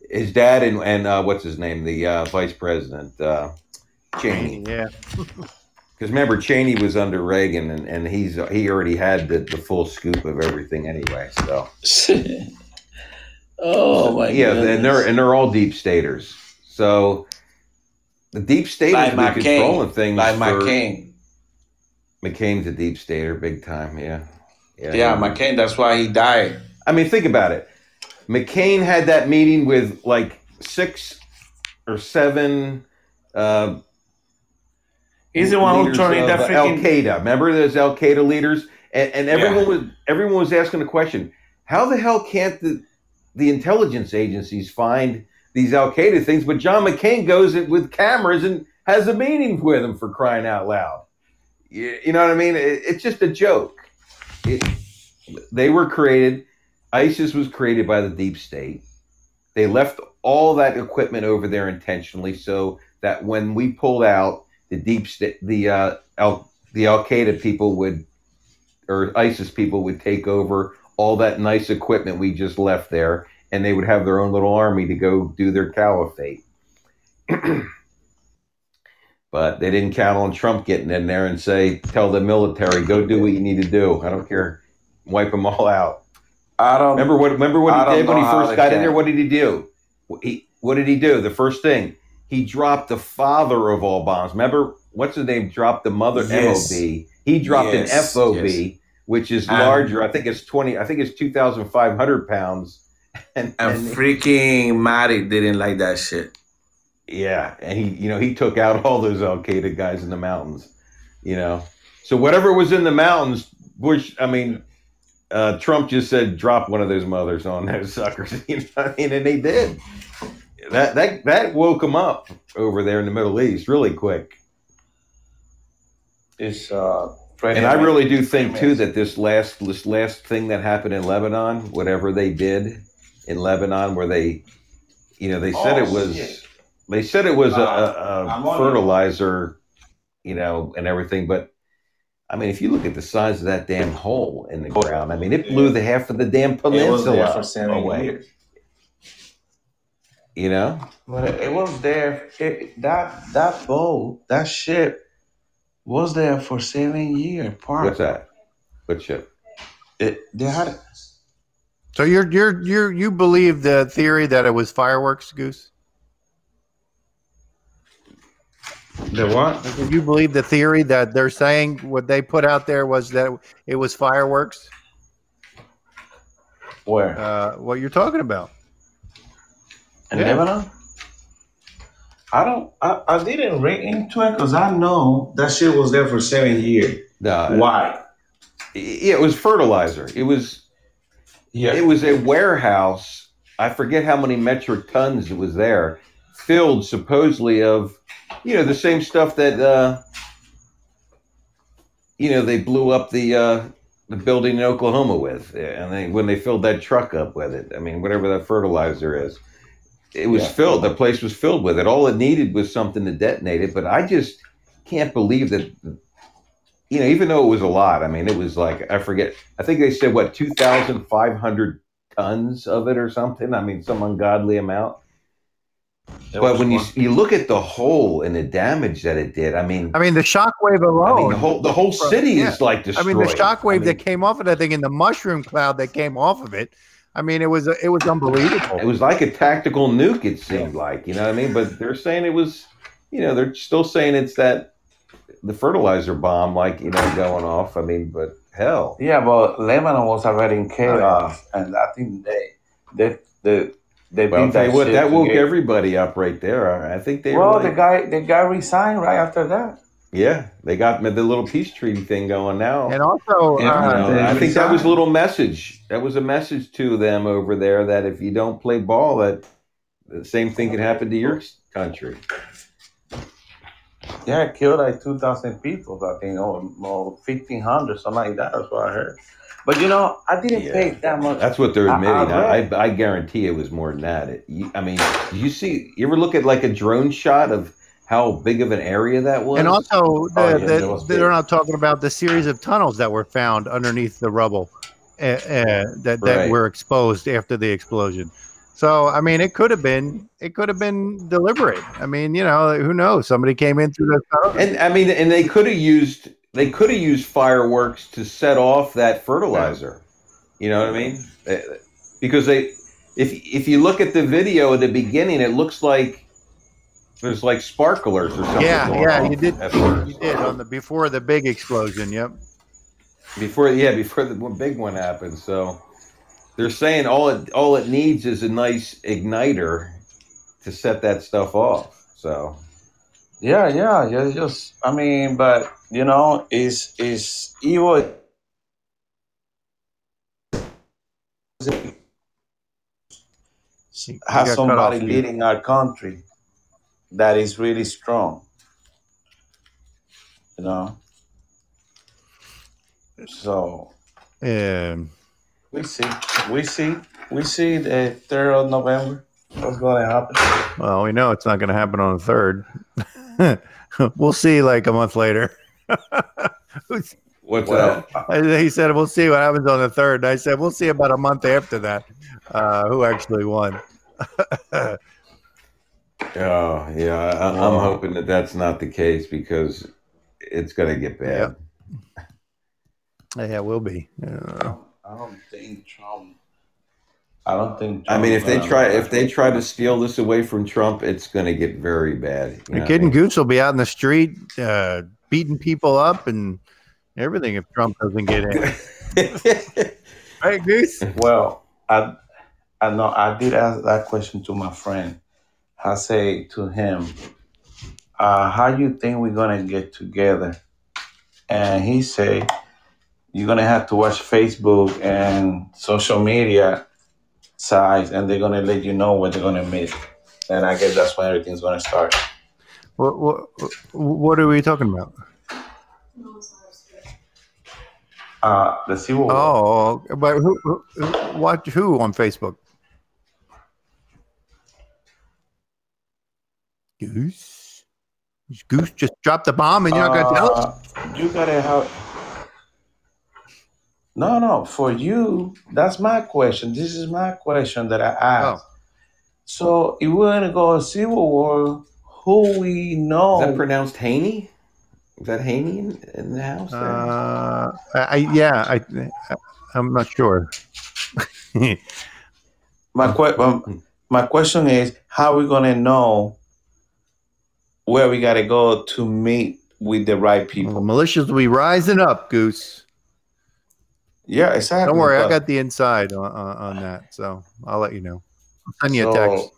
His dad and and uh, what's his name, the uh, vice president uh, Cheney. Yeah. Because remember, Cheney was under Reagan, and, and he's he already had the, the full scoop of everything anyway. So oh my yeah, goodness. and they're and they're all deep staters. So the deep state is has been McCain, controlling things. like McCain. McCain's a deep stater, big time. Yeah, Yeah, McCain. That's why he died. I mean, think about it. McCain had that meeting with like six or seven uh, He's the one who turned that Al freaking. Qaeda. Remember, those Al Qaeda leaders, and, and everyone Yeah. was everyone was asking the question: How the hell can't the the intelligence agencies find these Al Qaeda things? But John McCain goes with cameras and has a meeting with them for crying out loud. You, you know what I mean? It, it's just a joke. It, they were created. ISIS was created by the deep state. They left all that equipment over there intentionally so that when we pulled out, the deep state, the uh, Al, the Al Qaeda people would, or ISIS people would take over all that nice equipment we just left there, and they would have their own little army to go do their caliphate. but they didn't count on Trump getting in there and say, "Tell the military, go do what you need to do. I don't care, wipe them all out." I don't Remember what? Remember what I he did when he first got in there. What did he do? He, what did he do? The first thing he dropped the father of all bombs. Remember what's his name? Dropped the mother Yes. MOB. He dropped Yes, an FOB, yes. which is And- larger. I think it's twenty. I think it's two thousand five hundred pounds. And, and and freaking Mattis didn't like that shit. yeah, and he you know he took out all those Al Qaeda guys in the mountains. You know, so whatever was in the mountains, Bush. I mean. Uh, Trump just said, "Drop one of those mothers on those suckers," you know what I mean, and they did. That that that woke them up over there in the Middle East really quick. It's uh And I really do think too that this last this last thing that happened in Lebanon, whatever they did in Lebanon, where they, you know, they said Oh, it was shit. they said it was a, Uh, a, a fertilizer, you know, and everything, but. I mean, if you look at the size of that damn hole in the ground, I mean, it blew the half of the damn it was there for peninsula away. Years. You know, But it, it was there. It, that that boat, that ship, was there for seven years. Parked. what's that? What ship? It, they had So you're you're you're you believe the theory that it was fireworks, Goose? the what? You believe the theory that they're saying what they put out there was that it was fireworks? Where Uh, what you're talking about? In yeah. Lebanon? I don't. I, I didn't read into it because I know that shit was there for seven years. No, Why? yeah, it was fertilizer. It was Yeah. it was a warehouse. I forget how many metric tons it was there, filled supposedly of, you know, the same stuff that, uh, you know, they blew up the uh, the building in Oklahoma with, and they when they filled that truck up with it. I mean, whatever that fertilizer is, it was Yeah. filled. The place was filled with it. All it needed was something to detonate it. But I just can't believe that. You know, even though it was a lot, I mean, it was like I forget. I think they said what two thousand five hundred tons of it or something. I mean, some ungodly amount. It but was when you you look at the hole and the damage that it did, I mean, I mean, the shockwave I alone. mean the whole the whole city Yeah. is like destroyed. I mean, the shockwave I mean, that came off of that thing and the mushroom cloud that came off of it. I mean, it was it was unbelievable. it was like a tactical nuke. It seemed like you know what I mean. But they're saying it was, you know, they're still saying it's that the fertilizer bomb, like you know, going off. I mean, but hell, Yeah, but Lebanon was already in chaos, and I think they they they they well, I'll tell that you what, shit that to woke get- everybody up right there. I think they Well, really, the guy the guy resigned right after that. Yeah, they got the little peace treaty thing going now. And also, Yeah, You uh, know, I think that was a little message. That was a message to them over there that if you don't play ball, that the same thing can happen to your country. Yeah, it killed like two thousand people. I think, or, or fifteen hundred, something like that. That's what I heard. But you know, I didn't Yeah. pay that much. That's what they're admitting. I I, I, I guarantee it was more than that. It, you, I mean, you see, you ever look at like a drone shot of how big of an area that was? and also, the, Oh, yeah, the- they're big. not talking about the series of tunnels that were found underneath the rubble uh, uh, that that Right. were exposed after the explosion. So, I mean, it could have been it could have been deliberate. I mean, you know, who knows? Somebody came in through the and I mean, and they could have used they could have used fireworks to set off that fertilizer. You know what I mean? Uh, Because they, if if you look at the video at the beginning, it looks like there's like sparklers or something. Yeah, yeah, off you did. at. You did on the before the big explosion. Yep. before yeah before the big one happened so they're saying all it all it needs is a nice igniter to set that stuff off so Yeah, yeah, yeah. Just, I mean, but you know, is is evil. You Have somebody leading our country that is really strong. You know, So Um, we see, we see, we see the third of November. What's going to happen? well, we know it's not going to happen on the third. we'll see like a month later. Who's- What's Well, that? he said, "We'll see what happens on the third. And I said, "We'll see about a month after that uh, who actually won." Oh, yeah. I, I'm Wow. hoping that that's not the case because it's going to get bad. yeah, it will be. Uh, I don't think Trump. I don't think. I mean, if they Trump, try, uh, if they try to steal this away from Trump, it's going to get very bad. you the know kid what and Goose will be out in the street uh, beating people up and everything if Trump doesn't get in. I? Right, Goose? Well, I, I know I did ask that question to my friend. I say to him, uh, "How do you think we're gonna get together?" And he say, "You're gonna have to watch Facebook and social media sites, and they're gonna let you know when they're gonna meet." And I guess that's when everything's gonna start. What, what, what are we talking about? Uh, the Civil War. Oh, but who, who, who- watch who on Facebook? Goose? Goose just dropped the bomb and you're not going to tell us? Uh, You gotta have. No, no. For you, that's my question. This is my question that I asked. So if we're gonna go a civil war, who we Is know? that pronounced Haney? Is that Haney in, in the house? There? Uh, I, I yeah, I, I'm not sure. my que- my question is, how are we gonna know where we gotta go to meet with the right people? militias will be rising up, Goose. Yeah, exactly. Don't worry, I got the inside on, on, that, so I'll let you know. I'll send you a text.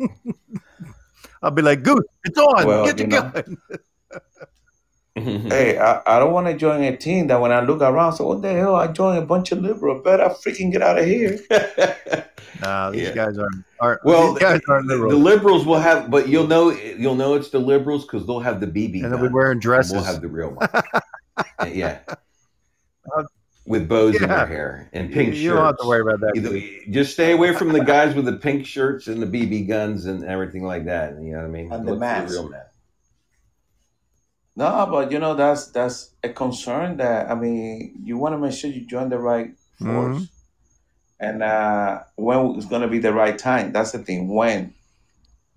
I'll be like, Goose, it's on. Well, Get the you know. gun. Hey, I, I don't want to join a team that when I look around, so what the hell? I joined a bunch of liberals. Better freaking get out of here. Nah, these Yeah. guys aren't. aren't well, these guys aren't the, the liberals. liberals will have, but you'll know you'll know it's the liberals because they'll have the BB. and they'll be wearing dresses. We'll have the real one. yeah, Uh, with bows in their hair and pink you shirts. don't have to worry about that. Either- just stay away from the guys with the pink shirts and the BB guns and everything like that. You know what I mean? And the Look for real man. No, but you know that's that's a concern. That I mean, you want to make sure you join the right force, Mhm. and uh, when it's gonna be the right time. That's the thing. When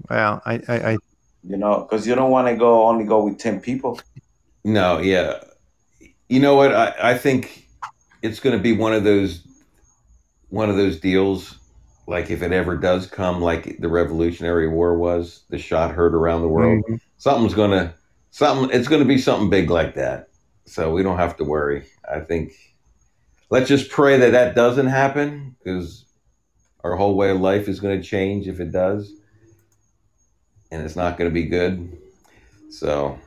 Well, I, I, I you know, because you don't want to go only go with ten people. No, yeah. You know what? I, I think it's going to be one of those one of those deals. Like if it ever does come, like the Revolutionary War was, the shot heard around the world. Mhm. Something's gonna something. It's going to be something big like that. So we don't have to worry. I think. Let's just pray that that doesn't happen because our whole way of life is going to change if it does, and it's not going to be good. So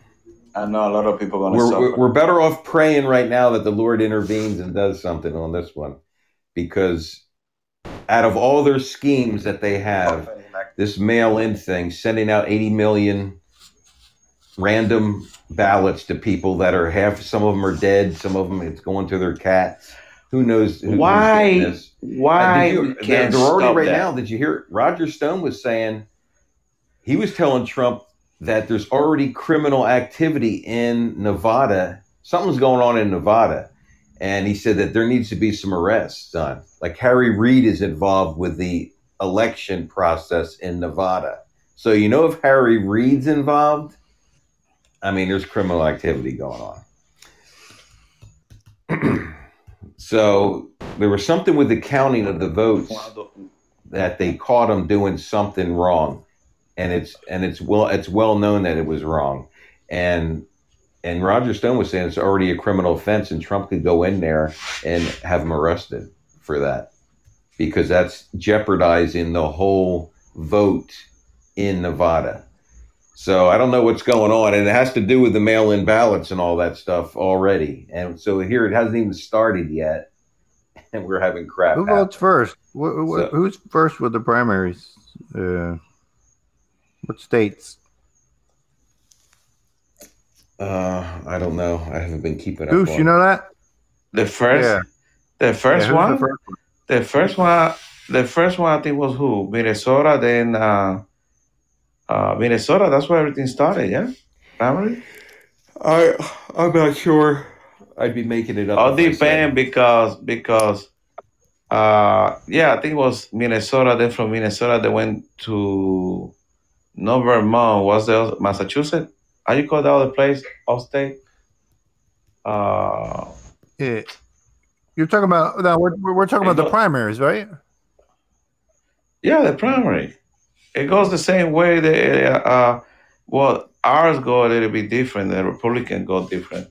I know a lot of people are gonna we're, suffer. we're, we're better off praying right now that the Lord intervenes and does something on this one because out of all their schemes that they have, this mail in thing, sending out 80 million random ballots to people that are half, some of them are dead, some of them it's going to their cats. Who knows? who- Why? this? Why Uh, you- they're, they're already right that? now. Did you hear? Roger Stone was saying he was telling Trump that there's already criminal activity in Nevada. Something's going on in Nevada, and he said that there needs to be some arrests done. Like Harry Reid is involved with the election process in Nevada. So you know if Harry Reid's involved, I mean there's criminal activity going on. so there was something with the counting of the votes that they caught him doing something wrong, and it's and it's well it's well known that it was wrong, and and Roger Stone was saying it's already a criminal offense, and Trump could go in there and have him arrested for that because that's jeopardizing the whole vote in Nevada. So I don't know what's going on, and it has to do with the mail-in ballots and all that stuff already. And so here it hasn't even started yet, and we're having crap. Who happen. votes first? Wh- wh- So- who's first with the primaries? Uh, what states? Uh, I don't know. I haven't been keeping up. Goose, you know that? The first, Yeah. the Yeah, first the one, first one? the first one, the first one I think was who? Minnesota. Then uh, uh, Minnesota. That's where everything started. Yeah, primary. I I'm not sure. I'd be making it up. All I said depend because because uh yeah, I think it was Minnesota. Then from Minnesota they went to no Vermont. Was the other- Massachusetts? How you call that other place? Upstate? Uh Yeah. You're talking about no, we're, we're we're talking about the primaries, right? yeah, the primary. It goes the same way. The uh well ours go a little bit different. The Republican go different.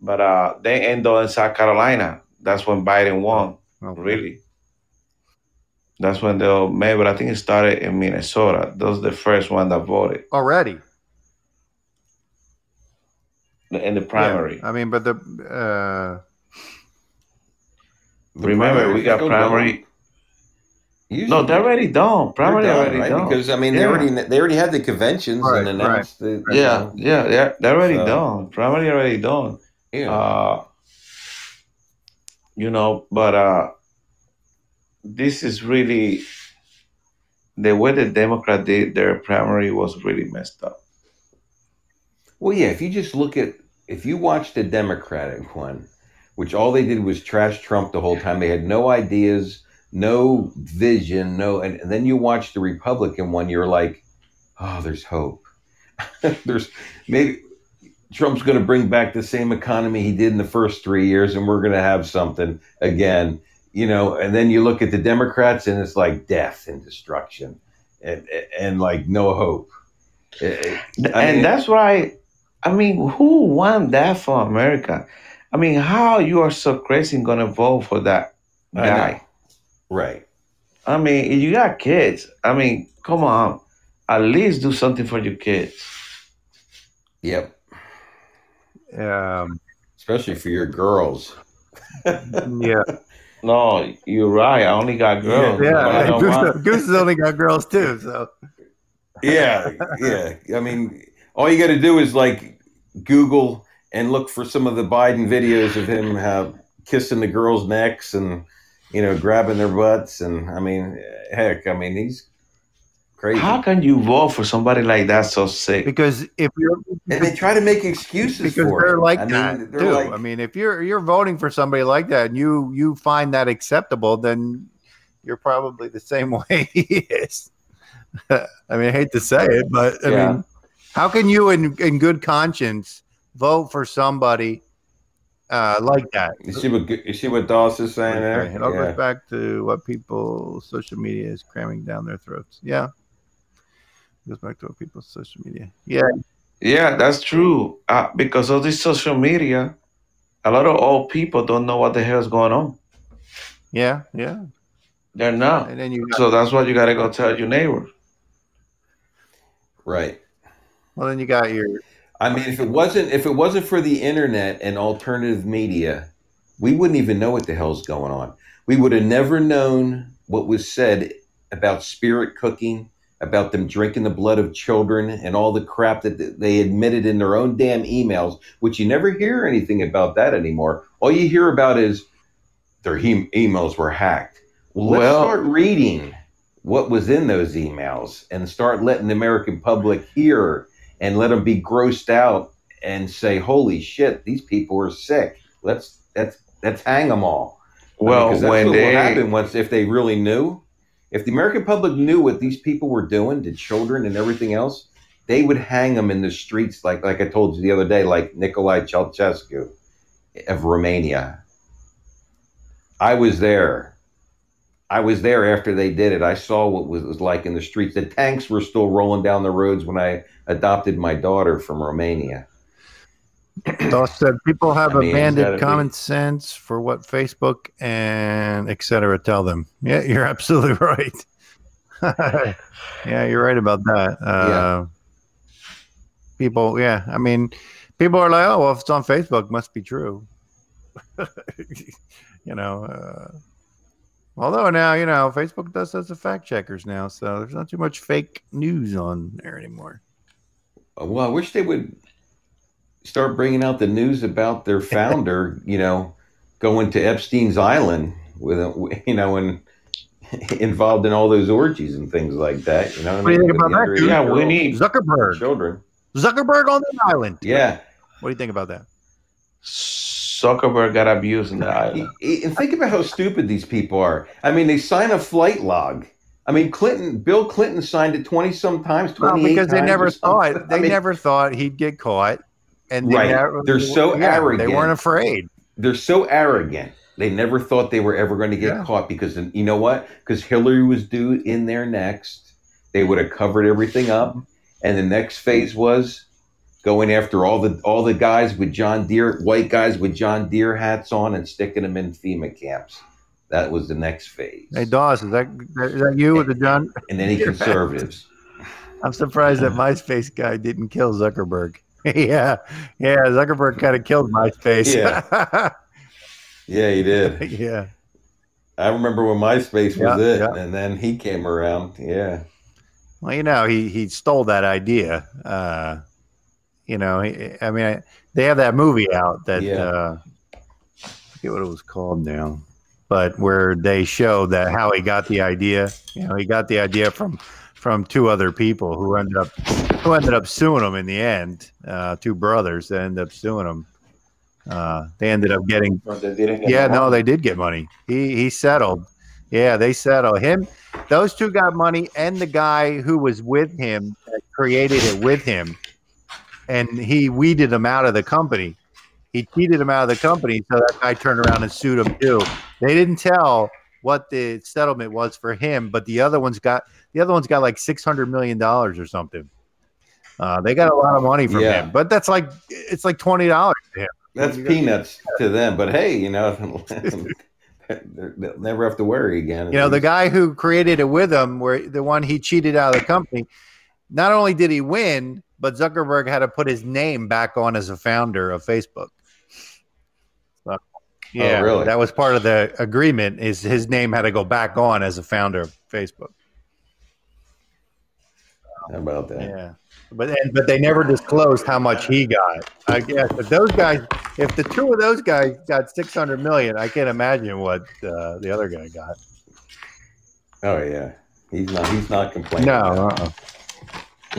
But uh they end up in South Carolina. That's when Biden won. Okay. Really. That's when they'll maybe I think it started in Minnesota. Those the first one that voted Already. in the primary. I mean, but the uh, The Remember, primary we got primary. Goal. Usually, No, they're already done. they're Primary done, already right? done. Because I mean, they Yeah. already they already had the conventions Right, and announced the yeah, know, yeah, yeah, they're already So- done. Primary already done. yeah. Uh, you know, but uh, this is really the way the Democrat did their primary was really messed up. Well, yeah, if you just look at if you watch the Democratic one, which all they did was trash Trump the whole time. They had no ideas, no vision, no and, and then you watch the Republican one, you're like, oh, there's hope. there's maybe Trump's going to bring back the same economy he did in the first three years, and we're going to have something again, you know. And then you look at the Democrats, and it's like death and destruction, and and like no hope. I and that's why I mean, who won that for America? I mean, how you are so crazy gonna vote for that guy? Know. Right. I mean, if you got kids. I mean, come on, at least do something for your kids. Yep. um, Especially for your girls. yeah, No, you're right. I only got girls. but I yeah. Goose, want- Goose has only got girls too, so Yeah, yeah. I mean, all you got to do is like Google and look for some of the Biden videos of him uh, kissing the girls' necks and you know grabbing their butts, and I mean, heck, I mean he's crazy. How can you vote for somebody like that so sick? because if you're and they try to make excuses because for they're it. like I mean, that they're too. like- I mean, if you're you're voting for somebody like that and you you find that acceptable, then you're probably the same way he is. I mean, I hate to say it, but I Yeah. mean, how can you, in in good conscience, vote for somebody uh, like that? you see what you see what Doss is saying there. It all Yeah. goes back to what people social media is cramming down their throats. Yeah, it goes back to what people social media. Yeah, Yeah, that's true. Uh, because of this social media, a lot of old people don't know what the hell is going on. yeah, yeah. They're not. And then you So that's why you gotta go tell your neighbor. Right. well, then you got your I mean, if it wasn't if it wasn't for the internet and alternative media, we wouldn't even know what the hell's going on. We would have never known what was said about spirit cooking, about them drinking the blood of children, and all the crap that they admitted in their own damn emails. Which you never hear anything about that anymore. All you hear about is their he- emails were hacked. Well, let's Well- start reading what was in those emails and start letting the American public hear and let them be grossed out and say, "Holy shit, these people are sick. Let's let's let's hang them all." I mean, that's when what they will happen once if they really knew, if the American public knew what these people were doing to children and everything else, they would hang them in the streets like like I told you the other day, like Nicolae Ceausescu of Romania. I was there. I was there after they did it. I saw what was, was like in the streets. The tanks were still rolling down the roads when I adopted my daughter from Romania. Doss said people have I mean, abandoned that'd be- common sense for what Facebook and et cetera tell them. Yeah, you're absolutely right. yeah, you're right about that. Uh, People, yeah, I mean, people are like, oh, well, if it's on Facebook, must be true. you know, uh, although now, you know, Facebook does has the fact checkers now, so there's not too much fake news on there anymore. Uh, well, I wish they would start bringing out the news about their founder, you know, going to Epstein's Island with a- you know and involved in all those orgies and things like that. You know, What do you think about that, dude? Yeah, we need Zuckerberg. children. Zuckerberg on the island. Yeah, What do you think about that? Zuckerberg got abused in the island. and think about how stupid these people are. I mean, they sign a flight log. I mean, Clinton, Bill Clinton signed it twenty some times, Well, twenty because they never thought they I mean, never thought he'd get caught, and they Right. never- They're so yeah, They weren't afraid. they're so arrogant. They never thought they were ever going to get Yeah. caught because you know what? Because Hillary was due in there next. They would have covered everything up, and the next phase was going after all the all the guys with John Deere, white guys with John Deere hats on, and sticking them in FEMA camps. That was the next phase. Hey, Dawes, is that is that you with the John? and any conservatives. I'm surprised that MySpace guy didn't kill Zuckerberg. yeah, yeah, Zuckerberg kind of killed MySpace. Yeah, Yeah, he did. yeah. I remember when MySpace was Yeah, it, yeah. and then he came around. Yeah, Well, you know, he he stole that idea. Uh, you know, I mean, I, they have that movie out that Yeah. uh, I forget what it was called now, but where they show that how he got the idea. You know, he got the idea from from two other people who ended up who ended up suing him in the end. Uh, two brothers that ended up suing him. Uh, they ended up getting But they didn't get yeah, no, they did get money. He he settled. Yeah, they settled him. Those two got money, and the guy who was with him created it with him, and he weeded him out of the company. He cheated him out of the company, so that guy turned around and sued him too. They didn't tell what the settlement was for him, but the other ones got the other ones got like six hundred million dollars or something. Uh, they got a lot of money from Yeah. him, but that's like it's like twenty dollars to him. that's peanuts to them. But hey, you know, they'll never have to worry again. You know, the guy who created it with him, where the one he cheated out of the company, not only did he win, but Zuckerberg had to put his name back on as a founder of Facebook. So, yeah, really? that was part of the agreement. Is his name had to go back on as a founder of Facebook? How about that? Yeah, but and, but they never disclosed how much he got. I guess if those guys, if the two of those guys got six hundred million, I can't imagine what uh, the other guy got. Oh yeah, he's not. He's not complaining. No. Uh-uh.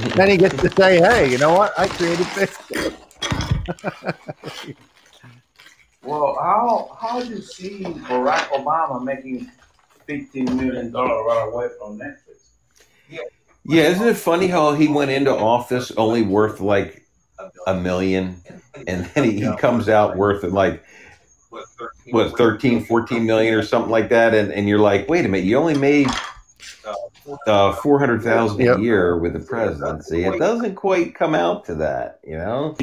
Then he gets to say, "Hey, you know what? I created this." Well, how how do you see Barack Obama making fifteen million dollars right away from Netflix? Yeah, isn't it funny how he went into office only worth like a million, and then he, he comes out worth like what 13, 14 million or something like that, and and you're like, wait a minute, you only made uh, four hundred thousand Yep. a year with the presidency. It doesn't quite come out to that, you know.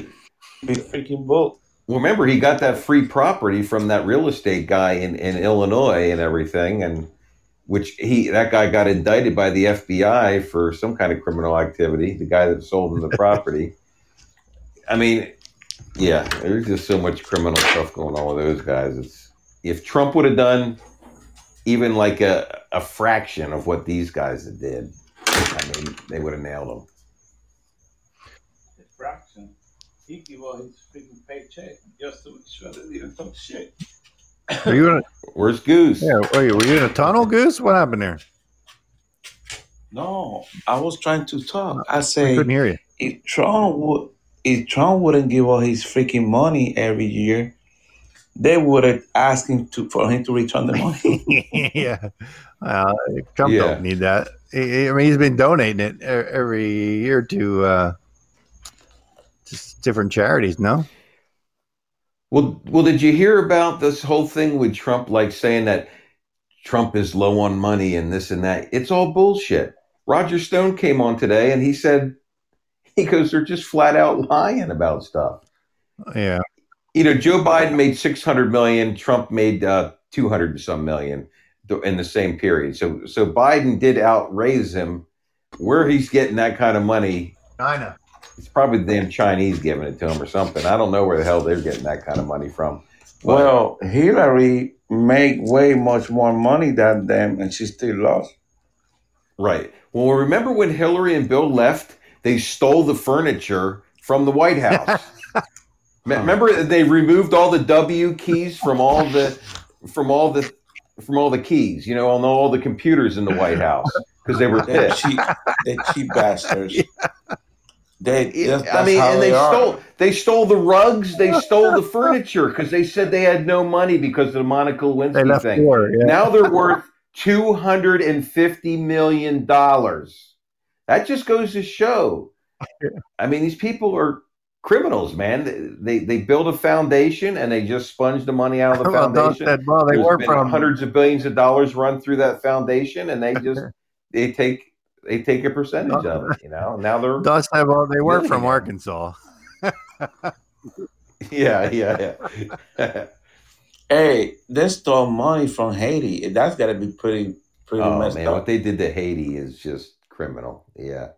Big freaking boat. Well, remember he got that free property from that real estate guy in, in Illinois and everything, and which he that guy got indicted by the FBI for some kind of criminal activity. The guy that sold him the property. I mean, yeah, there's just so much criminal stuff going on with those guys. It's if Trump would have done even like a a fraction of what these guys did, I mean, they would have nailed him. Fraction. He give all his freaking paycheck just to make sure they didn't talk shit. Were you in a, Where's Goose? yeah, were you, were you in a tunnel, Goose? What happened there? No, I was trying to talk. I I say couldn't hear you. if Trump would if Trump wouldn't give all his freaking money every year, they would have asked him to for him to return the money. yeah, uh, Trump Yeah. don't need that. I mean, he's been donating it every year to uh, just different charities. No, Well, well, did you hear about this whole thing with Trump, like saying that Trump is low on money and this and that? It's all bullshit. Roger Stone came on today and he said, he goes, they're just flat out lying about stuff. yeah, You know, Joe Biden made six hundred million, Trump made uh, two hundred and some million in the same period. So, so Biden did outraise him. Where he's getting that kind of money, China. it's probably the damn Chinese giving it to him or something. I don't know where the hell they're getting that kind of money from. But- well, Hillary made way much more money than them, and she still lost. Right. Well, remember when Hillary and Bill left, they stole the furniture from the White House. Me- Remember they removed all the W keys from all the from all the from all the keys, you know, on all the computers in the White House because they were They pissed. cheap, they cheap bastards. They, Yeah, that's, I mean, and they are. stole they stole the rugs, they stole the furniture because they said they had no money because of the Monica They Lewinsky left thing. war. Yeah. Now they're worth two hundred and fifty million dollars. That just goes to show. I mean, these people are criminals, man. They they build a foundation and they just sponge the money out of the foundation. said, well, they There's were from hundreds of billions of dollars run through that foundation, and they just they take they take a percentage of it. You know, now they're Doug said, well, they were from Arkansas. yeah yeah yeah. Hey, they stole money from Haiti. That's got to be pretty pretty oh messed man, up. what they did to Haiti is just criminal. Yeah.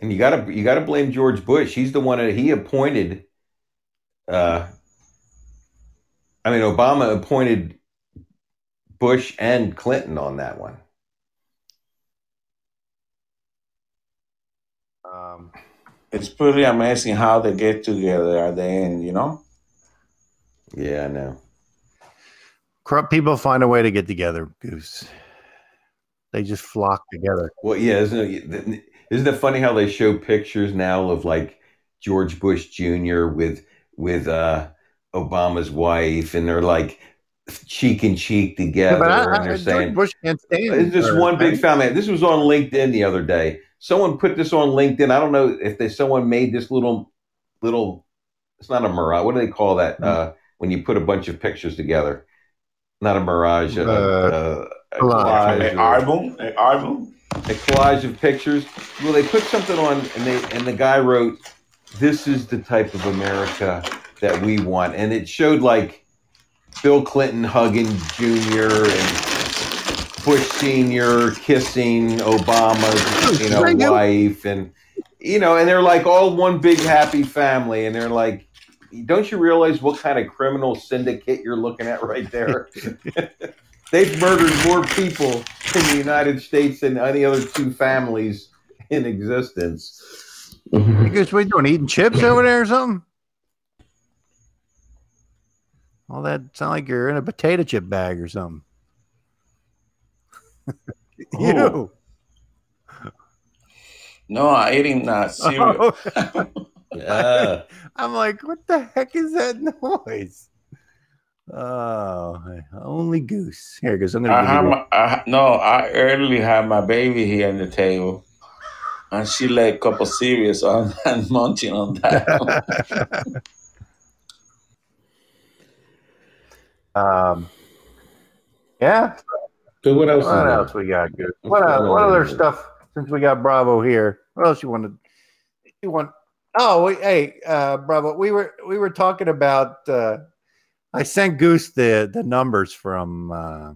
And you gotta you gotta blame George Bush. He's the one that he appointed. Uh, I mean, Obama appointed Bush and Clinton on that one. Um, It's pretty amazing how they get together at the end. You know. Yeah, I know. corrupt people find a way to get together, Goose. They just flock together. Well, yeah, isn't it, isn't it funny how they show pictures now of like George Bush Jr. with with uh, Obama's wife, and they're like cheek in cheek together, but I, and I, they're George saying Bush can't stand. it's just one big family. This was on LinkedIn the other day. Someone put this on LinkedIn. I don't know if they someone made this little little. It's not a mirage. What do they call that? Hmm. Uh, when you put a bunch of pictures together, not a mirage. Uh, Uh, uh, a collage. collage An or- album, an album. A collage of pictures. Well, they put something on, and they and the guy wrote, "This is the type of America that we want," and it showed like Bill Clinton hugging Junior and Bush Senior kissing Obama's you know Thank you. wife, and you know, and they're like all one big happy family, and they're like. Don't you realize what kind of criminal syndicate you're looking at right there? They've murdered more people in the United States than any other two families in existence. Goose, we're doing? Eating chips over there or something? All that sound like you're in a potato chip bag or something. you. No, I eating uh, cereal. Yeah. I'm like, what the heck is that noise? Oh, only goose. Here goes. I'm gonna have give my, I, no, I early had my baby here on the table, and she laid a couple cereals, so I'm, I'm munching on that. um, yeah. So what else? What else we got? Goose? What, What's uh, what other here? stuff? Since we got Bravo here, what else you wanted? You want? Oh, we, hey, uh, Bravo. We were we were talking about. Uh, I sent Goose the the numbers from uh,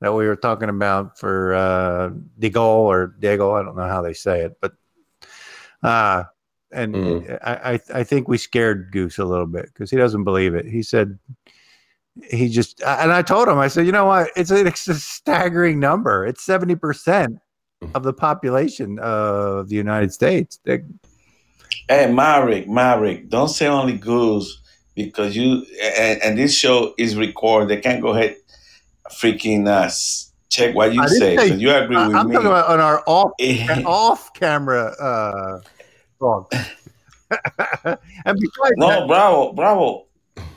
that we were talking about for uh, Deagel or Deagel. I don't know how they say it, but uh, and Mhm. I, I I think we scared Goose a little bit because he doesn't believe it. He said he just and I told him I said you know what it's a, it's a staggering number. It's seventy percent of the population of the United States. They- hey, Maverick, Maverick, don't say only goose because you and, and this show is recorded. They can't go ahead, freaking us. check what you say. say- you agree I, with I'm me? talking about on our off off camera uh, talk. and besides no, that, bravo, bravo.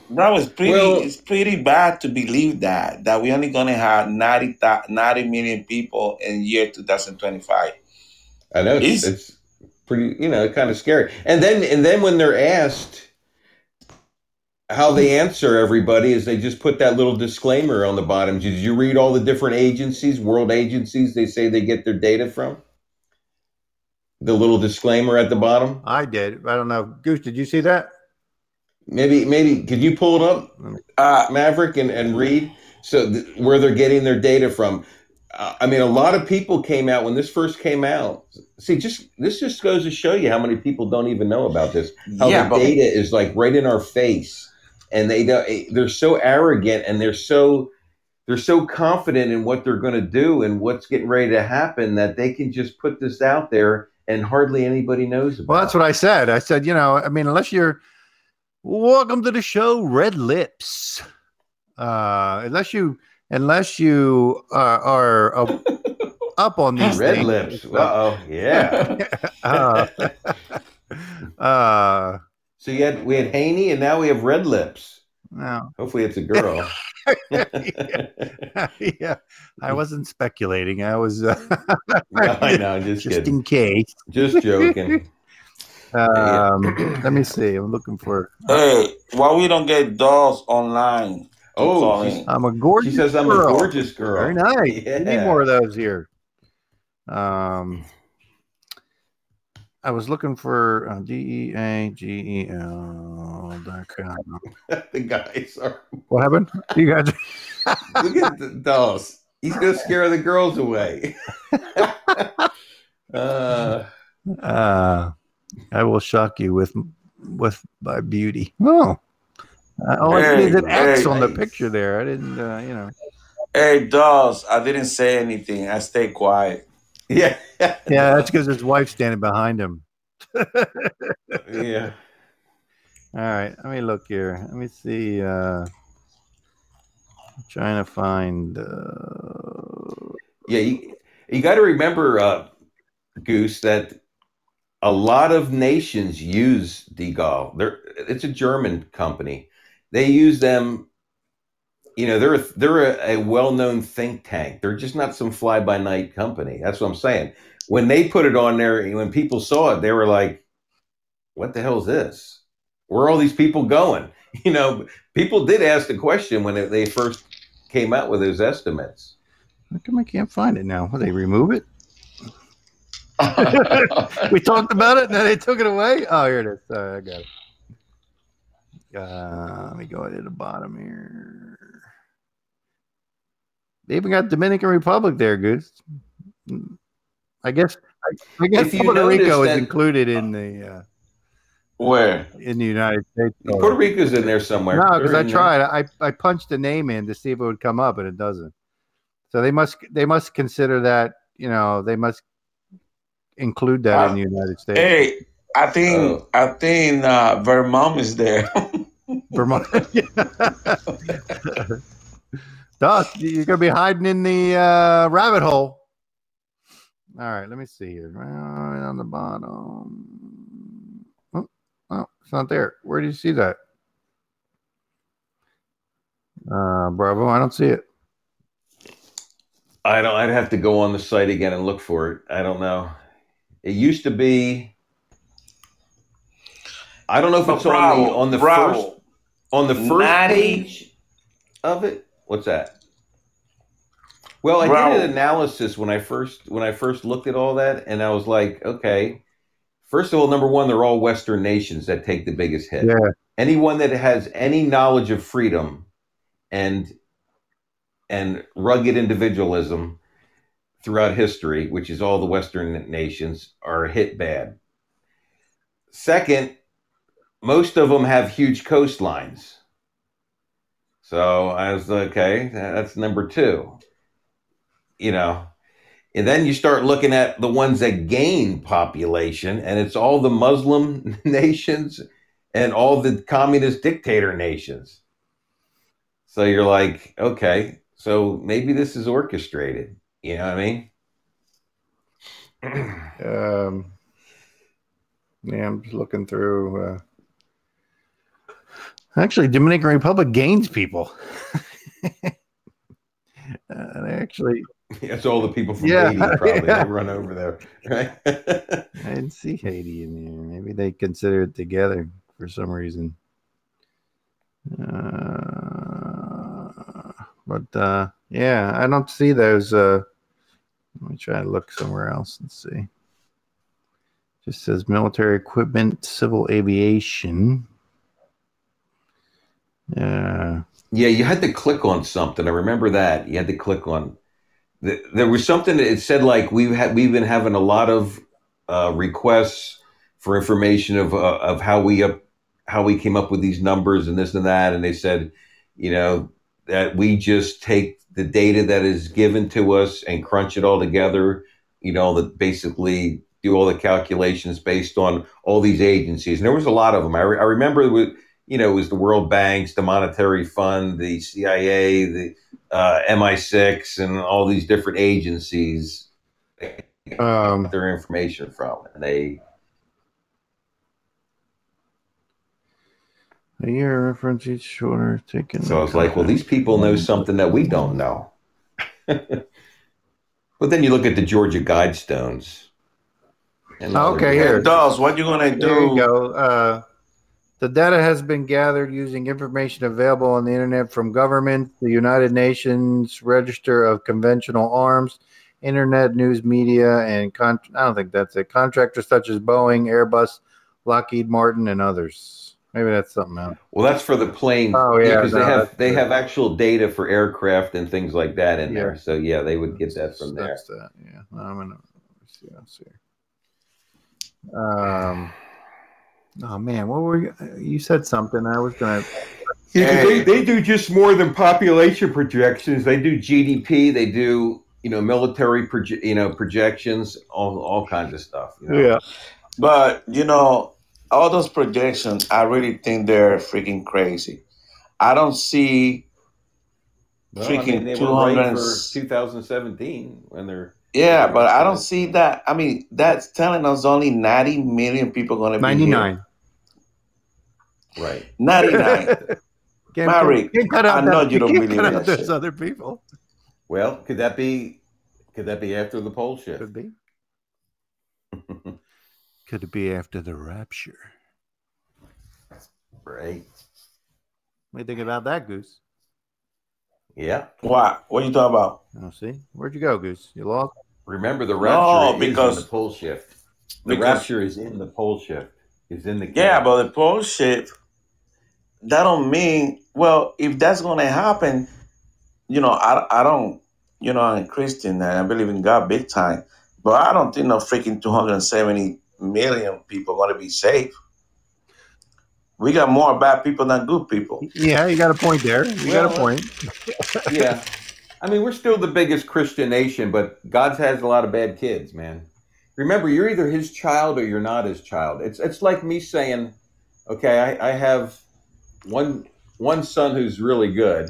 Bravo, it's pretty. Well- it's pretty bad to believe that that we're only gonna have 90, 90 million people in year two thousand twenty five. I know it's, He's- it's pretty, you know, kind of scary. And then, and then when they're asked how they answer everybody, is they just put that little disclaimer on the bottom. Did you read all the different agencies, world agencies, they say they get their data from? The little disclaimer at the bottom. I did. I don't know. Goose, did you see that? Maybe, maybe could you pull it up, Uh, Maverick, and, and read so th- where they're getting their data from? Uh, I mean, a lot of people came out when this first came out. See, just this just goes to show you how many people don't even know about this. How yeah, the but data is like right in our face, and they don't, they're so arrogant and they're so they're so confident in what they're going to do and what's getting ready to happen that they can just put this out there and hardly anybody knows about. Well, that's what I said. I said, you know, I mean, unless you're welcome to the show, Red Lips. Uh, unless you, unless you uh, are uh, up on these Red things. lips. Uh oh, yeah. uh, uh, so you had we had Haney, and now we have red lips. no. Hopefully, it's a girl. yeah, I wasn't speculating. I was uh, No, I know, just, just kidding. in case. Just joking. Um, let me see. I'm looking for. Hey, why we don't get dolls online? Oh, she's- I'm a gorgeous. she says I'm girl. a gorgeous girl. Very nice. We need Yeah. more of those here. Um, I was looking for uh, D E A G E L dot com. the guys are. What happened? You guys? Look at the dolls. He's gonna scare the girls away. uh, Uh, I will shock you with with my beauty. Oh, uh, oh, Hey, there's an X hey, on the picture there. I didn't, uh, you know. Hey, dolls, I didn't say anything. I stayed quiet. Yeah. Yeah, that's because his wife's standing behind him. yeah. All right, let me look here. Let me see. Uh, I'm trying to find. Uh, Yeah, you, you got to remember, uh, Goose, that a lot of nations use Deagel. They're it's a German company. They use them. You know, they're they're a, a well-known think tank. They're just not some fly-by-night company. That's what I'm saying. When they put it on there, when people saw it, they were like, "What the hell is this? Where are all these people going?" You know, people did ask the question when they first came out with those estimates. how come I can't find it now? Will they remove it? we talked about it, and then they took it away. Oh, here it is. Sorry, I got it. Uh, let me go to the bottom here. They even got Dominican Republic there, Goose. I guess. I, I guess Puerto Rico is included in the uh, Where? in the United States. Puerto Rico's in there somewhere. No, because I tried. I I punched the name in to see if it would come up, and it doesn't. So they must they must consider that you know they must include that in the United States. Hey, I think Oh. I think uh, Vermont is there. Vermont. Doc, you're gonna be hiding in the uh, rabbit hole. All right, let me see here. Right on the bottom. Oh, oh, it's not there. Where do you see that? Uh, Bravo, I don't see it. I don't. I'd have to go on the site again and look for it. I don't know. It used to be. I don't know if it's on the Bravo, on the Bravo. first on the first 90 page of it. What's that? Well, I did an analysis when I first when I first looked at all that, and I was like, okay. First of all, number one, they're all Western nations that take the biggest hit. Yeah. anyone that has any knowledge of freedom and and rugged individualism throughout history, which is all the Western nations, are hit bad. Second, most of them have huge coastlines. So I was okay, that's number two. You know, and then you start looking at the ones that gain population, and it's all the Muslim nations and all the communist dictator nations. So you're like, okay, so maybe this is orchestrated. You know what I mean? Um, yeah, I'm just looking through. Uh, actually, Dominican Republic gains people. uh, they actually, It's all the people from Yeah, Haiti probably yeah. run over there, right? I didn't see Haiti in there. Maybe they consider it together for some reason. Uh, but uh, yeah, I don't see those. Uh, let me try to look somewhere else and see. Just says military equipment, civil aviation. Yeah. yeah, you had to click on something. I remember that. You had to click on. There was something that it said like we've had we've been having a lot of uh, requests for information of uh, of how we up how we came up with these numbers and this and that, and they said, you know, that we just take the data that is given to us and crunch it all together. You know, that basically do all the calculations based on all these agencies. And there was a lot of them. I, re- I remember you know, it was the World Banks, the Monetary Fund, the CIA, the uh, MI6, and all these different agencies Um, their information from. And they, a year reference each shorter taken. so I was like, well, these people know something that we don't know. but then you look at the Georgia Guidestones. and Okay, here. Dolls, what you gonna There you do? go. Uh, the data has been gathered using information available on the internet from government, the United Nations Register of Conventional Arms, internet news media, and con- I don't think that's it. Contractors such as Boeing, Airbus, Lockheed Martin, and others. Maybe that's something else. Well, that's for the plane. Oh, yeah, because no, they have they good. have actual data for aircraft and things like that in there. So yeah, they would get that from there. That's that. Yeah. I'm gonna let's see. Let's see. Um. Oh man, what were you? You said something. I was gonna. Yeah, 'cause Hey. they, they do just more than population projections. They do GDP. They do you know military proje- you know projections, all all kinds of stuff. you know. But you know, all those projections, I really think they're freaking crazy. I don't see. Well, I mean, Freaking they were right for 2017 when they're Yeah, but I don't see that. I mean, that's telling us only 90 million people going to be Ninety here. nine. right. 99. Mary, I know you don't believe cut in that those shit. other people. Well, could that be could that be after the pole shift? Could be. Could it be after the rapture? right. What do you think about that, Goose? Yeah. what? What are you talking about? Oh, see, where'd you go, Goose? You lost. Remember the rapture No, is because- in the pole shift. The Because- rapture is in the pole shift. Is in the Yeah, but the pole shift, that don't mean, well, if that's going to happen, you know, I, I don't, you know, I'm a Christian and I believe in God big time, but I don't think no freaking 270 million people are going to be saved. We got more bad people than good people. Yeah, you got a point there. You got a point. yeah. I mean, we're still the biggest Christian nation, but God has a lot of bad kids, man. Remember, you're either his child or you're not his child. It's it's like me saying, okay, I, I have one one son who's really good,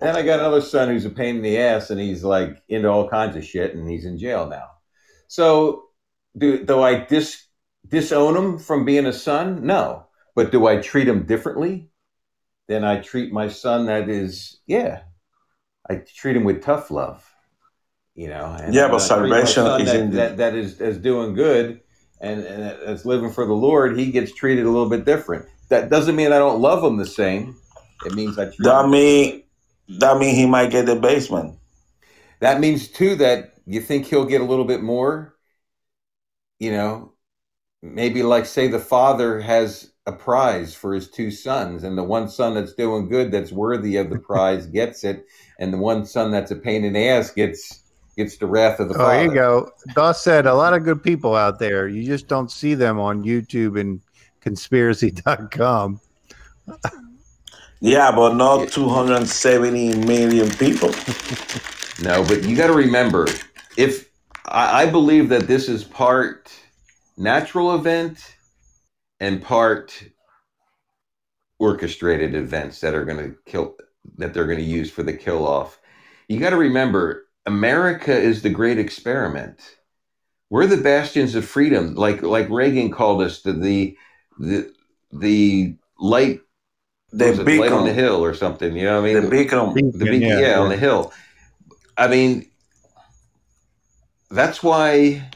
and I got another son who's a pain in the ass, and he's like into all kinds of shit, and he's in jail now. So, do do I dis disown him from being a son? No, but do I treat him differently than I treat my son? That is, yeah, I treat him with tough love, you know. And Yeah, but when I treat my salvation is that, in the- that, that is, is doing good and, and is living for the Lord. He gets treated a little bit different. That doesn't mean I don't love him the same. It means I treat That him. mean, that mean he might get the basement. That means too that you think he'll get a little bit more. You know, maybe like say the father has a prize for his two sons, and the one son that's doing good, that's worthy of the prize, gets it, and the one son that's a pain in the ass gets gets the wrath of the Oh, father. there you go. Doss said a lot of good people out there. You just don't see them on YouTube and conspiracy.com. Yeah, but not 270 million people. No, but you got to remember, if I, I believe that this is part natural event and part orchestrated events that are going to kill that they're going to use for the kill off. You got to remember, America is the great experiment. We're the bastions of freedom, like like Reagan called us the the the, the light, The what was it, light on the hill or something. You know what I mean? The beacon. the big yeah, on the hill. I mean, that's why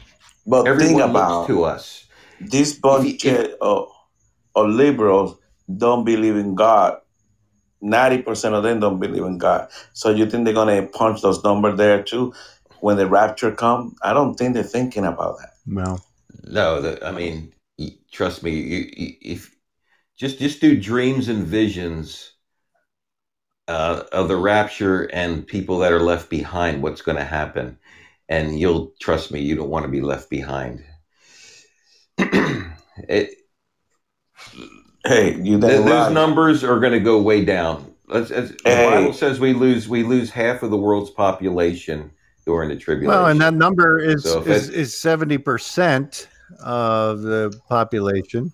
But think everyone about looks to us. This bunch If- of, of liberals don't believe in God. 90% of them don't believe in God. So you think they're going to punch those numbers there too when the rapture come? I don't think they're thinking about that. No. No, the, I mean, y- trust me. You, you, if just just do dreams and visions uh, of the rapture and people that are left behind, what's going to happen, and you'll trust me. You don't want to be left behind. It, Hey, you Th- think those numbers are going to go way down. Let's, as, the Hey. Bible says we lose we lose half of the world's population during the tribulation. Well, and that number is So if is, seventy percent of the population.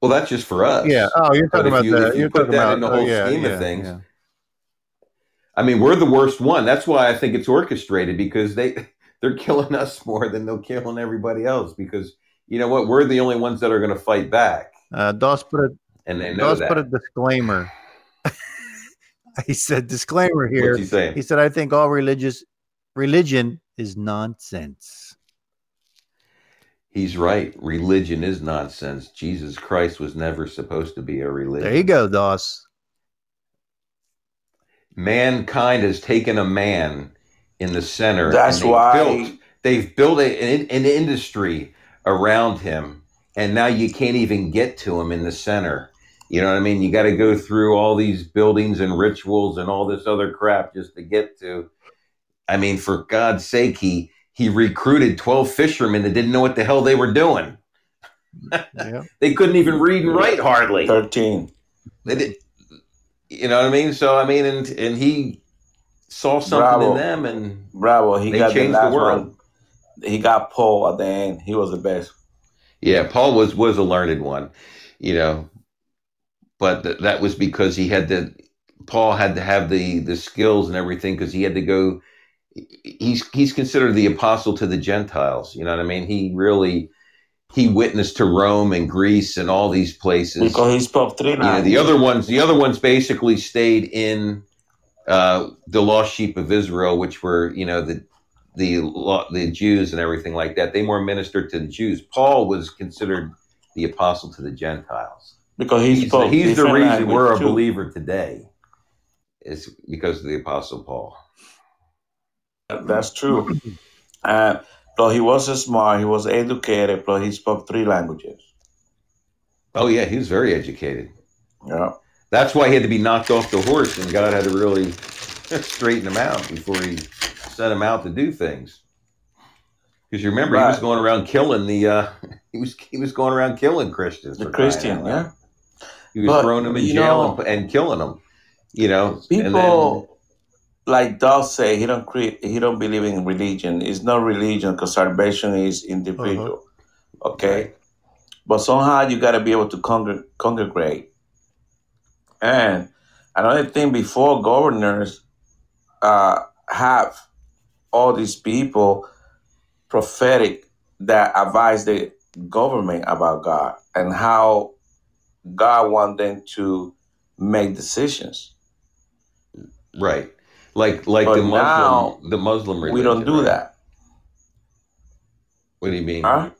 well, that's just for us. Yeah. Oh, you're talking if about you- the if you you're put talking that about in the oh, whole yeah, scheme of things, yeah. I mean, we're the worst one. That's why I think it's orchestrated because they they're killing us more than they're killing everybody else. Because you know what, we're the only ones that are going to fight back, Uh, Doss put a and they know Doss that. put a disclaimer. he said disclaimer here. What's he saying? He said, "I think all religious religion is nonsense." He's right. Religion is nonsense. Jesus Christ was never supposed to be a religion. There you go, Doss. mankind has taken a man in the center. That's and they've why- built, they've built a, an, an industry around him, and now you can't even get to him in the center. You know what I mean? You got to go through all these buildings and rituals and all this other crap just to get to. I mean, for God's sake, he he recruited twelve fishermen that didn't know what the hell they were doing. Yeah. They couldn't even read and write hardly. 13. They did, you know what I mean? So I mean, and and he saw something Bravo. in them, and Bravo. He They got the changed the last world. one. He got Paul at the end. He was the best. yeah, Paul was was a learned one, you know, but th- that was because he had to. Paul had to have the the skills and everything because he had to go. He's he's considered the apostle to the Gentiles. You know what I mean? He really he witnessed to Rome and Greece and all these places. Because he spoke three you know, the other ones, the other ones basically stayed in uh, the lost sheep of Israel, which were, you know, the the the Jews and everything like that. They more ministered to the Jews. Paul was considered the apostle to the Gentiles. Because he He's, spoke he's the reason we're a too. believer today. Is because of the apostle Paul. That's true. And plus, he was smart. He was educated. But he spoke three languages. Oh yeah, he was very educated. Yeah. That's why he had to be knocked off the horse, and God had to really straighten him out before he sent him out to do things. Because you remember, he was going around killing the. Uh, he was he was going around killing Christians. The Christian, yeah. He was But, throwing them in jail know- and, and killing them. You know, and then- People like Doug say he don't create. He don't believe in religion. It's not religion because salvation is individual. Okay. But somehow you got to be able to congr- congregate. And another thing, before governors uh, have all these people prophetic that advise the government about God and how God want them to make decisions. right, like like But the Muslim now, the Muslim religion. we don't do right? that. What do you mean? Huh?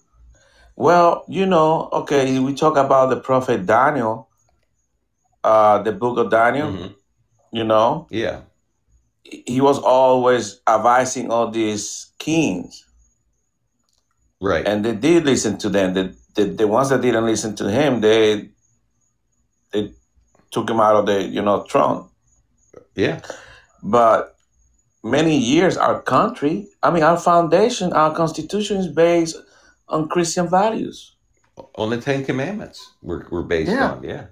Well, you know, okay, we talk about the prophet Daniel, uh, the book of Daniel, Mhm. you know, Yeah, he was always advising all these kings, right. and they did listen to them. The, the, the ones that didn't listen to him, they they took him out of the you know throne. yeah, But many years, our country, I mean, our foundation, our constitution is based on Christian values. on the Ten Commandments we're, we're based Yeah. on. Yeah.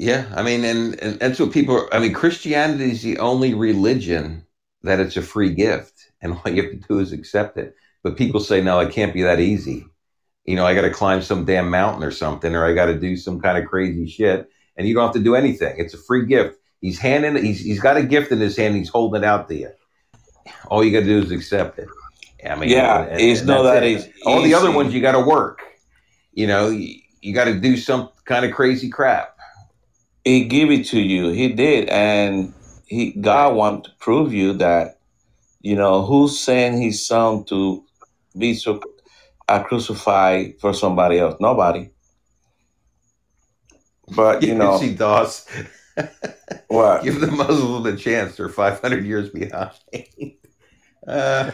Yeah. I mean, and, and that's what people, I mean, Christianity is the only religion that it's a free gift and all you have to do is accept it. But people say, no, it can't be that easy. You know, I got to climb some damn mountain or something, or I got to do some kind of crazy shit. And you don't have to do anything. It's a free gift. He's handing, he's, he's got a gift in his hand. He's holding it out to you. All you got to do is accept it. I mean, Yeah, and- it's and not that it. easy. All the other ones you got to work. You know, you, you got to do some kind of crazy crap. He give it to you. He did, and he God want to prove you that you know who sent His Son to be so uh, crucified for somebody else. Nobody. But you know see, does. what? give the Muslims a chance. They're 500 years behind. uh,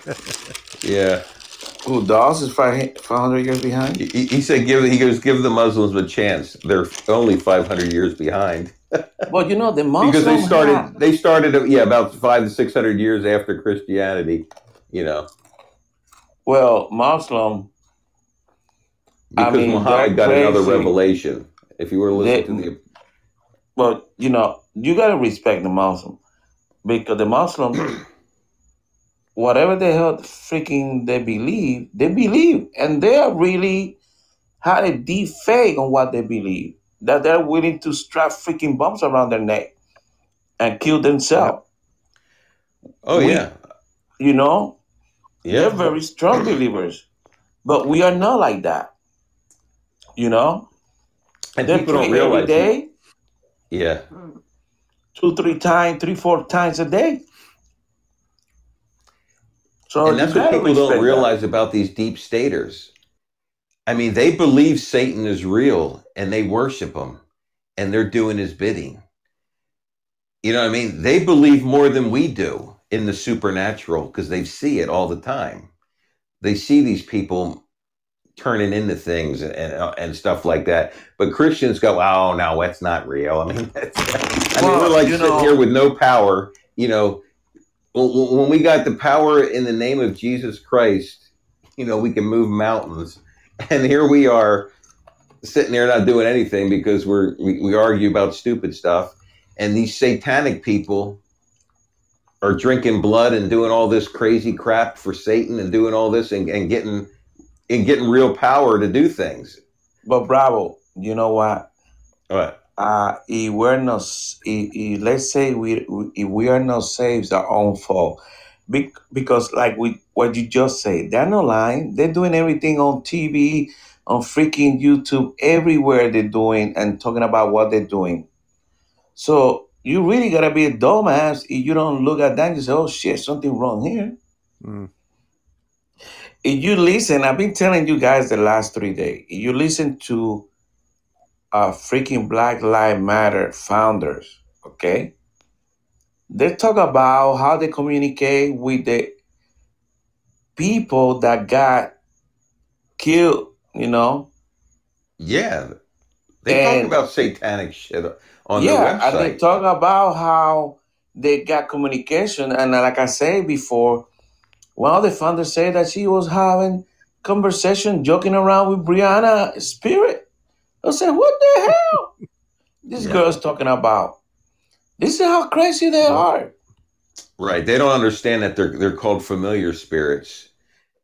yeah, Who Dawes is five hundred years behind? he, he said, "Give." He goes, "Give the Muslims a chance. They're only 500 years behind Well, you know the Muslims because they started. have- They started, yeah, about five to 600 years after Christianity. You know, well, Muslim. I because mean, Muhammad got another revelation. If you were to listen They- to the Well, you know you gotta respect the Muslim, because the Muslims, whatever the hell freaking they believe, they believe, and they are really had a deep faith on what they believe. That they're willing to strap freaking bombs around their neck and kill themselves. Oh We- yeah, You know, yeah. they're very strong believers, but we are not like that. You know, and they people don't pray every realize. day, Yeah, hmm. two, three times, three, four times a day. So and that's what people don't respect that. realize about these deep staters. I mean, they believe Satan is real and they worship him, and they're doing his bidding. You know what I mean? They believe more than we do in the supernatural because they see it all the time. They see these people turning into things and uh, and stuff like that. But Christians go, "Oh no, that's not real." I mean, that's, I mean, we're like sitting know- here with no power. You know, when when we got the power in the name of Jesus Christ, you know, we can move mountains. And here we are sitting there not doing anything because we're we, we argue about stupid stuff. And these satanic people are drinking blood and doing all this crazy crap for Satan and doing all this and, and getting and getting real power to do things. But Bravo, you know what? What? Uh, if we're not, if, if- let's say we, we- if we are not saved, it's our own fault. Be, because, like we, what you just said, they're not lying. They're doing everything on TV, on freaking YouTube, everywhere they're doing and talking about what they're doing. So you really gotta be a dumbass if you don't look at that and say, "Oh shit, something wrong here." Mm. if you listen, I've been telling you guys the last three days. If you listen to uh freaking Black Lives Matter founders, okay? They talk about how they communicate with the people that got killed, you know? Yeah. They talk about satanic shit on yeah, their and they talk about how they got communication. And like I said before, one of the founders said that she was having conversation, joking around with Breonna Spirit. I said, what the hell? This Yeah. girl's talking about. This is how crazy they are. Right. They don't understand that they're they're called familiar spirits.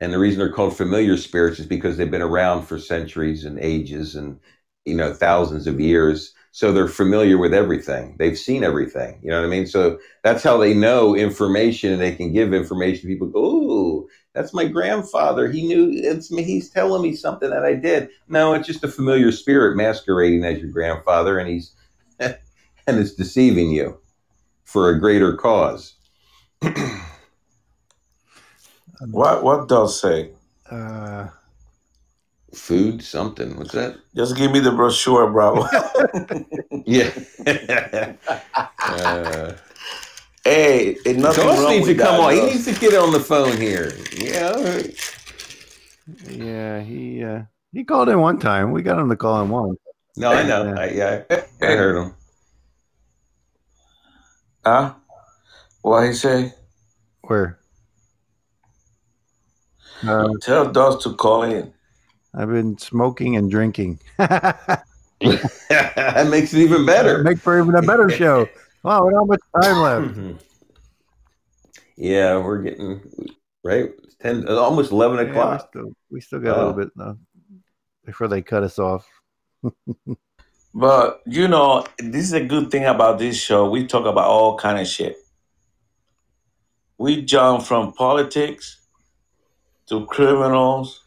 And the reason they're called familiar spirits is because they've been around for centuries and ages and you know thousands of years. So they're familiar with everything. They've seen everything. You know what I mean? So that's how they know information and they can give information. People go, Ooh, that's my grandfather. He knew it's me. He's telling me something that I did. No, it's just a familiar spirit masquerading as your grandfather and he's and it's deceiving you for a greater cause. What what does say? Uh, Food, something. What's that? Just give me the brochure, bro. Yeah. uh, hey, it's nothing Toss wrong needs to come that, on. He needs to get on the phone here. Yeah. yeah, he uh, he called in one time. We got him to call in once. No, I know. I, yeah, I heard him. Huh? What he say? Where? Uh, Tell Dust to call in. I've been smoking and drinking. that makes it even better. Make for even a better show. Wow, we don't have much time left. Mhm. yeah, we're getting right. It's Ten, uh, almost eleven Yeah, we, o'clock. still, we still got a Oh. little bit uh, before they cut us off. But you know, this is a good thing about this show. We talk about all kind of shit. We jump from politics to criminals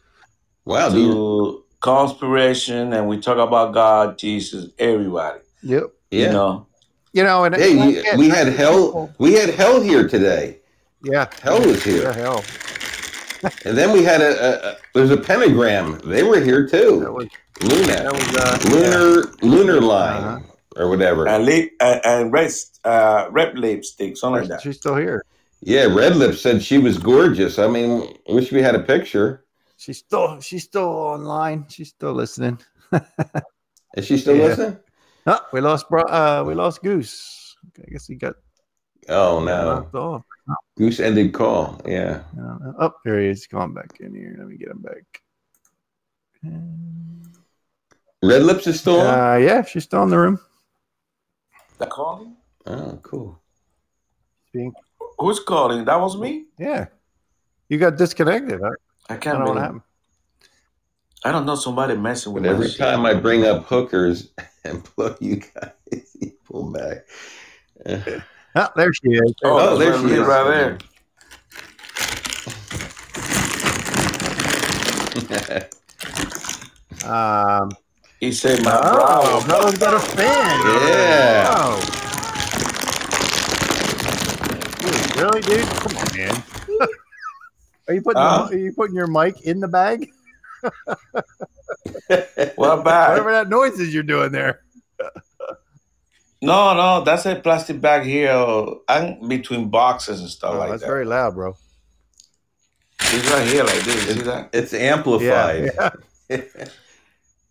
Wow, dude. to conspiration, and we talk about God, Jesus, everybody. Yep. You know, You know, and Hey, and I you- get- we had hell. We had hell here today. Yeah, Hell was Yeah, here, hell. and then we had a, a, a. There's a pentagram. They were here That too. was Luna, that was uh, lunar, lunar line, Uh-huh. or whatever. and lip and, and red uh, red lipstick, something like that. She's still here. Yeah, Red Lip said she was gorgeous. I mean, wish we had a picture. She's still she's still online. She's still listening. Is she still Yeah. listening? Oh, we lost bro- uh we lost Goose. I guess he got Oh no, off. goose ended call. Yeah. I don't know. Oh, there he is. Come on back in here. Let me get him back. Red Lips is still on. Uh, yeah, she's still in the room. That calling? Oh, cool. think. Who's calling? That was me. Yeah, you got disconnected. I, I I can't don't know what believe. happened. I don't know. Somebody messing with But every shit. time I bring up hookers and blow you guys, you pull back. Oh, there she is. Oh, Oh, there there she she is. right there. Um, He said, "My oh, bravo." brother's got a fan. Yeah. Oh. Dude, really, dude? Come on, man. Are you putting Huh? are you putting your mic in the bag? What bag? Whatever that noise is you're doing there. No, no, that's a plastic bag here. uh, I'm between boxes and stuff Oh, like that's that. very loud, bro. It's right here, like this. You see that? it's amplified. Yeah.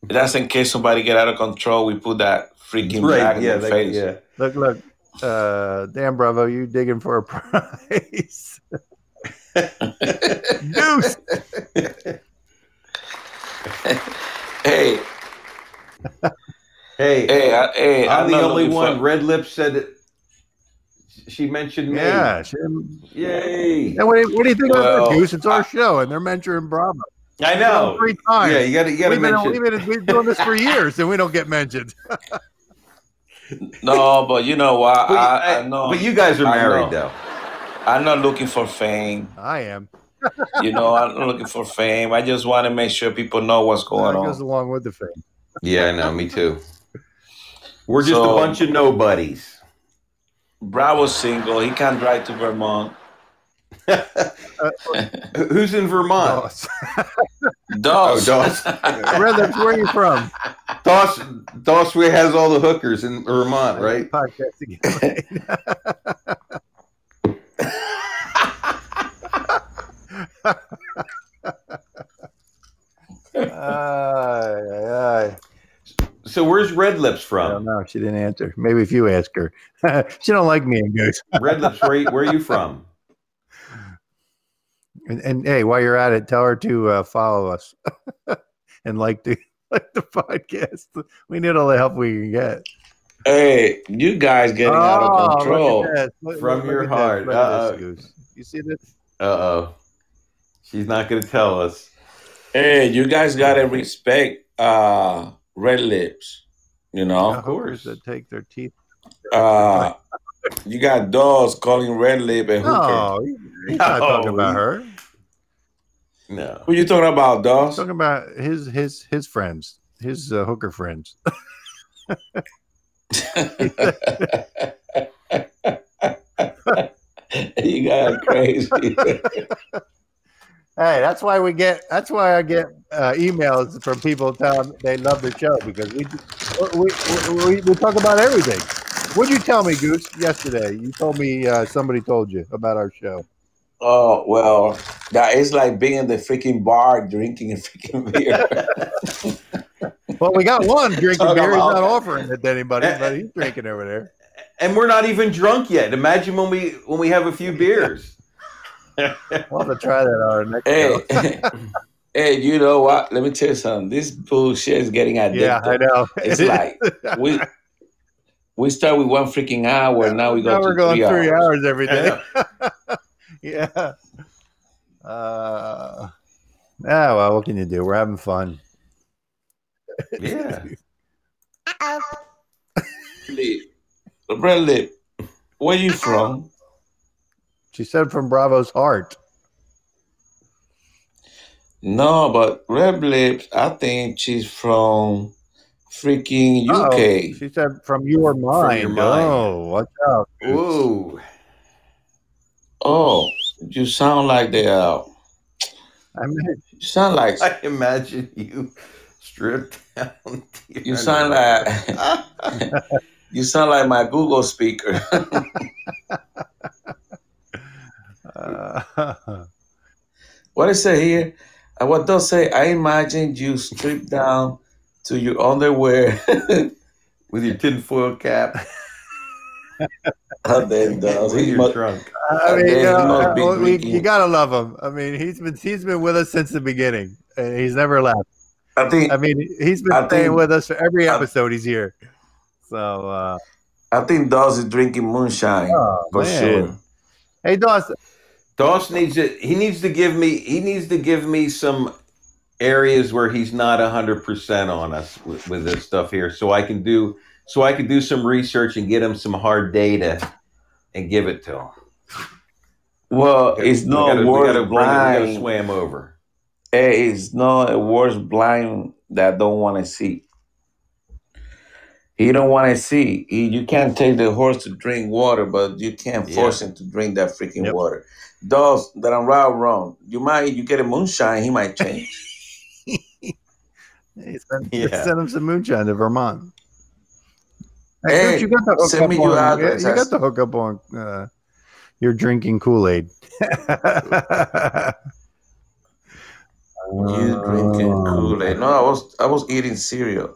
That's in case somebody get out of control. We put that freaking bag right. in Yeah. their That, face. yeah. Look, look. Uh, damn, Bravo, you digging for a prize? Goose. Hey, Hey, hey, I, hey! I'm I'm the only one. For, Red Lips said it. She mentioned me. Yeah. she- Yay. Yeah, what, do you, what do you think of Well, that, Goose? It's our I- show, and they're mentoring Bravo. I know. Three times. Yeah, you got to you got to we've, been, mention. we've, been, we've been doing this for years, and we don't get mentioned. no, but you know what? but, I, I know. but you guys are married, though. I'm not looking for fame. I am. You know, I'm not looking for fame. I just want to make sure people know what's going That goes on. along with the fame. Yeah, I know. Me too. We're just So- a bunch of nobodies. Bravo's single. He can't drive to Vermont. Who's in Vermont? Doss. Oh, Does. Doss. Red Lips, where are you from? Doss, Doss has all the hookers in Vermont, right? Podcast again. Ay, ay. So where's Red Lips from? I don't know. She didn't answer. Maybe if you ask her. she don't like me Goose. Red Lips, where, where are you from? And, and hey, while you're at it, tell her to uh, follow us and like the like the podcast. We need all the help we can get. Hey, you guys getting out Oh, of look at control. Look- From look your at heart. Look Uh-oh. this, You see this? Uh oh. She's not going to tell us. Hey, you guys gotta respect uh red lips. You know? The hookers that take their teeth. Uh you got dogs calling red lip a hooker. No, he- he's not No, talking about her. No. Who you talking about, He's dogs? talking about his his his friends, his uh, hooker friends. you got crazy. Hey, that's why we get. That's why I get uh, emails from people telling they love the show because we we, we, we talk about everything. What'd you tell me, Goose, yesterday? You told me uh, somebody told you about our show. oh well, that is like being in the freaking bar drinking a freaking beer. Well, we got one drinking Talk beer. He's not offering it to anybody, but he's drinking over there. And we're not even drunk yet. Imagine when we when we have a few beers. We'll have to try that on our next hey, show. hey, you know what? Let me tell you something. This bullshit is getting addictive. Yeah, I know. It's like we we start with one freaking hour. Now we go now to we're going three, three hours. hours every day. yeah. Uh, ah, well, what can you do? We're having fun. Yeah. Lip. Red lip. Where you from? She said from Bravo's heart. No, but red lips. I think she's from freaking Uh-oh. UK. She said from your mind. your mind. Oh, watch out. Ooh. Oh, you sound like the. Uh, I mean, you sound like I imagine you stripped down. to your you sound like you sound like my Google speaker. uh, what is it here? Uh, what does say? I imagine you stripped down to your underwear. with your tinfoil cap oh, then does. with He your must- trunk. I mean, you, he know, well, we- you gotta love him. I mean, he's been he's been with us since the beginning, and he's never left. I think I mean, he's been I staying think- with us for every I- episode he's here. So, uh, I think Dawes is drinking moonshine oh, for man. sure. Hey, Dawson. Doss needs to. He needs to give me. He needs to give me some areas where he's not hundred percent on us with, with this stuff here, so I can do. So I can do some research and get him some hard data, and give it to him. Well, it's We not gotta- we worth gotta bring it- we gotta blind. swam over. Hey, it's not a worse blind that don't want to see. He don't want to see. He, you can't take the horse to drink water, but you can't force him to drink that freaking Yep. water. Does that I'm right or wrong? You might you get a moonshine, he might change. Hey, send, Yeah. send him some moonshine to Vermont. Hey, Coach, you got the hook send up me your on, address. You got the hook up on uh, your drinking Kool Aid. you drinking Kool Aid? No, I was I was eating cereal.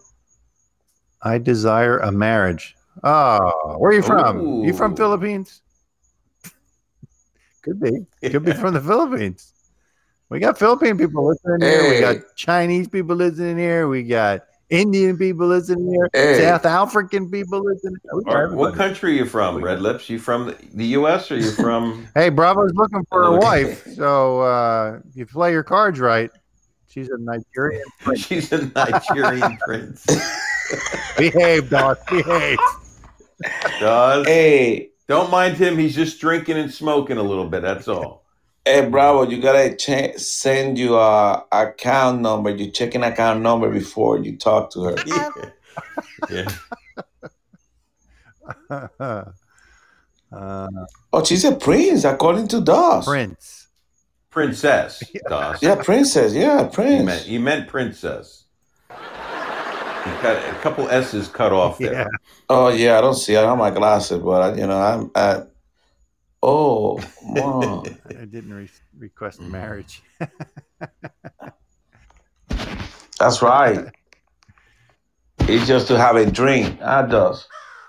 I desire a marriage. Oh, where are you from? You from Philippines? Could be. Could be from the Philippines. We got Philippine people listening here. We got Chinese people listening here. We got Indian people listening here. Hey. South African people listening. We got what country are you from, Red Lips? You from the U.S. or you from? Hey, Bravo's looking for a wife. So uh, if you play your cards right, she's a Nigerian. She's a Nigerian prince. Behave, dog. Behave. Does Hey, don't mind him. He's just drinking and smoking a little bit. That's all. hey, Bravo, you gotta cha- send you a account number, your checking account number before you talk to her. Yeah. yeah. uh, Oh, she's a prince, according to Doss. Prince. Princess. Doss. Yeah, princess. Yeah, You prince. meant you meant princess. You cut a couple S's cut off there. Yeah. Oh yeah, I don't see. I don't have my glasses, but I, you know, I'm at. Oh, mom. I didn't re- request Mm-hmm. marriage. That's right. It's just to have a drink. I does.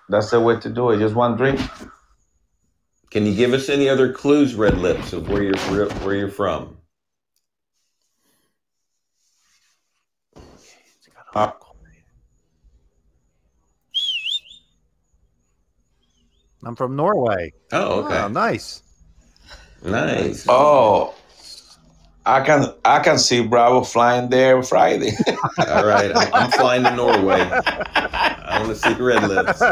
That's the way to do it. Just one drink. Can you give us any other clues, Red Lips, of where you're where you're from? Uh, I'm from Norway. Oh, okay. Oh, nice. nice. oh, I can I can see Bravo flying there Friday. All right. I'm, I'm flying to Norway. I want to see Red Lips.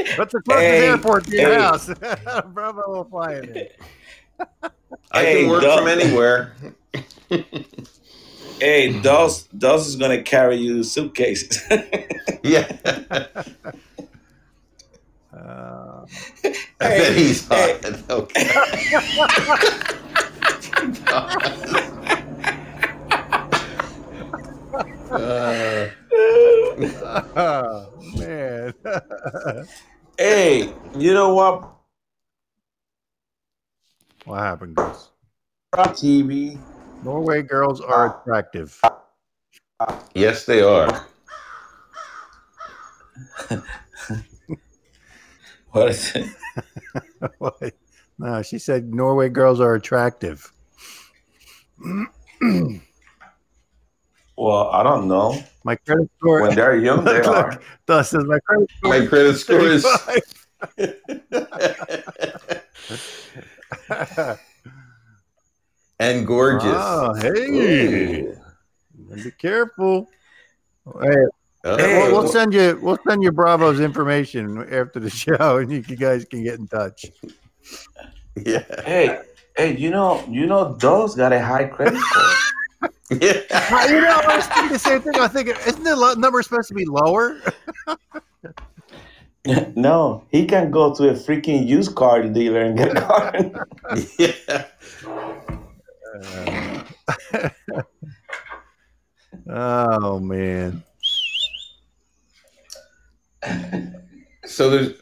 What's the closest Hey, airport to your hey. house? Bravo will fly in it. I Hey, can work Doug. from anywhere. hey, Doss Doss is gonna carry you suitcases. Yeah. Uh, I bet he's hey. hot. Okay. Uh, oh, man. hey, you know what? what happened, Gus? TV. Norway girls are attractive. yes, they are. What is it? No, she said Norway girls are attractive. Well, I don't know. My credit score. When they're young, they Look, are. Thus says my credit score. My credit score is. and gorgeous. Oh, hey. Ooh. Be careful. Hey, Oh. Hey, we'll, we'll send you. We'll send you Bravo's information after the show, and you, you guys can get in touch. yeah. Hey, hey, you know, you know, those got a high credit score. yeah. Uh, you know, I was thinking the same thing. I think, isn't the lo- number supposed to be lower? no, he can go to a freaking used car dealer and get a car. yeah. oh man. So there's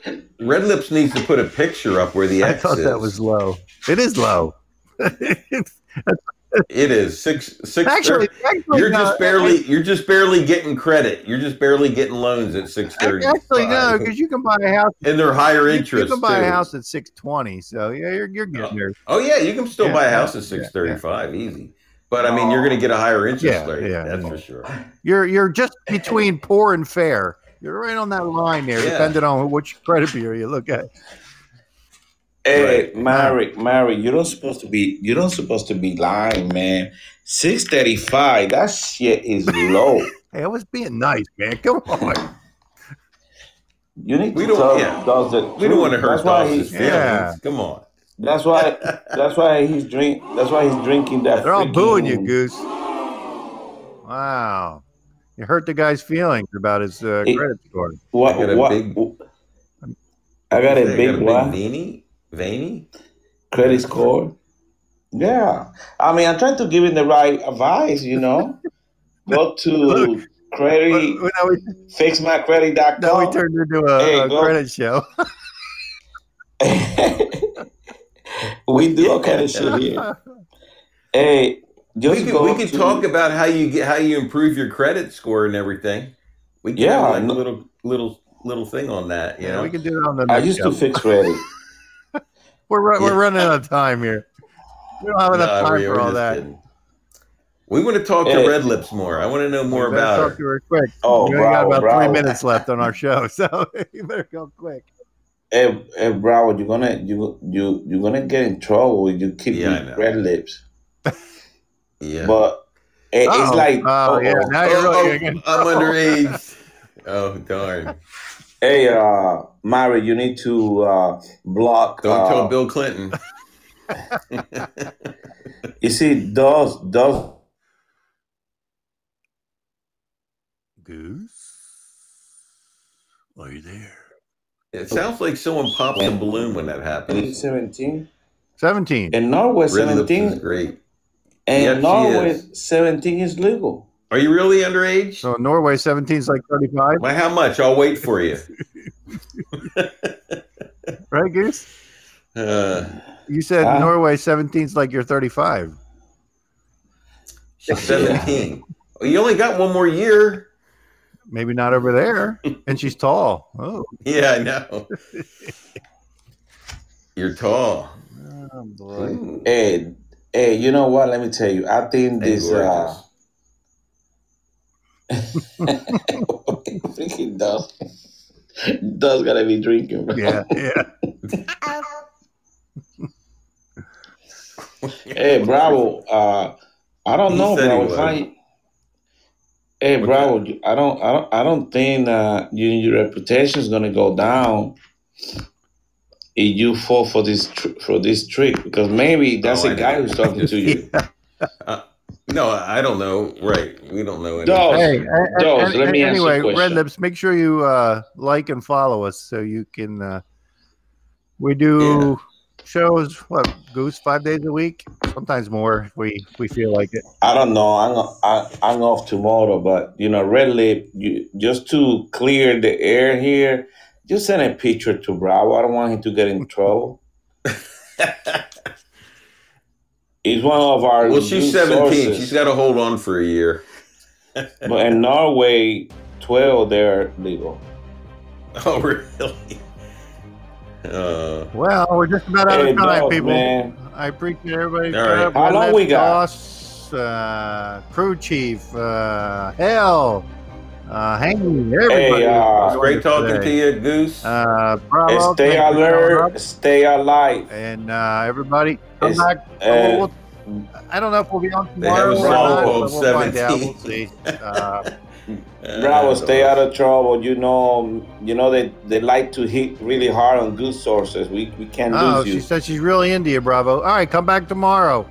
Red Lips needs to put a picture up where the I X thought is. that was low. It is low. It is six six. actually, actually, you're no, just barely you're just barely getting credit. You're just barely getting loans at six thirty. Actually, no, because you can buy a house. and they're higher You, interest. you can buy too. a house at six twenty. So yeah, you're you're getting oh, there. Oh yeah, you can still Yeah, buy a house at yeah, six thirty five easy. But I mean, you're oh. going to get a higher interest Yeah, rate. yeah, that's yeah. for sure. You're you're just between poor and fair. You're right on that line there, Yeah. depending on which credit bureau you look at. Hey, Right. Mary, Mary, you don't supposed to be. You don't supposed to be lying, man. Six thirty five. That shit is low. Hey, I was being nice, man. Come on. You need We to don't- tell yeah. Dawes the We don't want to hurt That's why Dawson's he- Yeah. Come on. That's why. That's why he's drink. That's why he's drinking that. They're all booing you, Goose. Wow. You hurt the guy's feelings about his uh, It- credit score. What? I got a what? big- I got a Say, big what? veiny, veiny. credit score. Yeah, I mean, I'm trying to give him the right advice. You know, go to Look. credit Well, now, we, fixmycredit.com. now we turned into a, Hey, a credit show. we do all kind of shit here. Hey, just we could, we could to- talk about how you get how you improve your credit score and everything. We can Yeah, have like a little little little thing on that. You Yeah, know, we can do it on the I used show. to fix credit. We're, ru- Yeah. we're running out of time here. We don't have enough Nah, time we're- for all that. kidding. We want to talk to Red Lips more. I want to know more We better about talk her. to her quick. Oh, we only got bravo, about bravo. three minutes left on our show, so you better go quick. Hey, hey, Bravo, you're gonna you you you're gonna get in trouble you keep Yeah, I with know. red lips. Yeah. But it, it's Oh, like, oh, yeah, oh, now you're Oh, really oh, getting in I'm trouble. underage. Oh darn! hey, uh, Mary, you need to uh, block. Don't uh, tell Bill Clinton. You see, does does Goose, are you there? It sounds like someone pops a balloon when that happens. seventeen Seventeen. in Norway Red Lips seventeen great. And Yep, she Norway is. seventeen is legal. Are you really underage? So Norway 17 is like 35, Why? How much? I'll wait for you. right, Goose? Uh, You said Huh? Norway 17 is like you're 35. she's 17. Well, you only got one more year. Maybe not over there. And she's tall. Oh, Yeah, I know. You're tall. oh boy. Ooh. Hey, hey, you know what? Let me tell you. I think Hey, this. uh gorgeous. freaking does. Does gotta be drinking. Bro. Yeah, yeah. Hey, Bravo. Uh, I don't He know, said he bro. If was. I, hey, What's Bravo. I don't. I don't. I don't think uh, you, your reputation is gonna go down if you fall for this tr- for this trick because maybe that's Oh, a I guy know. who's talking to you. No, I don't know. Right. We don't know anything. Dog. Hey, a- a- Dose, a- let me ask anyway, Red. Lips, make sure you uh, like and follow us so you can. Uh, we do shows, what, Goose, five days a week? Sometimes more if we, we feel like it. I don't know. I'm I, I'm off tomorrow, but you know, Red Lip. You just to clear the air here. Just send a picture to Bravo. I don't want him to get in trouble. He's one of our well, she's 17. sources. She's got to hold on for a year. but in Norway, twelve they're legal. Oh, really? Uh, Well, we're just about out Hey, of time, dog, people. man. I appreciate everybody. All right. How long we got? Boss, uh, crew chief, uh, hell, uh, Hanky, everybody. Hey, uh, it's great talking to you, Goose. Uh, bravo. stay thank you for showing alert. Stay alive. And uh, everybody, come It's, back. uh, We'll- we'll- I don't know if we'll be on They have tomorrow a song called but we'll 17. We'll see. Uh, Bravo, stay out of trouble. You know, you know they, they like to hit really hard on good sources. We we can't oh, lose she said she's really into you, Bravo. All right, come back tomorrow.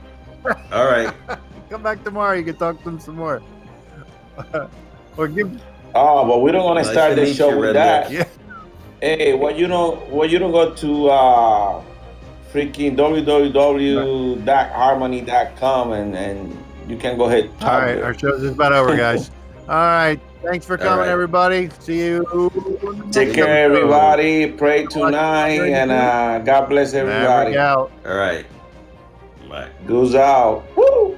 All right. Come back tomorrow. You can talk to them some more. or give. Oh, but we don't want to Nice start the show you, with Red that. Yeah. Hey, what you don't what you don't go to uh freaking www.harmony.com and and you can go ahead. All right, our show's just about over, guys. All right, thanks for coming, right. everybody. See you. Take care, everybody. Pray tonight, and uh, God bless everybody. out. All right. Bye. Goes out. Woo!